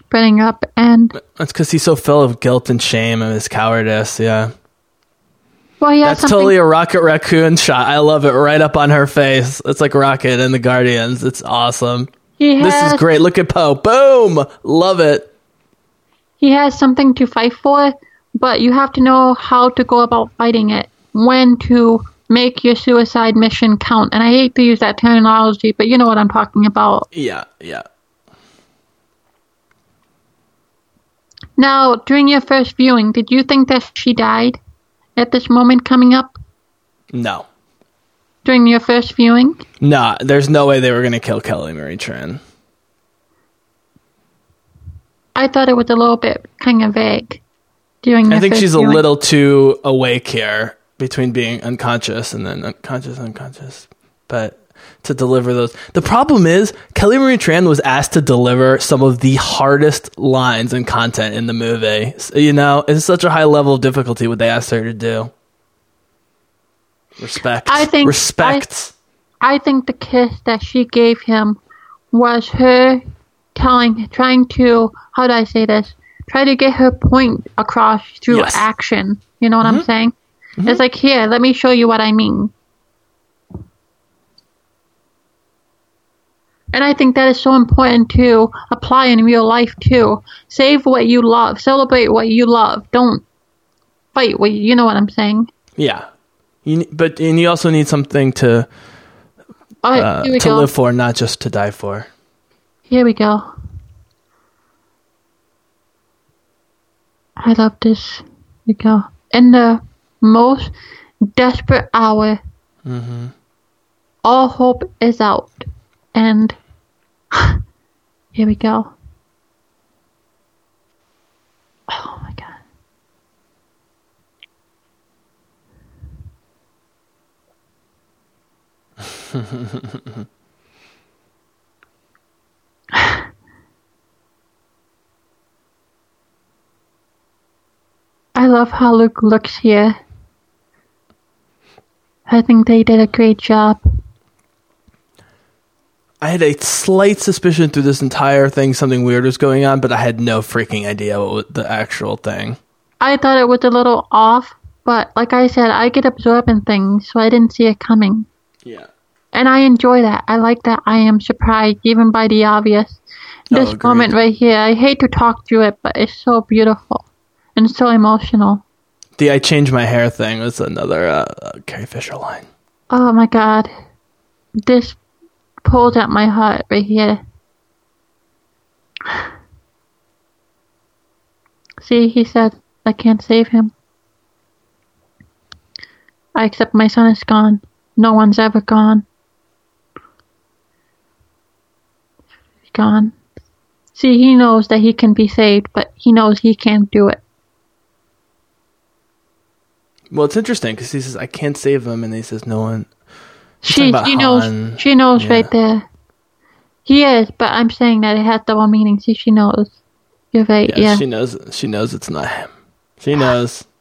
burning up, and that's because he's so full of guilt and shame and his cowardice. Yeah, well, has that's something. totally a Rocket Raccoon shot. I love it. Right up on her face. It's like Rocket and the Guardians. It's awesome. he has, This is great. Look at Poe. Boom. Love it. He has something to fight for, but you have to know how to go about fighting it. When to make your suicide mission count. And I hate to use that terminology, but you know what I'm talking about. Yeah, yeah. Now, during your first viewing, did you think that she died at this moment coming up No. during your first viewing? Nah, there's no way they were going to kill Kelly Marie Tran. I thought it was a little bit kind of vague during. I think she's a little too awake here between being unconscious and then unconscious, unconscious. But to deliver those, the problem is Kelly Marie Tran was asked to deliver some of the hardest lines and content in the movie. So, you know, it's such a high level of difficulty what they asked her to do. Respect. I think- respect. I think the kiss that she gave him was her telling, trying to, how do I say this? Try to get her point across through Yes. action. You know what I'm saying? It's like, here, let me show you what I mean. And I think that is so important to apply in real life too. Save what you love. Celebrate what you love. Don't fight what you, you know what I'm saying. yeah. You, but and you also need something to right, uh, to go. live for, not just to die for. Here we go. I love this. We go. In the most desperate hour, mm-hmm. all hope is out. And here we go. Oh my god. I love how Luke looks here. I think they did a great job. I had a slight suspicion through this entire thing something weird was going on, but I had no freaking idea what was the actual thing. I thought it was a little off, but like I said, I get absorbed in things, so I didn't see it coming. Yeah. And I enjoy that. I like that I am surprised even by the obvious. This oh, agreed. moment right here, I hate to talk through it, but it's so beautiful and so emotional. The I changed my hair thing was another uh, uh, Carrie Fisher line. Oh my god. This pulled at my heart right here. See, he said, I can't save him. I accept my son is gone. No one's ever gone. Gone. See, he knows that he can be saved, but he knows he can't do it. Well, it's interesting because he says I can't save him, and he says no one. She she knows she knows Yeah. right there. He is, but I'm saying that it has double meaning. See, she knows. You're right. Yeah, Yeah. she knows. She knows it's not him. She knows.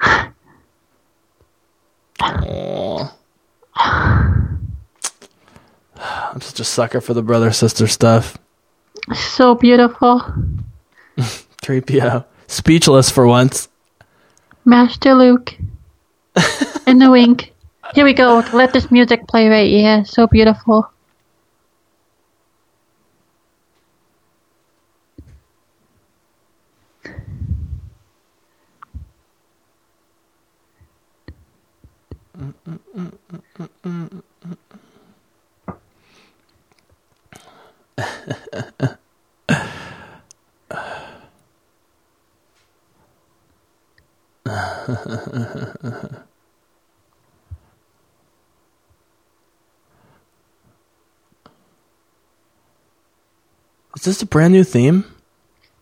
I'm such a sucker for the brother sister stuff. So beautiful. 3PO. Speechless for once. Master Luke. and the wink. Here we go. Let this music play right here. So beautiful. Is this a brand new theme?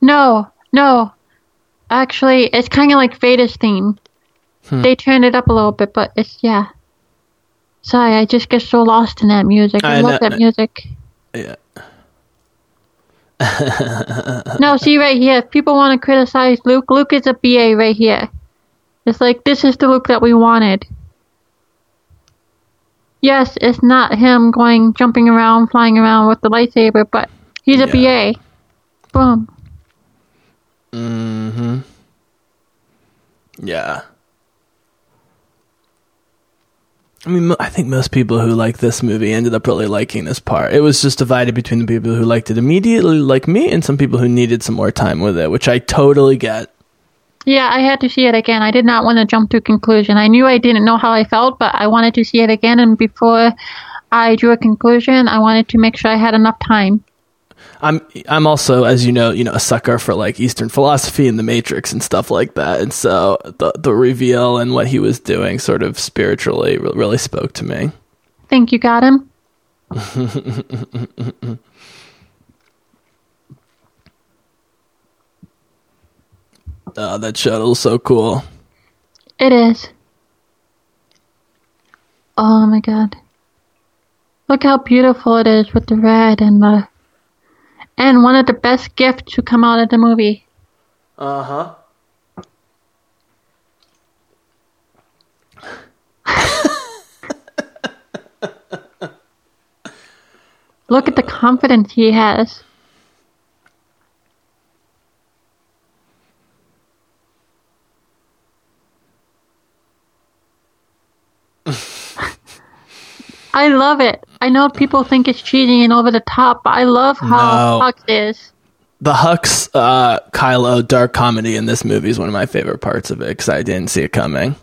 No, no. Actually, it's kind of like Vader's theme. Hmm. They turned it up a little bit, but it's, yeah. Sorry, I just get so lost in that music. I, I love know- that music. Yeah. No, see right here. If people want to criticize Luke, Luke is a BA right here. It's like this is the Luke that we wanted. Yes, it's not him going jumping around, flying around with the lightsaber, but he's a Yeah. BA. Boom. Mm-hmm. Yeah. I mean, I think most people who like this movie ended up really liking this part. It was just divided between the people who liked it immediately, like me, and some people who needed some more time with it, which I totally get. Yeah, I had to see it again. I did not want to jump to conclusion. I knew I didn't know how I felt, but I wanted to see it again, and before I drew a conclusion, I wanted to make sure I had enough time. I'm I'm also, as you know, you know, a sucker for like Eastern philosophy and the Matrix and stuff like that, and so the the reveal and what he was doing, sort of spiritually, really spoke to me. Think you got him? Oh, that shuttle's so cool. It is. Oh my god. Look how beautiful it is with the red and the and one of the best gifts to come out of the movie. Uh huh. Look at the confidence he has. I love it. I know people think it's cheating and over the top, but I love how No. Hux is. The Hux uh, Kylo dark comedy in this movie is one of my favorite parts of it because I didn't see it coming.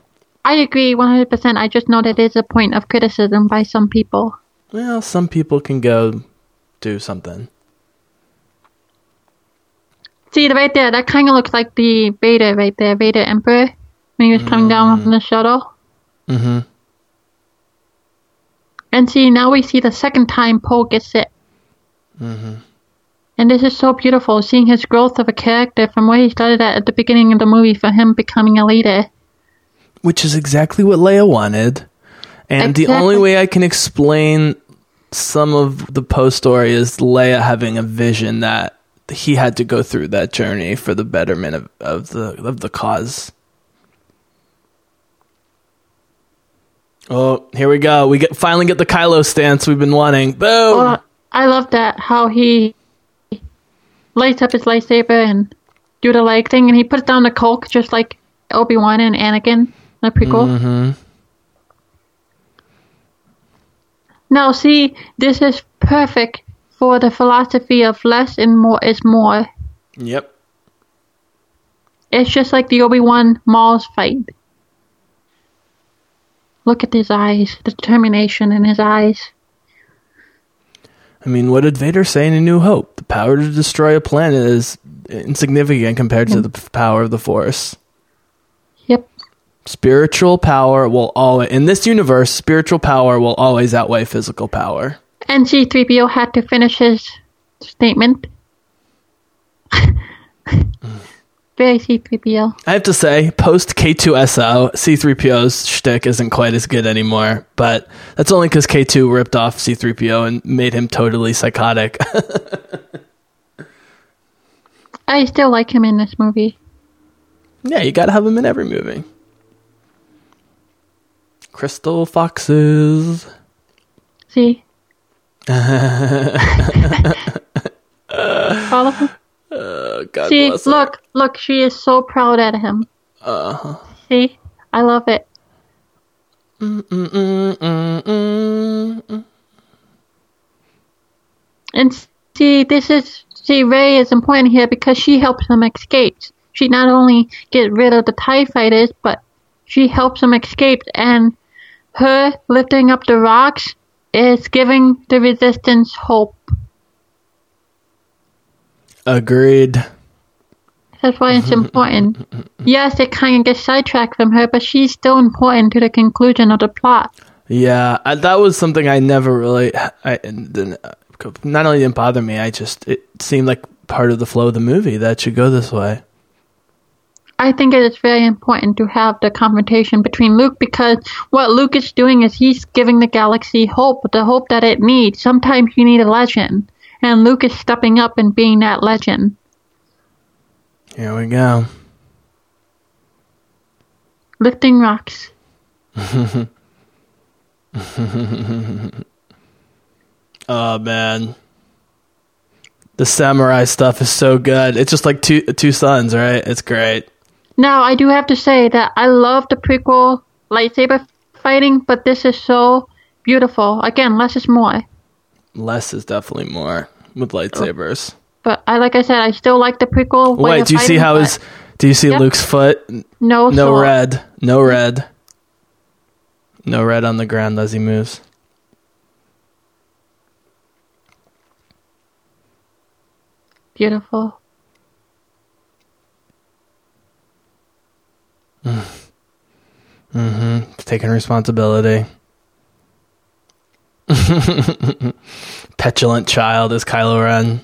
I agree 100%. I just know that it is a point of criticism by some people. Well, some people can go do something. See, the right there, that kind of looks like the Vader right there, Vader Emperor, when he was coming down from the shuttle. Mm-hmm. And see, now we see the second time Poe gets it. Mm-hmm. And this is so beautiful, seeing his growth of a character from where he started at at the beginning of the movie for him becoming a leader. Which is exactly what Leia wanted. And the only way I can explain some of the Poe story is Leia having a vision that he had to go through that journey for the betterment of, of the of the cause. Oh, here we go. We get finally get the Kylo stance we've been wanting. Boom. Oh, I love that, how he lights up his lightsaber and do the leg thing, and he puts down the Coke just like Obi-Wan and Anakin, the prequel. hmm Now, see, this is perfect for the philosophy of less and more is more. Yep. It's just like the Obi Wan Maul's fight. Look at his eyes, the determination in his eyes. I mean, what did Vader say in A New Hope? The power to destroy a planet is insignificant compared to the mm. power of the Force. Yep. Spiritual power will always, in this universe, spiritual power will always outweigh physical power. And C3PO had to finish his statement. Mm. Very C3PO. I have to say, post K2SO, C3PO's shtick isn't quite as good anymore, but that's only because K2 ripped off C3PO and made him totally psychotic. I still like him in this movie. yeah, you gotta have him in every movie. Crystal Foxes. See? All of them. Oh, God See, bless her. look, look, she is so proud at him. Uh-huh. See? I love it. Mm-mm-mm-mm-mm. And see, this is see, Rey is important here because she helps him escape. She not only get rid of the Tie Fighters, but she helps him escape. And her lifting up the rocks is giving the Resistance hope. Agreed. That's why it's important. Yes, it kind of gets sidetracked from her, but she's still important to the conclusion of the plot. Yeah, I, that was something I never really. I didn't, not only didn't bother me, I just it seemed like part of the flow of the movie that should go this way. I think it is very important to have the confrontation between Luke because what Luke is doing is he's giving the galaxy hope, the hope that it needs. Sometimes you need a legend, and Luke is stepping up and being that legend. Here we go. Lifting rocks. Oh man, the samurai stuff is so good. It's just like two two sons, right? It's great. Now, I do have to say that I love the prequel lightsaber fighting, but this is so beautiful. Again, less is more. Less is definitely more with lightsabers. But I, like I said, I still like the prequel. way Wait, do you see how his? Do you see Yep. Luke's foot? no No sword. red. No red. No red on the ground as he moves. Beautiful. Mm hmm. Taking responsibility. Petulant child is Kylo Ren.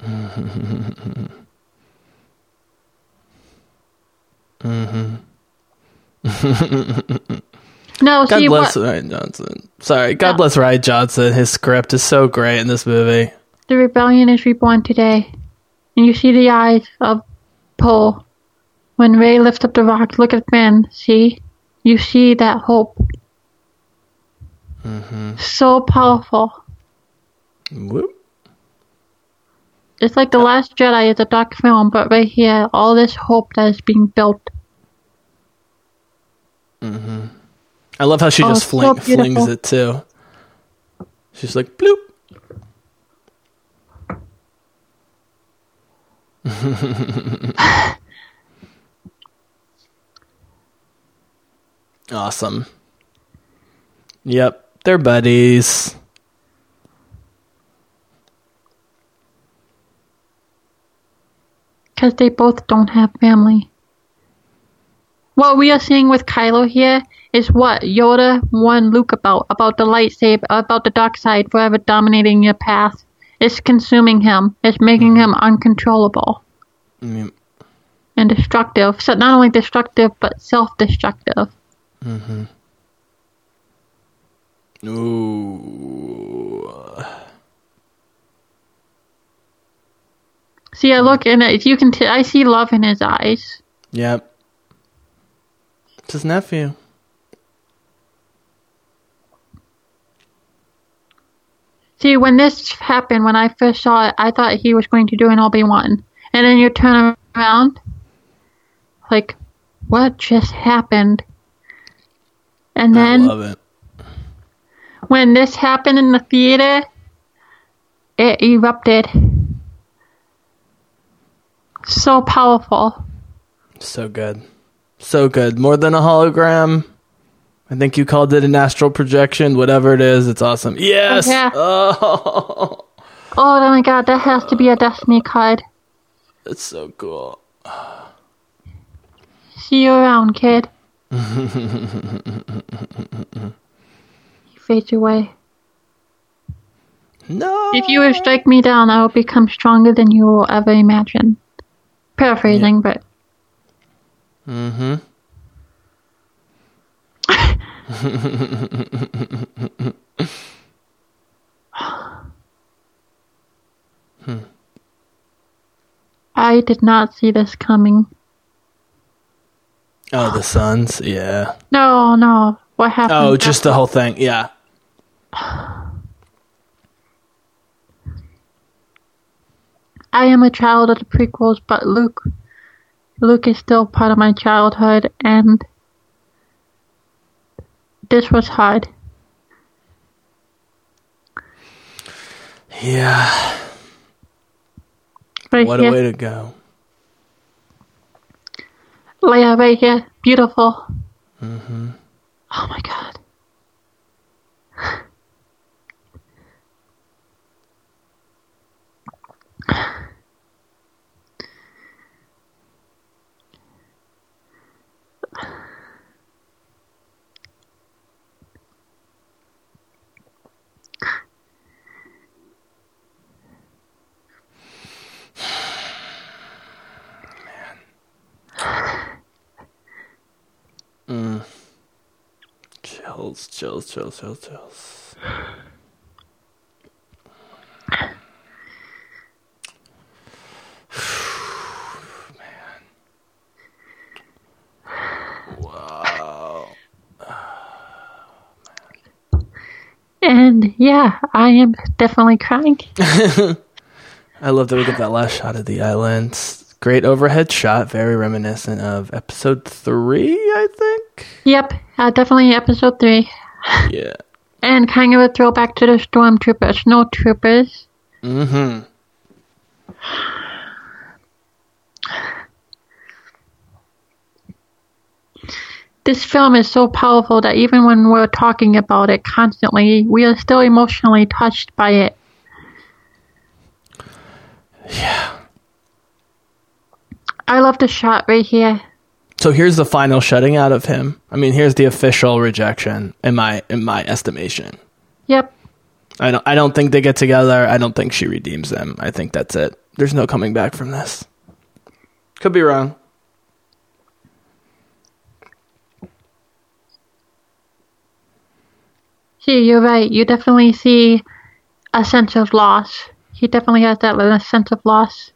No, God bless what Rian Johnson. Sorry, God No. bless Rian Johnson. His script is so great in this movie. the rebellion is reborn today, and you see the eyes of Poe when Rey lifts up the rock. Look at Ben. See, you see that hope. So powerful. Whoop. It's like the Last Jedi is a dark film, but right here, all this hope that is being built. Mhm. I love how she Oh, just so flings it too. She's like bloop. awesome. Yep, they're buddies. Because they both don't have family. What we are seeing with Kylo here is what Yoda warned Luke about about the lightsaber, about the dark side forever dominating your path. It's consuming him. It's making him uncontrollable Mm, and destructive. So not only destructive, but self-destructive. Ooh. See, I look and it, you can. T- I see love in his eyes. Yep. It's his nephew. See, when this happened, when I first saw it, I thought he was going to do an Obi Wan, and then you turn around, like, what just happened? And I then love it. When this happened in the theater, it erupted. So powerful. So good. So good. More than a hologram. I think you called it an astral projection. Whatever it is, it's awesome. Yes. yeah. Oh, Oh my god, that has to be a Destiny card. That's so cool. See you around, kid. he fades away. No. If you would strike me down, I will become stronger than you will ever imagine. Paraphrasing, but Mm-hmm. I did not see this coming. Oh, the Suns. Yeah. No, no. What happened? Oh, just the whole thing. Yeah. I am a child of the prequels, but Luke, Luke is still part of my childhood, and this was hard. Yeah. Right What a way to go. Leia, right here, beautiful. Mm-hmm. Oh my god. Mm. Chills, chills, chills, chills, chills. man. Wow. And yeah, I am definitely crying. I love that we get that last shot of the island. Great overhead shot, very reminiscent of episode three, I think. Yep, uh, definitely episode three. Yeah. And kind of a throwback to the stormtroopers, no troopers. Mm-hmm. This film is so powerful that even when we're talking about it constantly, we are still emotionally touched by it. Yeah. I love the shot right here. So here's the final shutting out of him. I mean, here's the official rejection in my in my estimation. Yep. I don't I don't think they get together. I don't think she redeems them. I think that's it. There's no coming back from this. Could be wrong. See, you're right. You definitely see a sense of loss. He definitely has that sense of loss.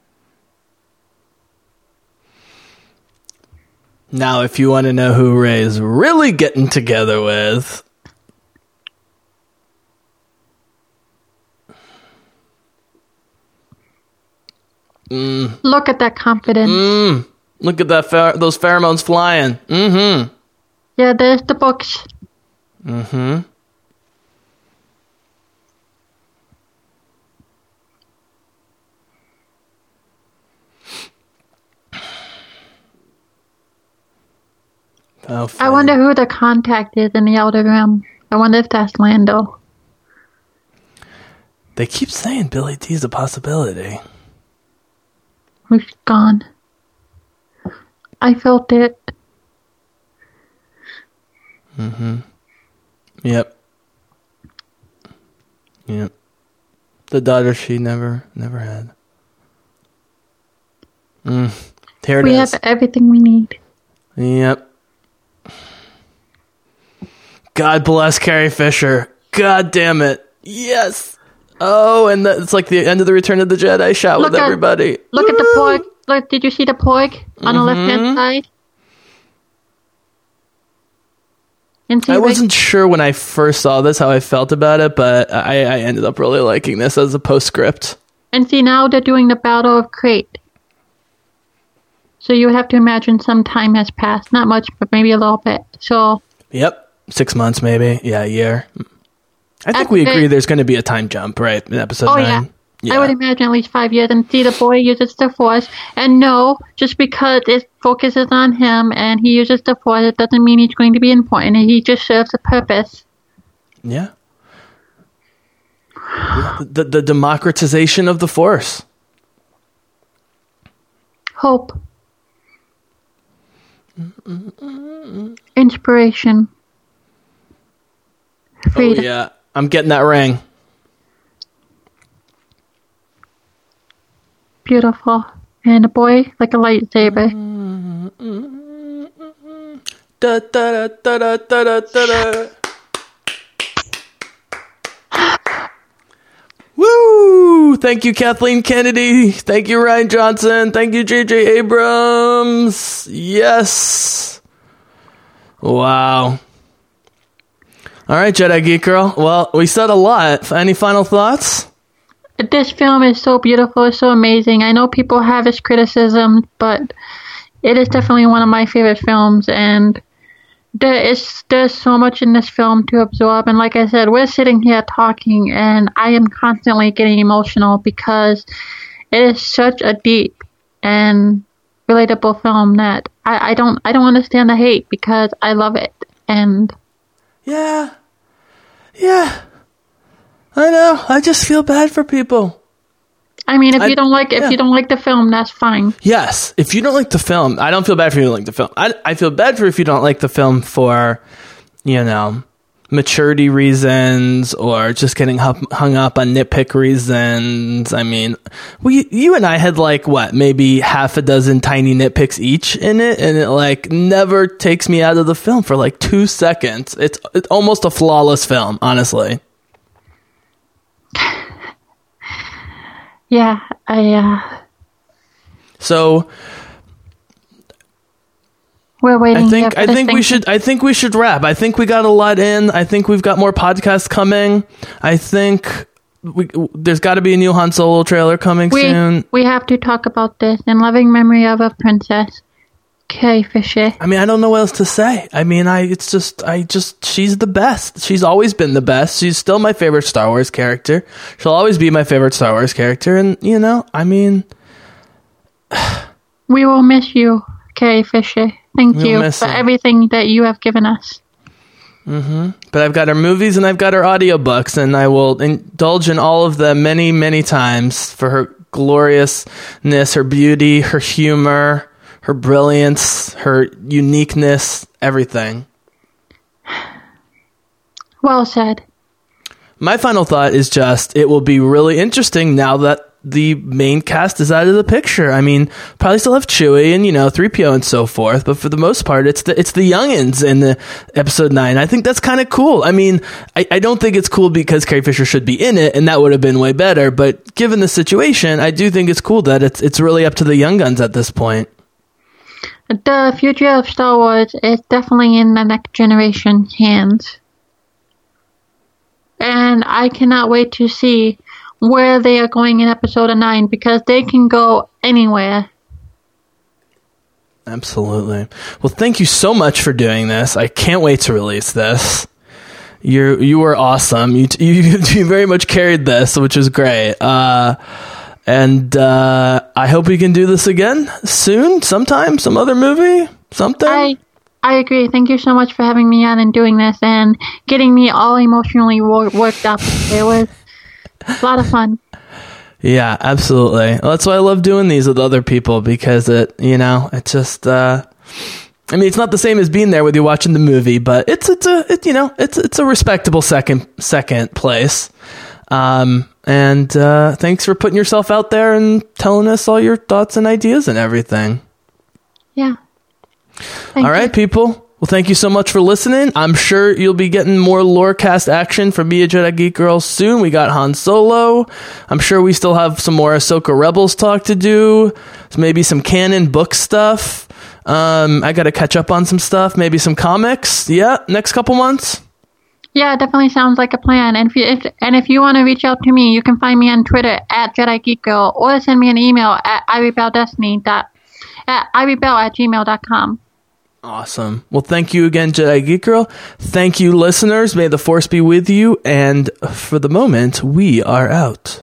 Now, if you want to know who Rey's really getting together with, Look at that confidence. Mm. look at that pher- those pheromones flying. Mm-hmm. Yeah, there's the books. Mm-hmm. Oh, I wonder who the contact is in the Outer Rim. I wonder if that's Lando. They keep saying Billy Dee's a possibility. Who's gone? I felt it. Mm-hmm. Yep. Yep. The daughter she never never had. Mm. Here it We is. have everything we need. Yep. God bless Carrie Fisher. God damn it. Yes. Oh, and that, it's like the end of the Return of the Jedi shot Look with at- everybody. Look at the Woo! porg. Look, did you see the porg on the left Mm-hmm. hand side? I wasn't sure when I first saw this how I felt about it, but I, I ended up really liking this as a postscript. and see now they're doing the Battle of Crait. So you have to imagine some time has passed. Not much, but maybe a little bit. So Yep. Six months, maybe. Yeah, a year. I think we agree there's going to be a time jump, right? In episode Oh yeah. nine. I would imagine at least five years and see the boy uses the force. And no, just because it focuses on him and he uses the force, it doesn't mean he's going to be important. He just serves a purpose. Yeah. The, the democratization of the force. Hope. Inspiration. Oh, yeah. I'm getting that ring. Beautiful. And a boy like a lightsaber. Da, da, da, da, da, da, da, da. Woo! Thank you, Kathleen Kennedy. Thank you, Rian Johnson. Thank you, J.J. Abrams. Yes. Wow. All right, Jedi Geek Girl. Well, we said a lot. Any final thoughts? This film is so beautiful, it's so amazing. I know people have its criticisms, but it is definitely one of my favorite films and there is there's so much in this film to absorb and like I said, we're sitting here talking and I am constantly getting emotional because it is such a deep and relatable film that I, I don't I don't understand the hate because I love it and Yeah. Yeah. I know. I just feel bad for people. I mean if I- you don't like if yeah. you don't like the film that's fine. Yes, if you don't like the film, I don't feel bad for you don't like the film. I, I feel bad for if you don't like the film for, you know, maturity reasons or just getting hung, up on nitpick reasons. I mean, we, you and I had like what, maybe half a dozen tiny nitpicks each in it, and it like never takes me out of the film for like two seconds. It's, it's almost a flawless film, honestly. Yeah, I uh So we're waiting I think I think we should I think we should wrap. I think we got a lot in. I think we've got more podcasts coming. I think we there's got to be a new Han Solo trailer coming we soon. we have to talk about this in loving memory of a princess, Carrie Fisher. I mean, I don't know what else to say. I mean, I it's just I just she's the best. She's always been the best. She's still my favorite Star Wars character. She'll always be my favorite Star Wars character and you know, I mean, We will miss you, Carrie Fisher. Thank We'll you for her. everything that you have given us. Mm-hmm. but I've got her movies and I've got her audiobooks and I will indulge in all of them many, many times for her gloriousness, her beauty, her humor, her brilliance, her uniqueness, everything. Well said. My final thought is just it will be really interesting now that the main cast is out of the picture. I mean, probably still have Chewie and you know 3PO and so forth, but for the most part, it's the it's the youngins in the episode nine. I think that's kind of cool. I mean, I, I don't think it's cool because Carrie Fisher should be in it, and that would have been way better. But given the situation, I do think it's cool that it's it's really up to the young guns at this point. The future of Star Wars is definitely in the next generation's hands. And I cannot wait to see where they are going in episode 9 because they can go anywhere. Absolutely. Well, thank you so much for doing this. I can't wait to release this. You you were awesome. You you, you very much carried this, which is great. Uh, and uh, I hope we can do this again soon, sometime, some other movie, something. I I agree. Thank you so much for having me on and doing this and getting me all emotionally wor- worked up. It was a lot of fun. Yeah, absolutely. Well, that's why I love doing these with other people because it, you know, it just. Uh, I mean, it's not the same as being there with you watching the movie, but it's it's a it, you know it's it's a respectable second second place. Um, and uh, thanks for putting yourself out there and telling us all your thoughts and ideas and everything. Yeah. Thank All right, people. Well, thank you so much for listening. I'm sure you'll be getting more Lorecast action from me, a Jedi Geek Girl, soon. We got Han Solo. I'm sure we still have some more Ahsoka Rebels talk to do. Maybe some canon book stuff. Um, I got to catch up on some stuff. Maybe some comics. Yeah, next couple months. Yeah, definitely sounds like a plan. And if you if, and if you want to reach out to me, you can find me on Twitter at Jedi Geek Girl or send me an email at irebellDestiny dot at irebell at gmail dot com. Awesome. Well, thank you again, Jedi Geek Girl. Thank you, listeners. May the Force be with you. And for the moment, we are out.